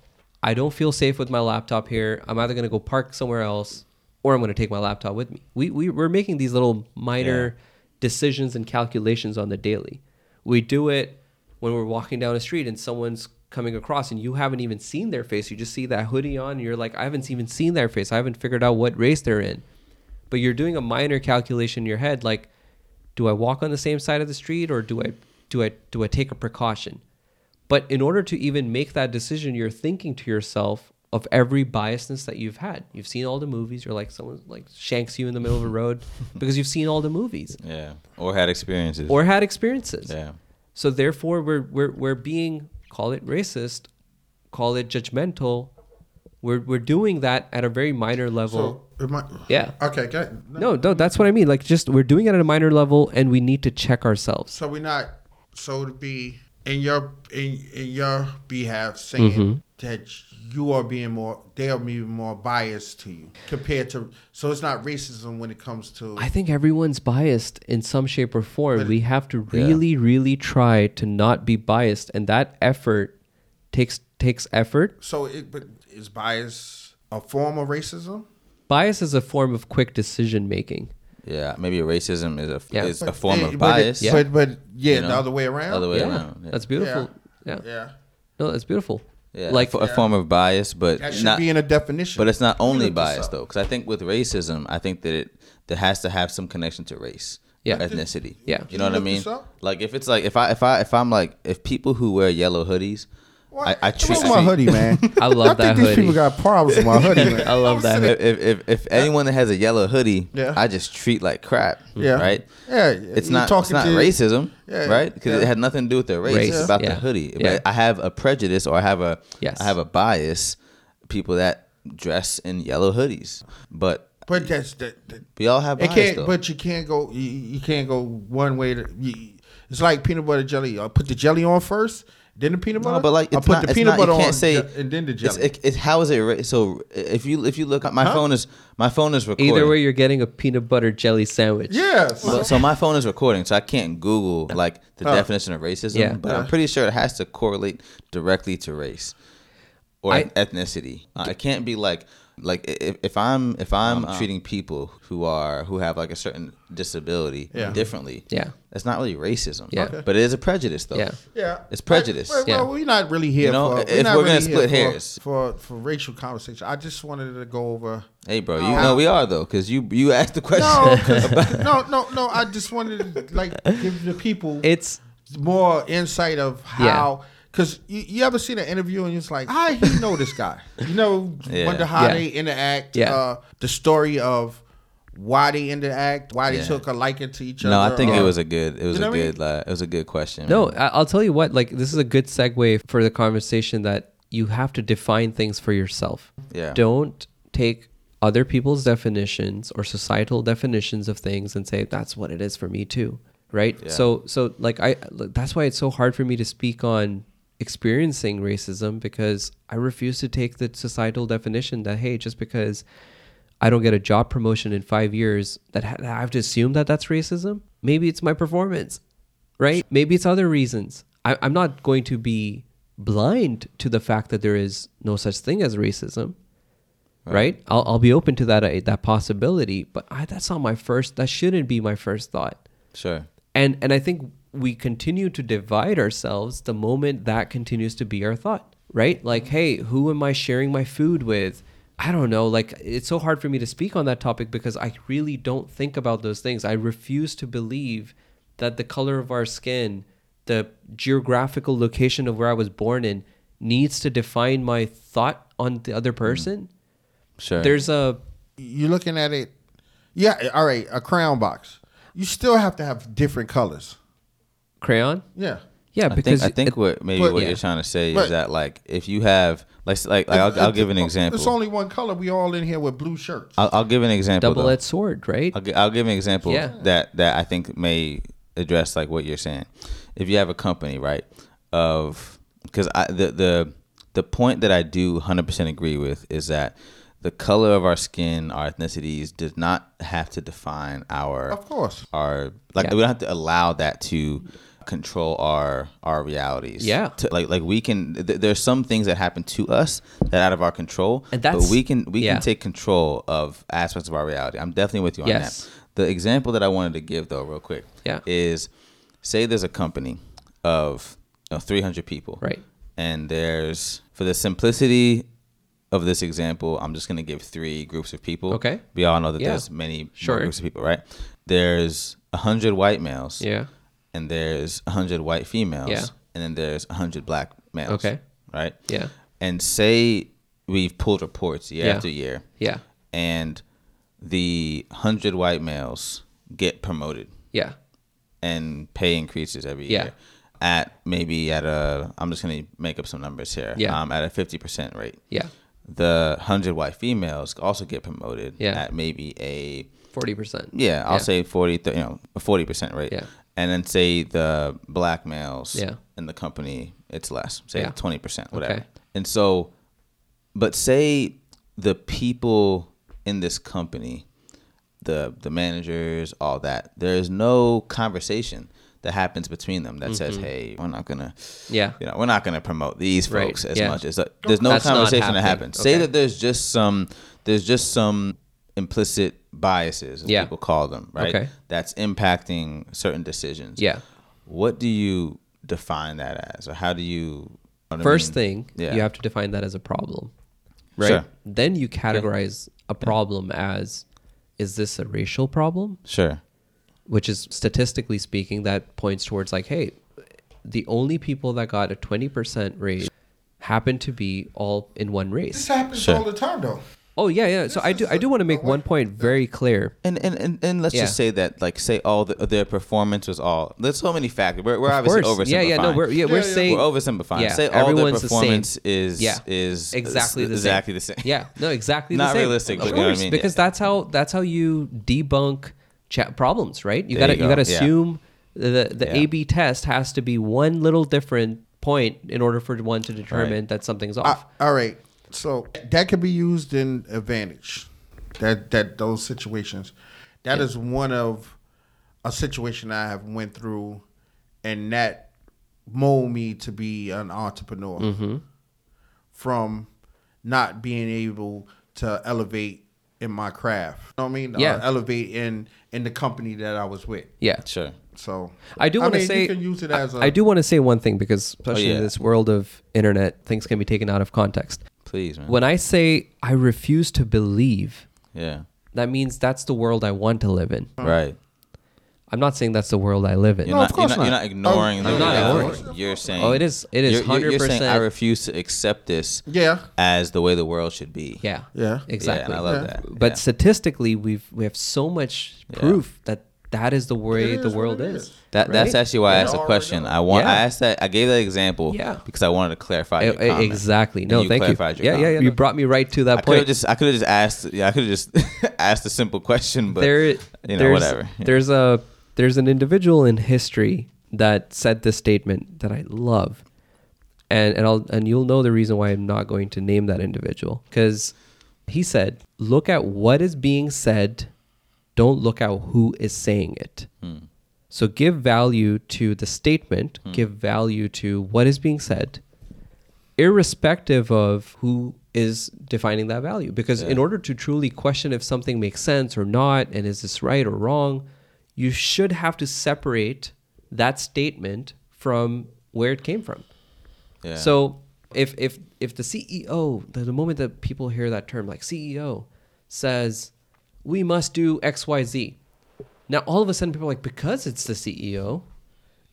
I don't feel safe with my laptop here. I'm either gonna go park somewhere else, or I'm gonna take my laptop with me. We we we're making these little minor decisions and calculations on the daily. We do it when we're walking down a street and someone's coming across and you haven't even seen their face. You just see that hoodie on and you're like, I haven't even seen their face. I haven't figured out what race they're in. But you're doing a minor calculation in your head like, do I walk on the same side of the street or do I do I do I take a precaution? But in order to even make that decision, you're thinking to yourself of every biasness that you've had. You've seen all the movies. You're like someone like shanks you in the middle of a road *laughs* because you've seen all the movies Yeah. Or had experiences. or had experiences. yeah. So therefore, we're we're we're being call it racist, call it judgmental. We're we're doing that at a very minor level. So, yeah. Okay, go No, no, that's what I mean. Like, just we're doing it at a minor level, and we need to check ourselves. So we're not. So to be in your in in your behalf saying Mm-hmm. that you are being more, they are being more biased to you compared to. So it's not racism when it comes to. I think everyone's biased in some shape or form. We have to really, really try to not be biased, and that effort takes takes effort. so it, but is bias a form of racism? Bias is a form of quick decision making. Yeah. Maybe racism is a Yeah. is a form of but it- bias. Yeah. But but yeah, You know, the other way around. Other way yeah, around. Yeah. that's beautiful. Yeah. yeah, no, that's beautiful. Yeah, like like a, form of bias, but that should not. be in a definition. But it's not only bias though, because I think with racism, I think that it that has to have some connection to race, Yeah. or ethnicity. Yeah. you know what I mean. Like if it's like if I if I if I'm like if people who wear yellow hoodies, I, I treat, What's my hoodie, man? I love that think these hoodie. people got problems with my *laughs* hoodie, man. I love that. if, if, if, if anyone that has a yellow hoodie, Yeah. I just treat like crap. Yeah. Right. Yeah, It's not. It's not racism. Yeah, Right. Because yeah. it had nothing to do with their race. Race, It's about yeah. the hoodie. Yeah. But I have a prejudice or I have a. Yes. I have a bias. People that dress in yellow hoodies, but But that's that. that we all have bias can't. though. But you can't go. You, you can't go one way. To, you, it's like peanut butter jelly. I put the jelly on first, then the peanut butter. No, but like I put not. the peanut not, butter you can't on, say, and then the It's, jelly. it, it's how is it? ra- So if you if you look, at my Huh? phone is my phone is recording. Either way, you're getting a peanut butter jelly sandwich. yes. So, so my phone is recording, so I can't Google like the Huh. definition of racism. Yeah. But I'm pretty sure it has to correlate directly to race or I- ethnicity. Uh, it can't be like like if, if I'm if I'm Uh-huh. treating people who are who have like a certain disability Yeah. differently. Yeah. That's not really racism. Yeah. Okay. But it is a prejudice though. Yeah. yeah, It's prejudice. Well, Yeah. we're not really here You know, for. if we're not we're gonna split hairs. for for racial conversation. I just wanted to go over. Hey, bro, you How- know we are though, because you you asked the question. No, 'cause- *laughs* no, no, no. I just wanted to like give the people It's more insight of how. Because you, you ever seen an interview and it's like, I he know this guy? You know, *laughs* Yeah. wonder how Yeah. they interact. Yeah. Uh, the story of why they interact, why they Yeah. took a liking to each other. no. I think it uh, was a good it was You know a what I good uh, it was a good question. no. man. I- I'll tell you what. Like this is a good segue for the conversation that you have to define things for yourself. Yeah. Don't take other people's definitions or societal definitions of things and say that's what it is for me too. Right. Yeah. So so like I like, that's why it's so hard for me to speak on experiencing racism because I refuse to take the societal definition that hey just because I don't get a job promotion in five years, that ha- I have to assume that that's racism. Maybe it's my performance, right? Maybe it's other reasons. I, I'm not going to be blind to the fact that there is no such thing as racism, right? I'll, I'll be open to that uh, that possibility, but I, that's not my first. That shouldn't be my first thought. Sure. And and I think we continue to divide ourselves the moment that continues to be our thought, right? Like, mm-hmm. hey, who am I sharing my food with? I don't know. Like, it's so hard for me to speak on that topic because I really don't think about those things. I refuse to believe that the color of our skin, the geographical location of where I was born in, needs to define my thought on the other mm. person. Sure. There's a You're looking at it. Yeah, all right. A crown box. You still have to have different colors. Crayon. Yeah. Yeah, I because think, I think it- what maybe but- what Yeah. you're trying to say But- is that like if you have like like, like I'll, I'll give an example. It's only one color. We all in here with blue shirts. I'll, I'll give an example. double-edged sword, right? I'll, I'll give an example Yeah. that that I think may address like what you're saying. If you have a company, right, of because I the the the point that I do 100% agree with is that the color of our skin, our ethnicities, does not have to define our Of course. our like Yeah. we don't have to allow that to control our our realities. Yeah. To- like like we can th- there's some things that happen to us that are out of our control. And but that's- we can we yeah. can take control of aspects of our reality. I'm definitely with you on Yes. that. The example that I wanted to give though, real quick, Yeah. is say there's a company of you know, 300 people, Right. And there's for the simplicity of this example, I'm just gonna give three groups of people. Okay. We all know that Yeah. there's many Sure. groups of people, right? There's a hundred white males, Yeah. And there's a hundred white females, Yeah. and then there's a hundred black males, Okay. right? Yeah. And say we've pulled reports year Yeah. after year, Yeah. and the hundred white males get promoted Yeah. and pay increases every Yeah. year at maybe at a I'm just gonna make up some numbers here. Yeah. Um, at a fifty percent rate. Yeah. The hundred white females also get promoted Yeah. at maybe a Forty percent. yeah, I'll Yeah. say 40, th- you know, a 40% rate. Yeah. And then say the black males Yeah. in the company, it's less, say Yeah. 20%, whatever. Okay. And so, but say the people in this company, the the managers, all that, there is no conversation that happens between them that says, "Hey, we're not gonna, Mm-hmm. Yeah. you know, we're not gonna promote these Right, folks as yeah. much as there's no That's conversation that happens." Say that there's just some there's just some implicit biases, as Yeah. people call them, right? Okay. That's impacting certain decisions. Yeah. What do you define that as, or how do you? you know what I First mean? thing, Yeah. you have to define that as a problem, right? Sure. Then you categorize a problem as is this a racial problem? Sure. Which is statistically speaking, that points towards like, hey, the only people that got a 20% raise happen to be all in one race. This happens Sure. all the time, though. Oh, yeah, yeah. So I do I do want to make one point very clear. And and, and, and let's Yeah. just say that, like, say all the, their performance was all. There's so many factors. We're, we're obviously oversimplifying. Yeah, yeah, no, we're yeah, we're Yeah, yeah. saying we're oversimplifying. Yeah, say all their everyone's the same. performance is Yeah. is exactly the exactly same. the same. Yeah, no, exactly Not the same. Not realistic, of but you know what I course, mean? because that's how that's how you debunk cha- problems, right? You There gotta you you, gotta assume the the A/B test has to be one little different point in order for one to determine Right. that something's I, off. Uh, all right. So that could be used in advantage. That that those situations. That is one of a situation I have went through, and that mold me to be an entrepreneur. Mm-hmm. From not being able to elevate in my craft. You know what I mean? Yeah. Or elevate in in the company that I was with. yeah. Sure. So I do want to say you can use it as a I do want to say one thing because especially yeah. in this world of internet, things can be taken out of context. Please, man. When I say I refuse to believe, yeah. that means that's the world I want to live in. Right. I'm not saying that's the world I live in. You're No, not, of course you're not. You're not. not ignoring Oh, the I'm not ignoring. You're saying. Oh, it is- it is you're- you're- You're, saying 100%. I refuse to accept this Yeah. as the way the world should be. Yeah. Yeah. Exactly. Yeah, and I love Yeah. that. But Yeah. statistically, we've we have so much Yeah. proof that that is the way It the world what it is. is. That that's actually why I asked the question. know. I want Yeah. I asked that I gave that example Yeah. because I wanted to clarify eh, your E- e- comment. exactly. And No, thank you. your Yeah, yeah, yeah. You brought me right to that I point. just I could have just asked yeah I could have just *laughs* asked a simple question but there, you know there's, whatever Yeah. There's a there's an individual in history that said this statement that I love, and and I'll and you'll know the reason why I'm not going to name that individual because he said, "Look at what is being said, don't look at who is saying it." Hmm. So give value to the statement, give value to what is being said, irrespective of who is defining that value. Because in order to truly question if something makes sense or not, and is this right or wrong, you should have to separate that statement from where it came from. yeah. So if if if the CEO, the, the moment that people hear that term like CEO says, we must do X Y Z. Now all of a sudden people are like because it's the CEO,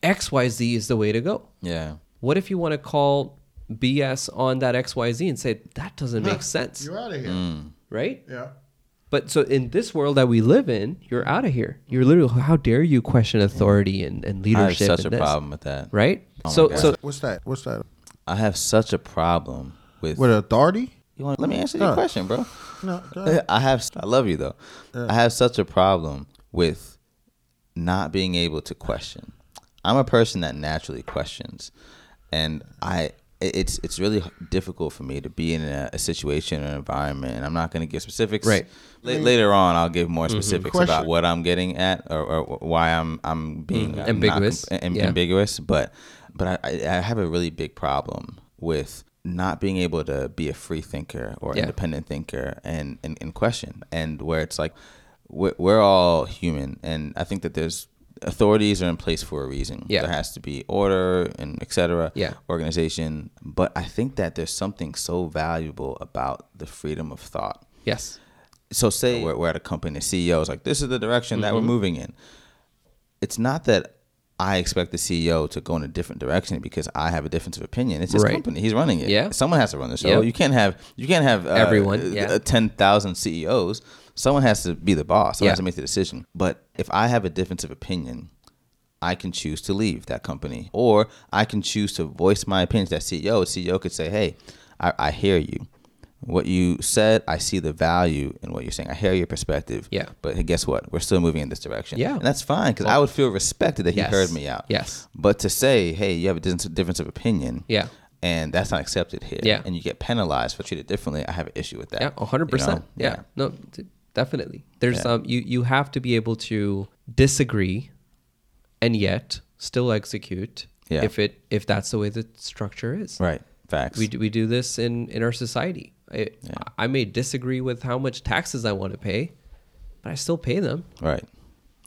X Y Z is the way to go. yeah What if you want to call BS on that X Y Z and say that doesn't make sense, You're out of here. Mm. right? Yeah. But so in this world that we live in, you're out of here. You're literally how dare you question authority and, and leadership? I have such a this, problem with that right? Oh So- so- What's that? What's that? I have such a problem with. With authority? You want? Let me answer your No. question, bro. No. go *laughs* ahead. I have. I love you though. I have such a problem with not being able to question. I'm a person that naturally questions, and I. It's it's really difficult for me to be in a, a situation or an environment, and I'm not going to give specifics. Right. La- later on, I'll give more specifics about what I'm getting at or, or why I'm I'm being uh, not Ambiguous. com- am- Yeah. ambiguous. But but I, I I have a really big problem with not being able to be a free thinker or Yeah. independent thinker and, and, and question and where it's like we're, we're all human and i think that there's authorities are in place for a reason Yeah. there has to be order and etc Yeah. organization but i think that there's something so valuable about the freedom of thought Yes. so say we're, we're at a company, the CEO is like, this is the direction that we're Mm-hmm. moving in. It's not that I expect the CEO to go in a different direction because I have a difference of opinion. It's his Right. company; he's running it. Yeah. someone has to run the show. Yeah. You can't have you can't have uh, Everyone, yeah. uh, ten thousand CEOs. Someone has to be the boss. Someone Yeah. has to make the decision. But if I have a difference of opinion, I can choose to leave that company, or I can choose to voice my opinion to that CEO. CEO could say, "Hey, I, I hear you. What you said, I see the value in what you're saying. I hear your perspective. Yeah. But guess what? We're still moving in this direction. Yeah. and that's fine because I would feel respected that Yes. he heard me out. Yes. But to say, "Hey, you have a difference difference of opinion," Yeah. and that's not accepted here. Yeah. and you get penalized for treated differently. I have an issue with that. Yeah, hundred you percent. know? Yeah. no, d- definitely. There's Yeah. um, you you have to be able to disagree, and yet still execute. Yeah. If it if that's the way the structure is. Right. Facts. We do, we do this in in our society. I Yeah. I may disagree with how much taxes I want to pay, but I still pay them. right.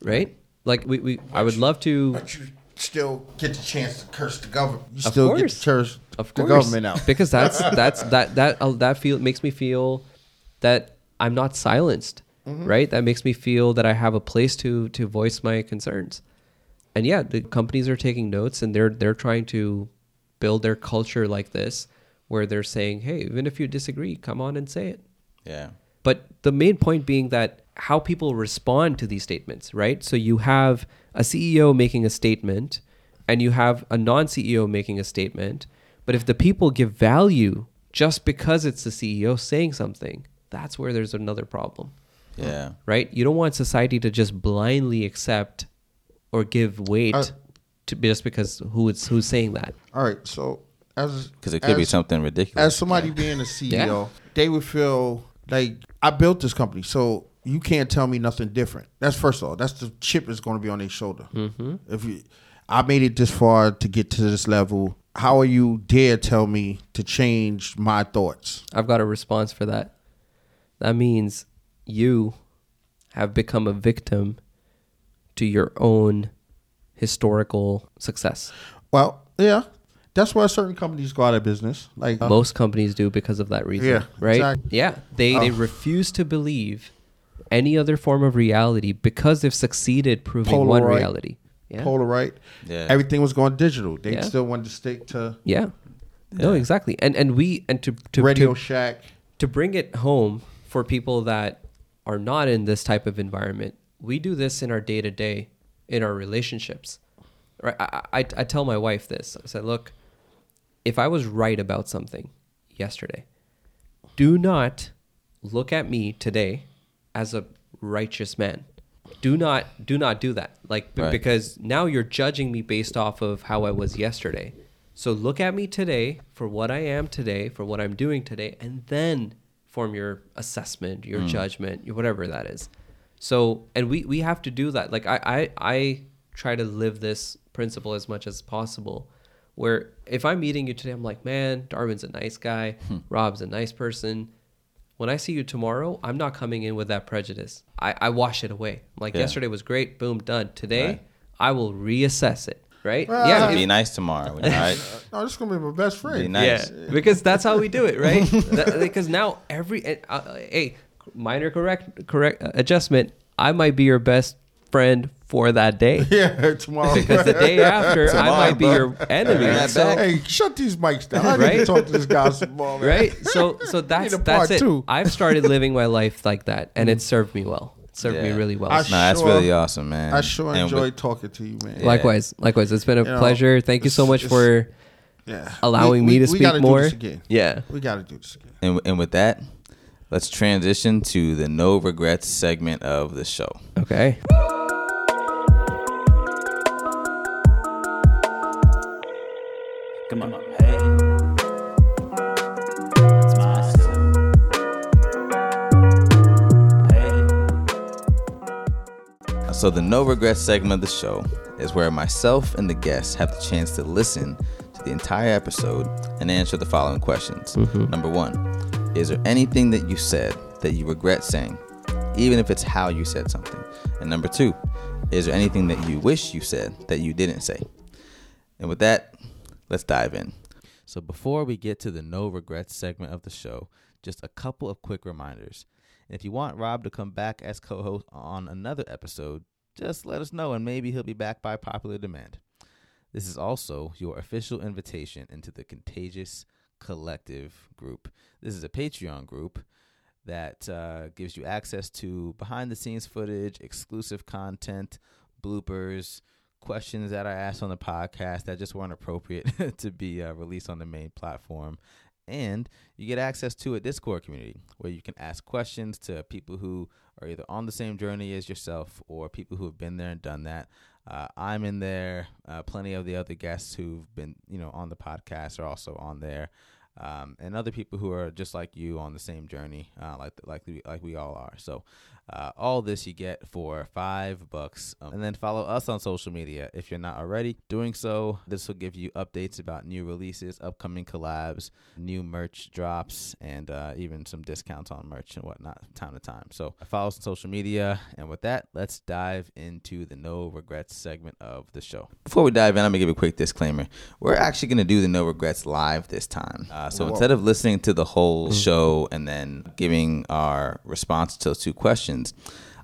Right. Like we, we I would love to. But you still get the chance to curse the government. You Of still get course. to curse of the course, government out. because that's *laughs* that's that that uh, that feel makes me feel that I'm not silenced, Mm-hmm. right? That makes me feel that I have a place to to voice my concerns, and yeah, the companies are taking notes and they're they're trying to build their culture like this, where they're saying, hey, even if you disagree, come on and say it. Yeah. But the main point being that how people respond to these statements, right? So you have a CEO making a statement and you have a non CEO making a statement. But if the people give value just because it's the CEO saying something, that's where there's another problem, Yeah. right? You don't want society to just blindly accept or give weight Uh, to just because who is who's saying that. All right, so as Because it could be something ridiculous. as somebody being a CEO, Yeah. they would feel like I built this company, so you can't tell me nothing different. That's first of all. That's the chip is going to be on their shoulder. Mm-hmm. If you, I made it this far to get to this level, how are you dare tell me to change my thoughts? I've got a response for that. That means you have become a victim to your own historical success. Well, yeah, that's why certain companies go out of business. Like uh, Most companies do because of that reason. Yeah, right? exactly. Yeah. They they oh. refuse to believe any other form of reality because they've succeeded proving one reality. Yeah. Polaroid, Yeah. everything was going digital. They Yeah. still wanted to stick to yeah. No, exactly. And and we and to to Radio to, Shack. to bring it home for people that are not in this type of environment, we do this in our day to day, in our relationships. Right? I, I, I tell my wife this. I said, look, if I was right about something yesterday, do not look at me today as a righteous man. Do not do not do that. Like b- Right. because now you're judging me based off of how I was yesterday. So look at me today for what I am today, for what I'm doing today, and then form your assessment, your hmm. judgment, your whatever that is. So and we we have to do that. Like I I I try to live this principle as much as possible. Where if I'm meeting you today, I'm like, man, Darwin's a nice guy, Rob's a nice person. When I see you tomorrow, I'm not coming in with that prejudice. I, I wash it away. I'm like, Yeah. yesterday was great, boom, done. Today, Right. I will reassess it. Right? Well, yeah. be nice tomorrow. All *laughs* right. No, this is gonna be my best friend. Be nice. yeah, because that's how we do it, right? *laughs* That- because now every uh, uh, hey, minor correct correct uh, adjustment. I might be your best friend for that day *laughs* Yeah, tomorrow. because the day after I Tomorrow, might be bro. your enemy. Bring So, hey, shut these mics down. I need Right? to talk to this guy some more, man. right? So *laughs* so that's that's it. two. I've started *laughs* living my life like that, and it served me well. It served me really well. I No, that's sure- really awesome, man. I sure And with- enjoyed talking to you, man. Yeah. Likewise, likewise. It's been a You know, pleasure. Thank you so much for Yeah, allowing We- me we- to we speak gotta more. Do this again. Yeah. We got to do this again. And, and with that, let's transition to the no regrets segment of the show. Okay. Come on, hey. It's my style. Hey. So, the no regrets segment of the show is where myself and the guests have the chance to listen to the entire episode and answer the following questions. Mm-hmm. Number one, is there anything that you said that you regret saying, even if it's how you said something? And number two, is there anything that you wish you said that you didn't say? And with that, let's dive in. So, before we get to the no regrets segment of the show, just a couple of quick reminders. If you want Rob to come back as co host on another episode, just let us know and maybe he'll be back by popular demand. This is also your official invitation into the Contagious Collective group. This is a Patreon group that uh, gives you access to behind the scenes footage, exclusive content, bloopers, questions that are asked on the podcast that just weren't appropriate *laughs* to be uh, released on the main platform. And you get access to a Discord community where you can ask questions to people who are either on the same journey as yourself or people who have been there and done that. Uh, I'm in there. Uh, plenty of the other guests who've been, you know, on the podcast are also on there, um, and other people who are just like you on the same journey, uh, like like like we all are. So, uh, all this you get for five bucks, um, and then follow us on social media if you're not already doing so. This will give you updates about new releases, upcoming collabs, new merch drops, and uh, even some discounts on merch and whatnot from time to time. So, follow us on social media, and with that, let's dive into the no regrets segment of the show. Before we dive in, I'm gonna give a quick disclaimer. We're actually gonna do the no regrets live this time. Uh, so Whoa. instead of listening to the whole show and then giving our response to those two questions,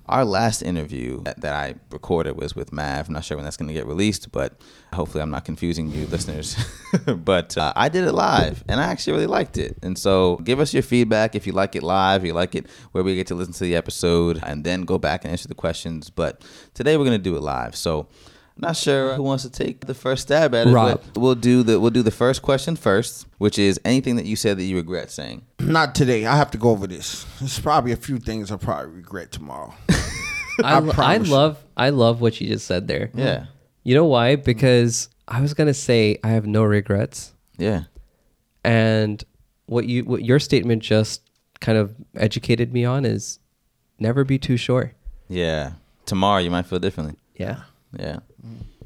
our last interview that, that I recorded was with Mav. I'm not sure when that's going to get released, but hopefully I'm not confusing you *laughs* listeners. *laughs* but uh, I did it live and I actually really liked it. And so give us your feedback if you like it live, you like it where we get to listen to the episode and then go back and answer the questions. But today we're going to do it live. So not sure who wants to take the first stab at it. Rob. But we'll do the we'll do the first question first, which is anything that you said that you regret saying. *clears throat* Not today. I have to go over this. There's probably a few things I'll probably regret tomorrow. *laughs* I, I I love I love what you just said there. Yeah. You know why? Because I was gonna say I have no regrets, Yeah. and what you what your statement just kind of educated me on is never be too sure. Yeah. Tomorrow you might feel differently. Yeah, Yeah.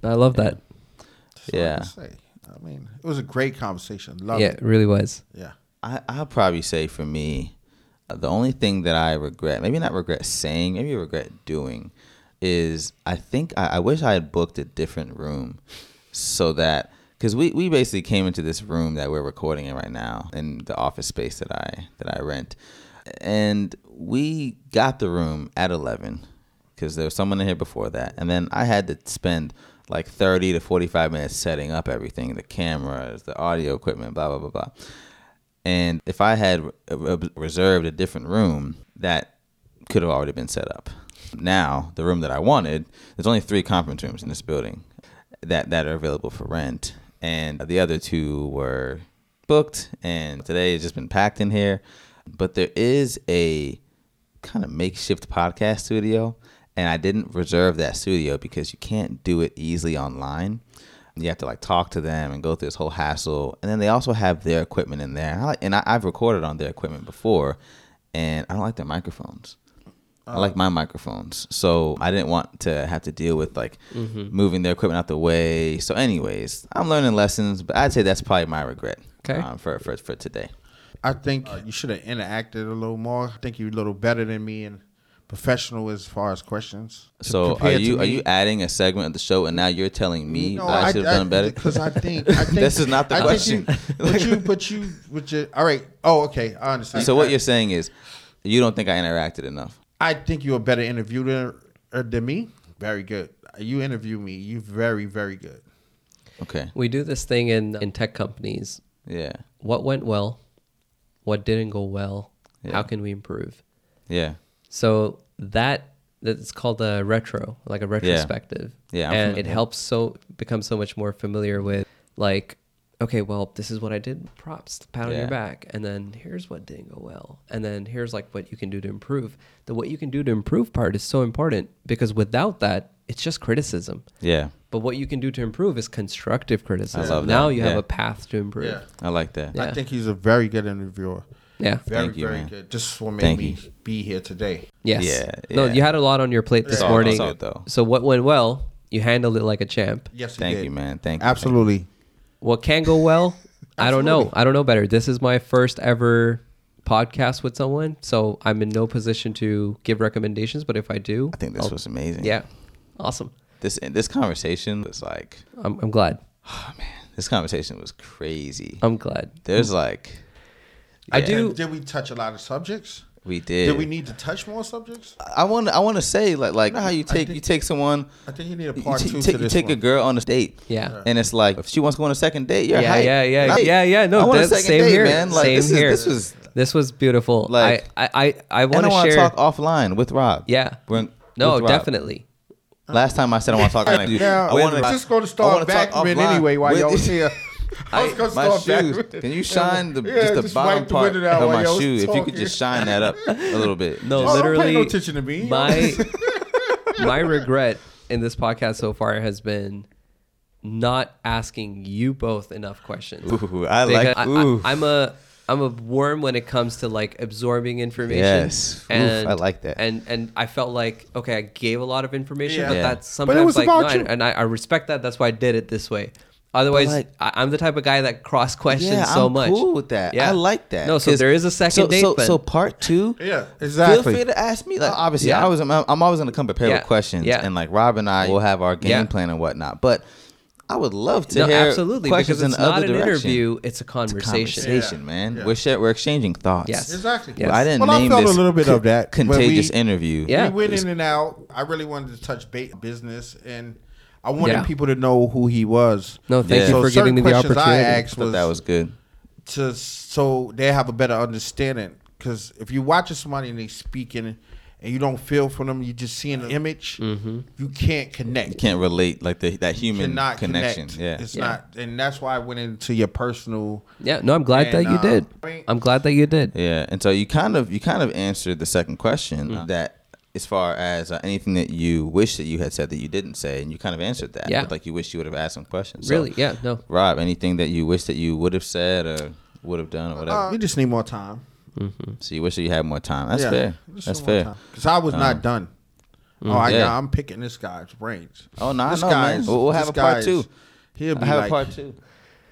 I love that. That's all I Yeah. can say. I mean, it was a great conversation. Love yeah, it. it really was. Yeah. I, I'll probably say for me, uh, the only thing that I regret, maybe not regret saying, maybe regret doing, is I think I, I wish I had booked a different room so that because we, we basically came into this room that we're recording in right now in the office space that I that I rent, and we got the room at eleven because there was someone in here before that, and then I had to spend like thirty to forty five minutes setting up everything, the cameras, the audio equipment, blah blah blah blah. And if I had uh, re- reserved a different room, that could have already been set up. Now, the room that I wanted, there's only three conference rooms in this building that, that are available for rent. And the other two were booked, and today has just been packed in here. But there is a kind of makeshift podcast studio, and I didn't reserve that studio because you can't do it easily online. You have to like talk to them and go through this whole hassle, and then they also have their equipment in there. And, I like, and I, I've recorded on their equipment before, and I don't like their microphones. I like my microphones, so I didn't want to have to deal with like moving their equipment out the way. So, anyways, I'm learning lessons, but I'd say that's probably my regret. Okay. um, for for for today. I think uh, you should have interacted a little more. I think you're a little better than me and professional as far as questions. So, are you are you adding a segment of the show, and now you're telling me No, that I should have done better? *laughs* Because I think, I *laughs* think This is not the I question. Think you, but you, *laughs* but you, but you. All right. Oh, okay. I understand. So what I, you're saying is, you don't think I interacted enough. I think you're a better interviewer than me. Very good. You interview me. You very, very good. Okay. We do this thing in in tech companies. Yeah. What went well? What didn't go well? Yeah. How can we improve? Yeah. So that that's called a retro, like a retrospective. Yeah, I'm and familiar. it helps so become so much more familiar with like, okay, well, this is what I did. Props, pat on Yeah. your back, and then here's what didn't go well, and then here's like what you can do to improve. The what you can do to improve part is so important because without that, it's just criticism. Yeah, But what you can do to improve is constructive criticism. love now that. you have a path to improve. Yeah. I like that. Yeah. I think he's a very good interviewer. Yeah. Very, Thank you, very man. good. This is what made Thank me you. be here today. Yes. Yeah, No, yeah. you had a lot on your plate this Yeah. morning. It's all good, though. So what went well? You handled it like a champ. Yes, he Thank did. you, man. Thank you. Absolutely. What can go well? I don't know. I don't know better. This is my first ever podcast with someone, so I'm in no position to give recommendations. But if I do, I think this I'll- was amazing. yeah, awesome. This this conversation was like, I'm, I'm glad. *sighs* oh man, this conversation was crazy. I'm glad. There's like, I yeah, do- Did we touch a lot of subjects? We did. Did we need to touch more subjects? I want. I want to say like like you know how you take think- you take someone. I think you need a You, part t- two you to take, you this take a girl on a date, Yeah. and it's like if she wants to go on a second date, you're yeah, hype. yeah, yeah, Like, yeah, yeah. No, I want a that's second same date, here. man. Like same this, here. Is, this was this was beautiful. Like- I, I, I, I want to share. talk offline with Rob. yeah. We're- no, Rob. definitely. Last time I said I want to talk. *laughs* Now, I wanna- just going to I start wanna talk anyway while y'all was *laughs* here. I was going to my start shoes. vacuuming. Can you shine the Yeah, just the just bottom wipe the part of my y'all shoe? If you could just shine that up a little bit. No, Oh, don't pay literally. no attention to me. My *laughs* my regret in this podcast so far has been not asking you both enough questions. Ooh, I like. Because Ooh. I, am a I'm a worm when it comes to like absorbing information. Yes. Oof, and I like that. And and I felt like okay, I gave a lot of information, Yeah. but Yeah. that's But sometimes it was like about no, you. and, and I, I respect that. That's why I did it this way. Otherwise, like- I, I'm the type of guy that cross questions yeah, so I'm much. cool with that. Yeah, I like that. No, so there is a second so, date. So, then. so part two. Yeah, exactly. Feel free to ask me. Like uh, obviously, Yeah. I was. I'm, I'm always gonna come prepared Yeah. with questions, Yeah. and like Rob and I will have our game Yeah. plan and whatnot. But I would love to no, hear absolutely questions because it's in not other an direction. interview; it's a It's a conversation. conversation, Yeah. man. Yeah. We're share, we're exchanging thoughts. Yes. Exactly. Yes. Well, I didn't Well, I name felt a little bit of that contagious we- interview. Yeah. we went in and out. I really wanted to touch ba- business, and I wanted Yeah. people to know who he was. No, thank Yeah. you So for certain giving me the questions I opportunity. asked thought that was good. to so they have a better understanding. Because if you watching somebody and they speaking and you don't feel for them, you just seeing an image. Mm-hmm. You can't connect. You can't relate like the that human cannot connection. connect. Yeah. it's Yeah. not, and that's why I went into your personal. Yeah, no, I'm glad And, that you uh, did. I mean- I'm glad that you did. Yeah, and so you kind of you kind of answered the second question Mm. that as far as uh, anything that you wish that you had said that you didn't say, and you kind of answered that. Yeah. with, like you wish you would have asked some questions. So, Really? Yeah, no. Rob, anything that you wish that you would have said or would have done or whatever. we just need more time. so you wish that you had more time. That's fair. That's fair. Because I was not Um, done. Oh, I, yeah. I'm picking this guy's brains. Oh no, I This know, man. guy's- We'll, we'll have this a part guy's- two. He'll be I have like, a part two.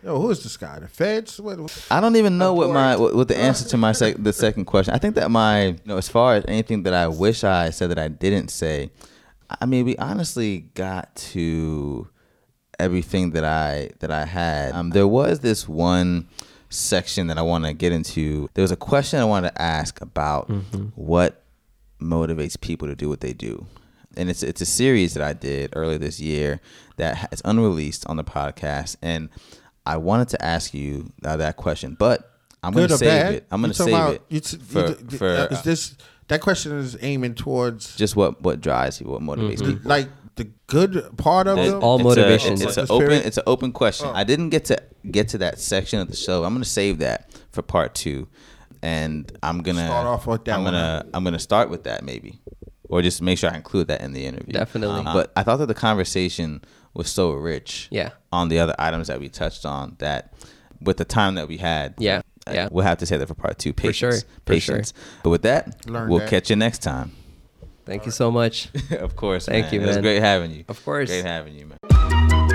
Yo, who is this guy? The feds? What, I don't even know what my what, what the answer to my sec- the second question. I think that my you know as far as anything that I wish I said that I didn't say, I mean we honestly got to everything that I that I had. Um, there was this one section that I want to get into. There was a question I wanted to ask about what motivates people to do what they do. And it's it's a series that I did earlier this year that is unreleased on the podcast, and I wanted to ask you uh, that question, but I'm going to or save bad? it. I'm going to talking save about- it you t- for you d- for uh, is this that question is aiming towards just what what drives you, what motivates the, people. like the good part of It- them? all it's motivation. A, it's, Like an open. It's an open question. Oh. I didn't get to get to that section of the show. I'm gonna save that for part two, and I'm gonna Start off with that I'm gonna I'm gonna start with that maybe, or just make sure I include that in the interview. Definitely. Um, but I thought that the conversation was so rich. Yeah. On the other items that we touched on, that with the time that we had. Yeah, uh, yeah. We'll have to say that for part two. Patience. sure, for sure. Patience. But with that, Learn we'll that. catch you next time. Thank you so much. *laughs* of course. Thank man. you, It was man. great having you. Of course. Great having you, man.